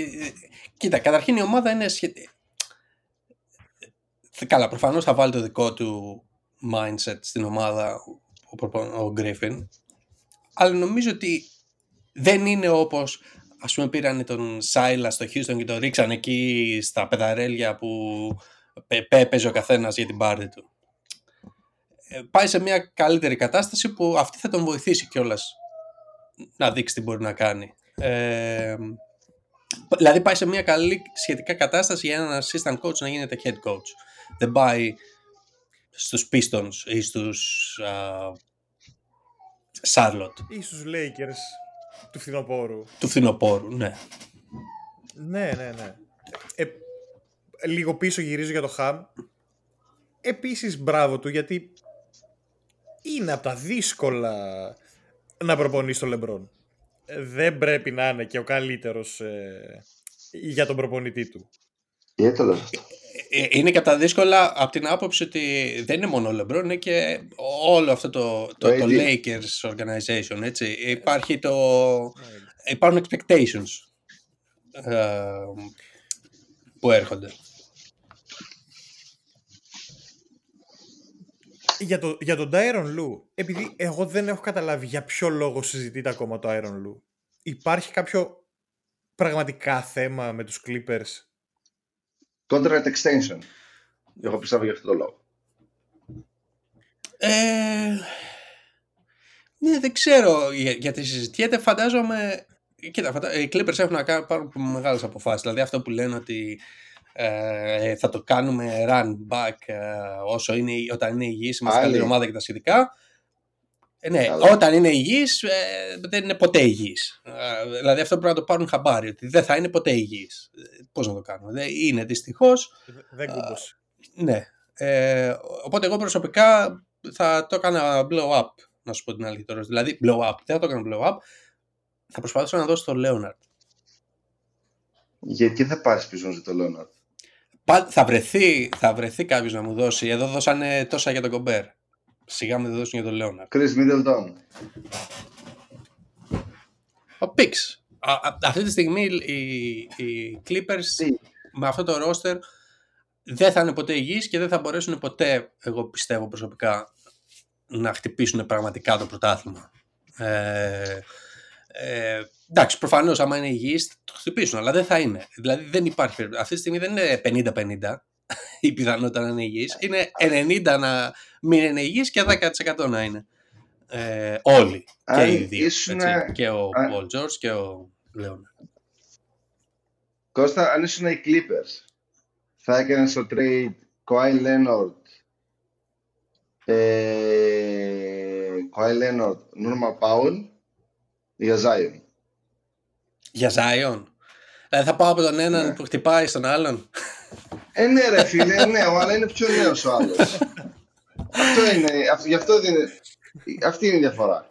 Κοίτα, καταρχήν η ομάδα είναι σχετικά... Καλά, προφανώς θα βάλει το δικό του mindset στην ομάδα ο, προπο- ο Γκρίφιν. Αλλά νομίζω ότι δεν είναι όπως ας πούμε πήραν τον Σάιλα στο Houston και τον ρίξαν εκεί στα πεδαρέλια που πε- πε- παίζει ο καθένας για την πάρτη του. Ε, πάει σε μια καλύτερη κατάσταση που αυτή θα τον βοηθήσει κιόλας να δείξει τι μπορεί να κάνει. Ε, δηλαδή πάει σε μια καλή σχετικά κατάσταση για έναν assistant coach να γίνεται head coach. Δεν πάει στους Pistons ή στους α, Charlotte Ή στους Lakers του φθινοπόρου. του φθινοπόρου, ναι. Ναι, ναι, ναι. Ε, λίγο πίσω γυρίζω για το Χαμ. Επίσης μπράβο του γιατί είναι από τα δύσκολα να προπονείς τον Λεμπρόν. Ε, Δεν πρέπει να είναι και ο καλύτερος ε, για τον προπονητή του. Γιατί το λες αυτό. Ε, είναι και από τα δύσκολα από την άποψη ότι δεν είναι μόνο ο LeBron, είναι και όλο αυτό το, το, το, Το AD. Lakers organization. Έτσι. Υπάρχει το, υπάρχουν expectations ε, που έρχονται. Για, το, για τον Tyron Lue, επειδή εγώ δεν έχω καταλάβει για ποιο λόγο συζητείται ακόμα το Tyron Lue, υπάρχει κάποιο πραγματικά θέμα με τους Clippers; Contract extension. Εγώ πιστεύω για αυτό το λόγο. Ε, ναι, δεν ξέρω για- γιατί συζητιέται. Φαντάζομαι. Κοίτα, φαντα... οι Clippers έχουν να κάνουν πάρα πολύ μεγάλες αποφάσεις. Δηλαδή αυτό που λένε ότι ε, θα το κάνουμε run back ε, όσο είναι, όταν είναι υγιής, είμαστε Άλλη. καλύτερη ομάδα και τα σχετικά. Ε, ναι, Καλά. όταν είναι υγιής ε, δεν είναι ποτέ υγιής. Ε, δηλαδή αυτό πρέπει να το πάρουν χαμπάρι, ότι δεν θα είναι ποτέ υγιής. Ε, Πώς να το κάνουμε. Δεν είναι δυστυχώς. Δεν κούμπωσε. Ναι. Ε, οπότε εγώ προσωπικά θα το έκανα blow up, να σου πω την αλήθεια τώρα. Δηλαδή, blow up. Δεν θα το έκανα blow up. Θα προσπαθήσω να δώσω το Leonard. Γιατί θα πάρει πίσω για το Leonard. Πα- Θα βρεθεί, θα βρεθεί κάποιος να μου δώσει. Εδώ δώσανε τόσα για τον Κομπέρ. Σιγά με δεν δώσουν για τον Leonard. Chris Middleton. Ο Pix. Αυτή τη στιγμή οι, οι Clippers Τι; με αυτό το roster δεν θα είναι ποτέ υγιείς και δεν θα μπορέσουν ποτέ, εγώ πιστεύω προσωπικά, να χτυπήσουν πραγματικά το πρωτάθλημα. Ε, ε, εντάξει, προφανώς άμα είναι υγιείς θα το χτυπήσουν, αλλά δεν θα είναι. Δηλαδή δεν υπάρχει περίπτωση. Αυτή τη στιγμή δεν είναι 50-50 η πιθανότητα να είναι υγιείς. Είναι 90 να μην είναι υγιείς και 10% να είναι. Ε, όλοι. Αν και οι δύο. ήσουν- έτσι. Και ο αν- Paul George και ο Λέωνα. Κώστα, αν ήσουν οι Clippers, θα έκανες στο trade Kawhi Leonard, ε, Kawhi Leonard, Norman Powell για Zion. Για Zion. Δηλαδή θα πάω από τον έναν Ναι. που χτυπάει στον άλλον. Ε, ναι, ρε φίλε, νέο, αλλά είναι πιο νέος ο άλλος. αυτό είναι, αυτό, γι' αυτό είναι, αυτή είναι η διαφορά.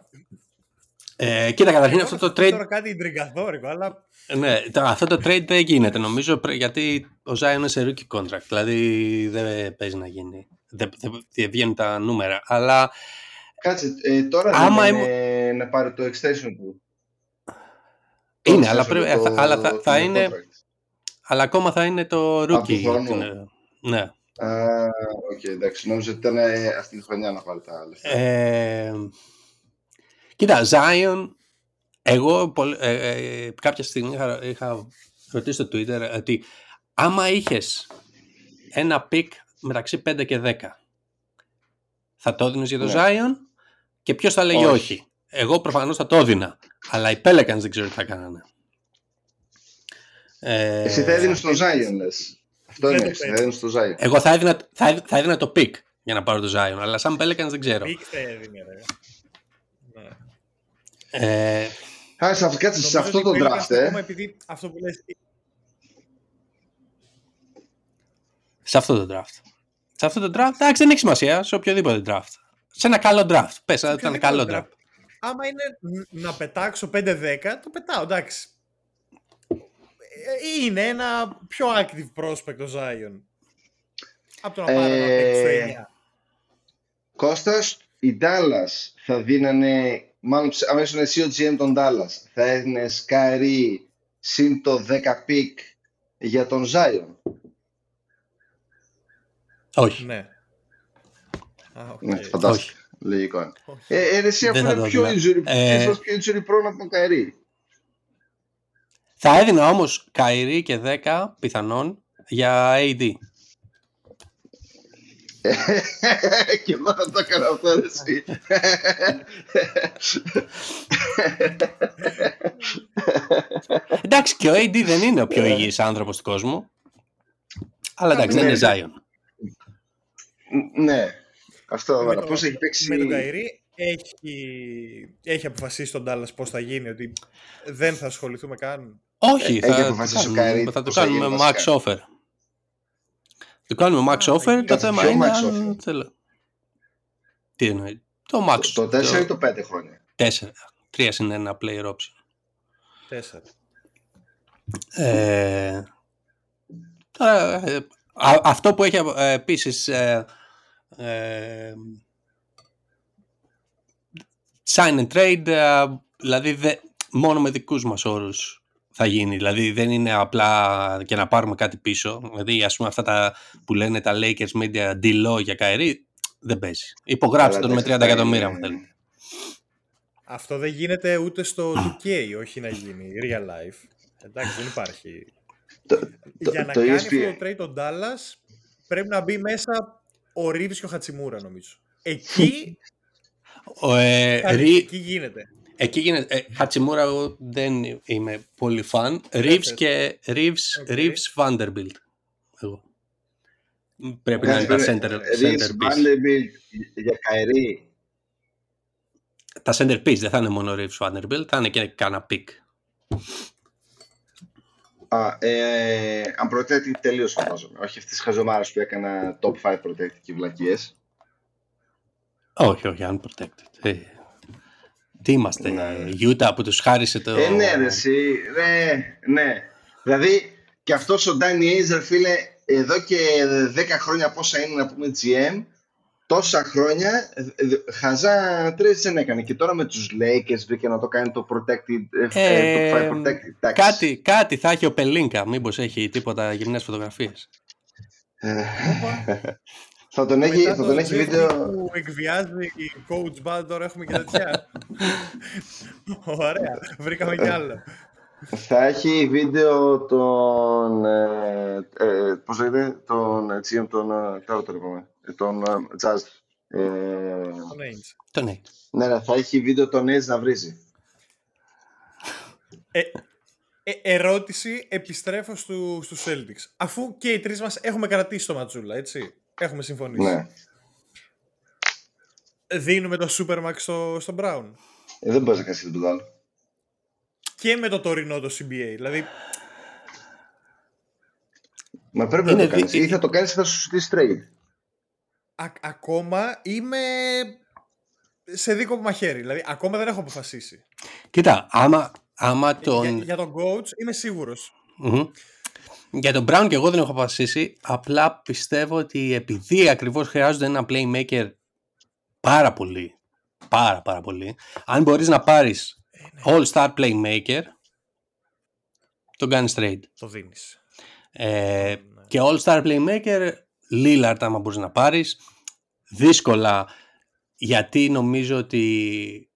Ε, κοίτα, καταρχήν αυτό το trade. Τώρα κάτι ιντριγκαθόρικο, αλλά Ναι, το- αυτό το trade δεν γίνεται νομίζω πρέ- γιατί ο Zion είναι σε rookie contract. Δηλαδή δεν παίζει να γίνει. Δεν, δεν, δεν βγαίνουν τα νούμερα. Αλλά Κάτσε, ε, τώρα Άμα δεν ήμουν- είναι να πάρει το extension του. Είναι, Το αλλά, extension, πρέπει, το- θα, αλλά θα, το θα είναι. contract. Αλλά ακόμα θα είναι το rookie. χρόνου. από την- Ναι. Α, οκ, εντάξει, νόμιζα ότι ήταν ε, αυτή τη χρονιά να πάρει τα λεφτά. Ε, κοίτα, Zion, εγώ πολ- ε, ε, κάποια στιγμή είχα, είχα ρωτήσει στο Twitter ότι άμα είχες ένα pick μεταξύ 5 και 10 θα το έδινες για το Ναι. Zion και ποιος θα έλεγε Όχι. όχι; Εγώ προφανώς θα το έδινα, αλλά οι Pelicans δεν ξέρω τι θα κάνανε. Ε, Εσύ θα έδινες στον Zion, λες. Αυτό Δεν είναι, το θα παίζει. έδινες στον Zion. εγώ θα έδινα, θα, έδι- θα έδινα το pick για να πάρω το Zion, αλλά σαν Pelicans δεν ξέρω. pick θα έδινε, ρε. Ναι. Ε, Α, σε αυτό, κάτσε, σε Νομίζω αυτό ότι το οι draft, Pelicans ακόμα ε. επειδή αυτό που λες σε αυτό το draft. Σε αυτό το draft, εντάξει, δεν έχει σημασία, σε οποιοδήποτε draft. Σε ένα καλό draft. Πες, θα ήταν καλό οποιοδήποτε draft. Άμα είναι ν- να πετάξω 5-10, το πετάω, εντάξει. Ε, Είναι ένα πιο attractive prospect ο Zion. Από το να πάρω ένα παίκτη στο Ε, 9. Κώστας, οι Dallas θα δίνανε, μάλλον ψ- άμα ήσουν εσύ ο GM των Dallas, θα έδινες Kyrie συν το 10 pick για τον Zion. Όχι. Ναι. Α, οκ. Ναι, φαντάστηκα. Λογικό είναι. Όχι. Ε, ε, εσύ Δεν αφού θα είναι το πιο έδινα. injury, Ε, ίσως πιο injury prone από τον Kyrie. Θα έδινα όμως Καϊρή και 10 πιθανόν για AD. και εγώ θα το έκανα αυτό ρε, εσύ. Εντάξει και ο AD δεν είναι ο πιο υγιής άνθρωπος του κόσμου. Αλλά εντάξει δεν Ναι. είναι Zion. ναι. Αυτό, Με ωραία. το- Πώς έχει παίξει... Με τον Καϊρή έχει, έχει αποφασίσει τον Dallas πώς θα γίνει, ότι δεν θα ασχοληθούμε καν. Όχι, έχει θα, αποφασίσει το ο κάνουμε, Kyrie θα το πώς θα κάνουμε γίνει max βασικά. offer. Το κάνουμε max Α, offer, θα το γίνει. θέμα Ποιο είναι max αν offer? θέλω. Τι εννοεί. Το max. Το 4 ή το 5 χρόνια. 4. 3 συν ένα player option. Τέσσερα. Ε, τώρα, ε, Α, αυτό που έχει ε, επίσης ε, ε, sign and trade, ε, δηλαδή δε, μόνο με δικούς μας όρους θα γίνει. Δηλαδή δεν είναι απλά και να πάρουμε κάτι πίσω. Δηλαδή ας πούμε αυτά τα που λένε τα Lakers Media deal για Καερή δεν παίζει. Υπογράψτε τον με 30 εκατομμύρια αν θέλετε. Αυτό δεν γίνεται ούτε στο 2K, όχι να γίνει real life. Εντάξει, δεν υπάρχει. Το, Για να το κάνει ESPN αυτό το trade ο Dallas πρέπει να μπει μέσα ο Reeves και ο Hachimura νομίζω. Εκεί, Ο, ε, κάτι- Ρι- εκεί γίνεται. Εκεί γίνεται. Ε, Hachimura εγώ δεν είμαι πολύ φαν. Reeves θες. και Reeves, OK. Reeves Vanderbilt. Εγώ. Πρέπει να Κάτσε, είναι τα περίμενε. center, Reeves, center piece. Vanderbilt για Kyrie. Τα center piece δεν θα είναι μόνο Reeves Vanderbilt, θα είναι και κάνα pick. Α, ε, unprotected τελείως φαντάζομαι. Όχι αυτές τις χαζομάρες που έκανα top 5 protected και βλακίες. Όχι, όχι, unprotected. Ε, τι είμαστε, Ναι. Utah που τους χάρισε το... Ε, ναι, ρε, εσύ. Ναι, ναι. Δηλαδή, και αυτός ο Danny Aizer, φίλε, εδώ και 10 χρόνια πόσα είναι να πούμε GM, τόσα χρόνια ε, ε, χαζά τρεις δεν έκανε. Και τώρα με τους Lakers βρήκε να το κάνει το protected, ε, Ε, top 5 protected. Εντάξει. Κάτι, κάτι θα έχει ο Πελίνκα, μήπως έχει τίποτα γυμνές φωτογραφίες. Ε, θα τον έχει, Μετά θα το τον έχει Jeff βίντεο... που εκβιάζει η coach band, τώρα έχουμε και τέτοια. Ωραία, βρήκαμε κι άλλο. Θα έχει βίντεο τον. Ε, ε, πώς λέγεται, τον ε, GM, τον. ε, Τώρα το είπαμε. ε, Τον ε, Jazz. Ε, Τον Ainge. Το ναι. ναι, ναι, θα έχει βίντεο τον Edge να βρίζει. Ε, ε, ερώτηση, επιστρέφω στου, στους Celtics. Αφού και οι τρεις μας έχουμε κρατήσει το Ματζούλα, έτσι. Έχουμε συμφωνήσει. Ναι. Δίνουμε το Supermax στο, στο Brown. Ε, δεν μπορεί να κάνει τίποτα άλλο. Και με το τωρινό το CBA. Δηλαδή, Μα πρέπει Είναι να το κάνεις. δι- Ή θα το κάνεις ή θα σου στήσει trade. Α- ακόμα είμαι σε δίκοπο μαχαίρι. Δηλαδή, ακόμα δεν έχω αποφασίσει. Κοίτα, άμα, άμα τον... Για, για τον coach είμαι σίγουρος. Μμμ. Για τον Brown και εγώ δεν έχω αποφασίσει. Απλά πιστεύω ότι επειδή ακριβώς χρειάζονται ένα playmaker πάρα πολύ, πάρα πάρα πολύ, αν μπορείς να πάρεις all-star playmaker, τον κάνεις trade. Το δίνεις. Ε, Ναι. και all-star playmaker, Lillard άμα μπορείς να πάρεις. Δύσκολα, γιατί νομίζω ότι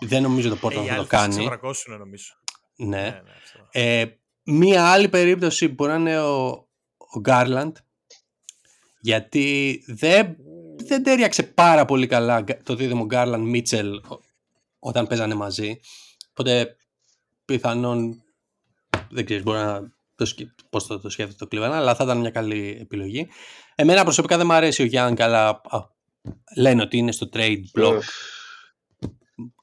δεν νομίζω το Portland Ε, οι θα το άλλοι θα σε κάνει. ξεβρακώσουν, νομίζω. Ναι. Ναι, ναι, αυτό. Ε, μία άλλη περίπτωση μπορεί να είναι ο, ο Garland γιατί δεν, δεν τέριαξε πάρα πολύ καλά το δίδυμο Garland Mitchell ο- όταν παίζανε μαζί οπότε πιθανόν δεν ξέρεις μπορεί να το, σκε- πώς το, το σκέφτεται το Cleveland αλλά θα ήταν μια καλή επιλογή εμένα προσωπικά δεν μου αρέσει ο Young αλλά α, λένε ότι είναι στο trade block Ουφ.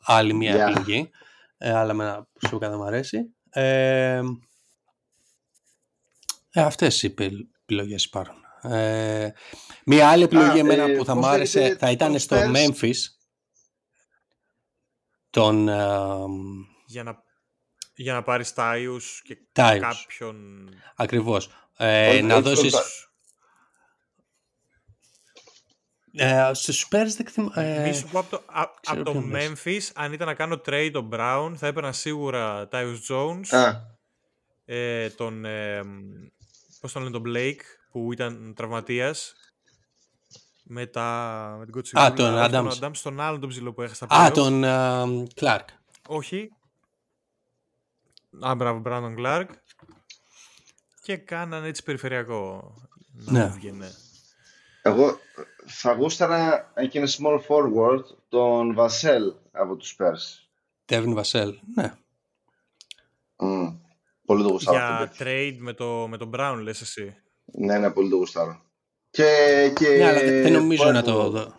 άλλη μια Γεια. επιλογή. Ε, αλλά εμένα προσωπικά δεν μου αρέσει. Ε, ε, αυτές οι επι- επιλογές υπάρχουν. Ε, μια άλλη επιλογή Α, εμένα ε, που θα πώς μου άρεσε λέγεται θα ήταν το στο Spurs? Memphis. Τον ε, Για να, για να πάρεις Τάιους και Tyus. κάποιον... Ακριβώς. Ε, Όχι, να όχι, δώσεις... τον Ε, στους Spurs δεν θυμάμαι. Μη σου πω από το, α- ξέρω από το ποιον λες. Memphis, αν ήταν να κάνω trade τον Brown, θα έπαιρνα σίγουρα Tyus Jones, Α, ε, τον, ε, μ, πώς τον λένε, τον Blake, που ήταν τραυματίας, με, τα, με την κοτσιβούλα. Α, τον όχι Adams. Τον Adams, τον άλλον τον ψηλό που έχασε τα Α, playoff. τον ε, Clark. Όχι. Α, μπράβο, Brandon Clark. Και κάναν έτσι περιφερειακό. Να Ναι. μου βγαινε. εγώ θα γούσταρα εκεί ένα small forward τον Βασέλ από τους Spurs. Devin Vassell. Ναι. Μμ. Πολύ το γουστάρω. αυτό το Για παίκτη. trade με, το, με τον Brown, λες εσύ. Ναι, ναι, πολύ το γουστάρω. Και, και ναι, αλλά δεν, δεν νομίζω να Portland. το δω.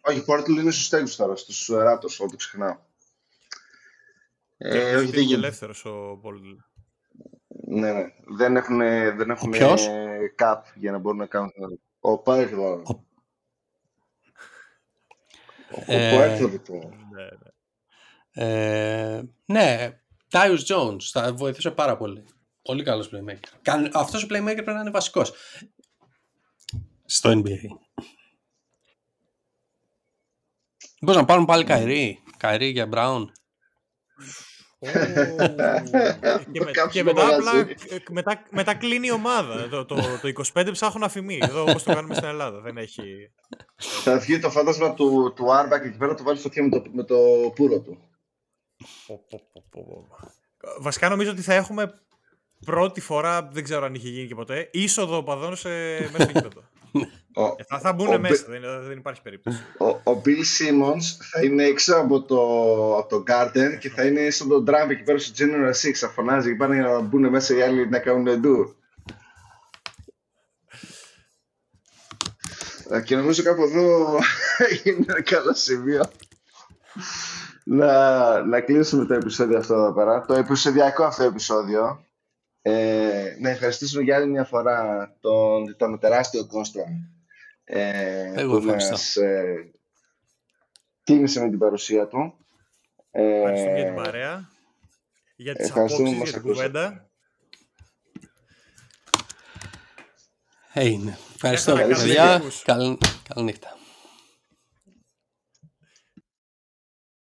Όχι, Portland είναι στους Texans τώρα, στους Raptors, ό,τι ξεχνάω. Ε, Νομίζω όχι, ότι δεν είναι και γίνεται. ελεύθερος ο Paul. Ναι, ναι. Δεν έχουν, δεν έχουν ποιος; cap για να μπορούν να κάνουν. Ο Πάιρτο. Ο- Ο Ε, Πάιρτο, λοιπόν. Ναι, ναι. Ε, ναι, Tyus Jones θα βοηθούσε πάρα πολύ. Πολύ καλός playmaker. Καν- Αυτός ο playmaker πρέπει να είναι βασικός. στο NBA. Πώς να πάρουν πάλι Καϊρή, Καϊρή για Μπράουν. Και, με, και μετά, απλά, μετά, μετά κλείνει η ομάδα. το, το, το 25 ψάχνουν αφημί. Εδώ όπως το κάνουμε στην Ελλάδα. Δεν έχει... Θα βγει το φάντασμα του, του Άρμπακ εκεί πέρα το βάλει φωτιά με το, με το πουρο του. Βασικά νομίζω ότι θα έχουμε πρώτη φορά, δεν ξέρω αν είχε γίνει και ποτέ, είσοδο οπαδών σε μέσα στο γήπεδο. Ε, θα, θα μπουν μέσα, δεν, δεν, υπάρχει περίπτωση. Ο, ο Bill Simmons θα είναι έξω από το, από το Garden και θα είναι στον τον Trump εκεί πέρα στο General 6. Θα φωνάζει και πάνε για να μπουν μέσα οι άλλοι να κάνουν εντού. Ε, και νομίζω κάπου εδώ είναι ένα καλό σημείο να, να κλείσουμε το επεισόδιο αυτό εδώ πέρα. Το επεισοδιακό αυτό επεισόδιο. Ε, να ευχαριστήσουμε για άλλη μια φορά τον, τον τεράστιο Κώστα ε, Εγώ που μας ε, τίμησε με την παρουσία του. Ε, Ευχαριστούμε για την παρέα, για τις απόψεις, για την κουβέντα. Έγινε. Ευχαριστώ, παιδιά. Καλή νύχτα.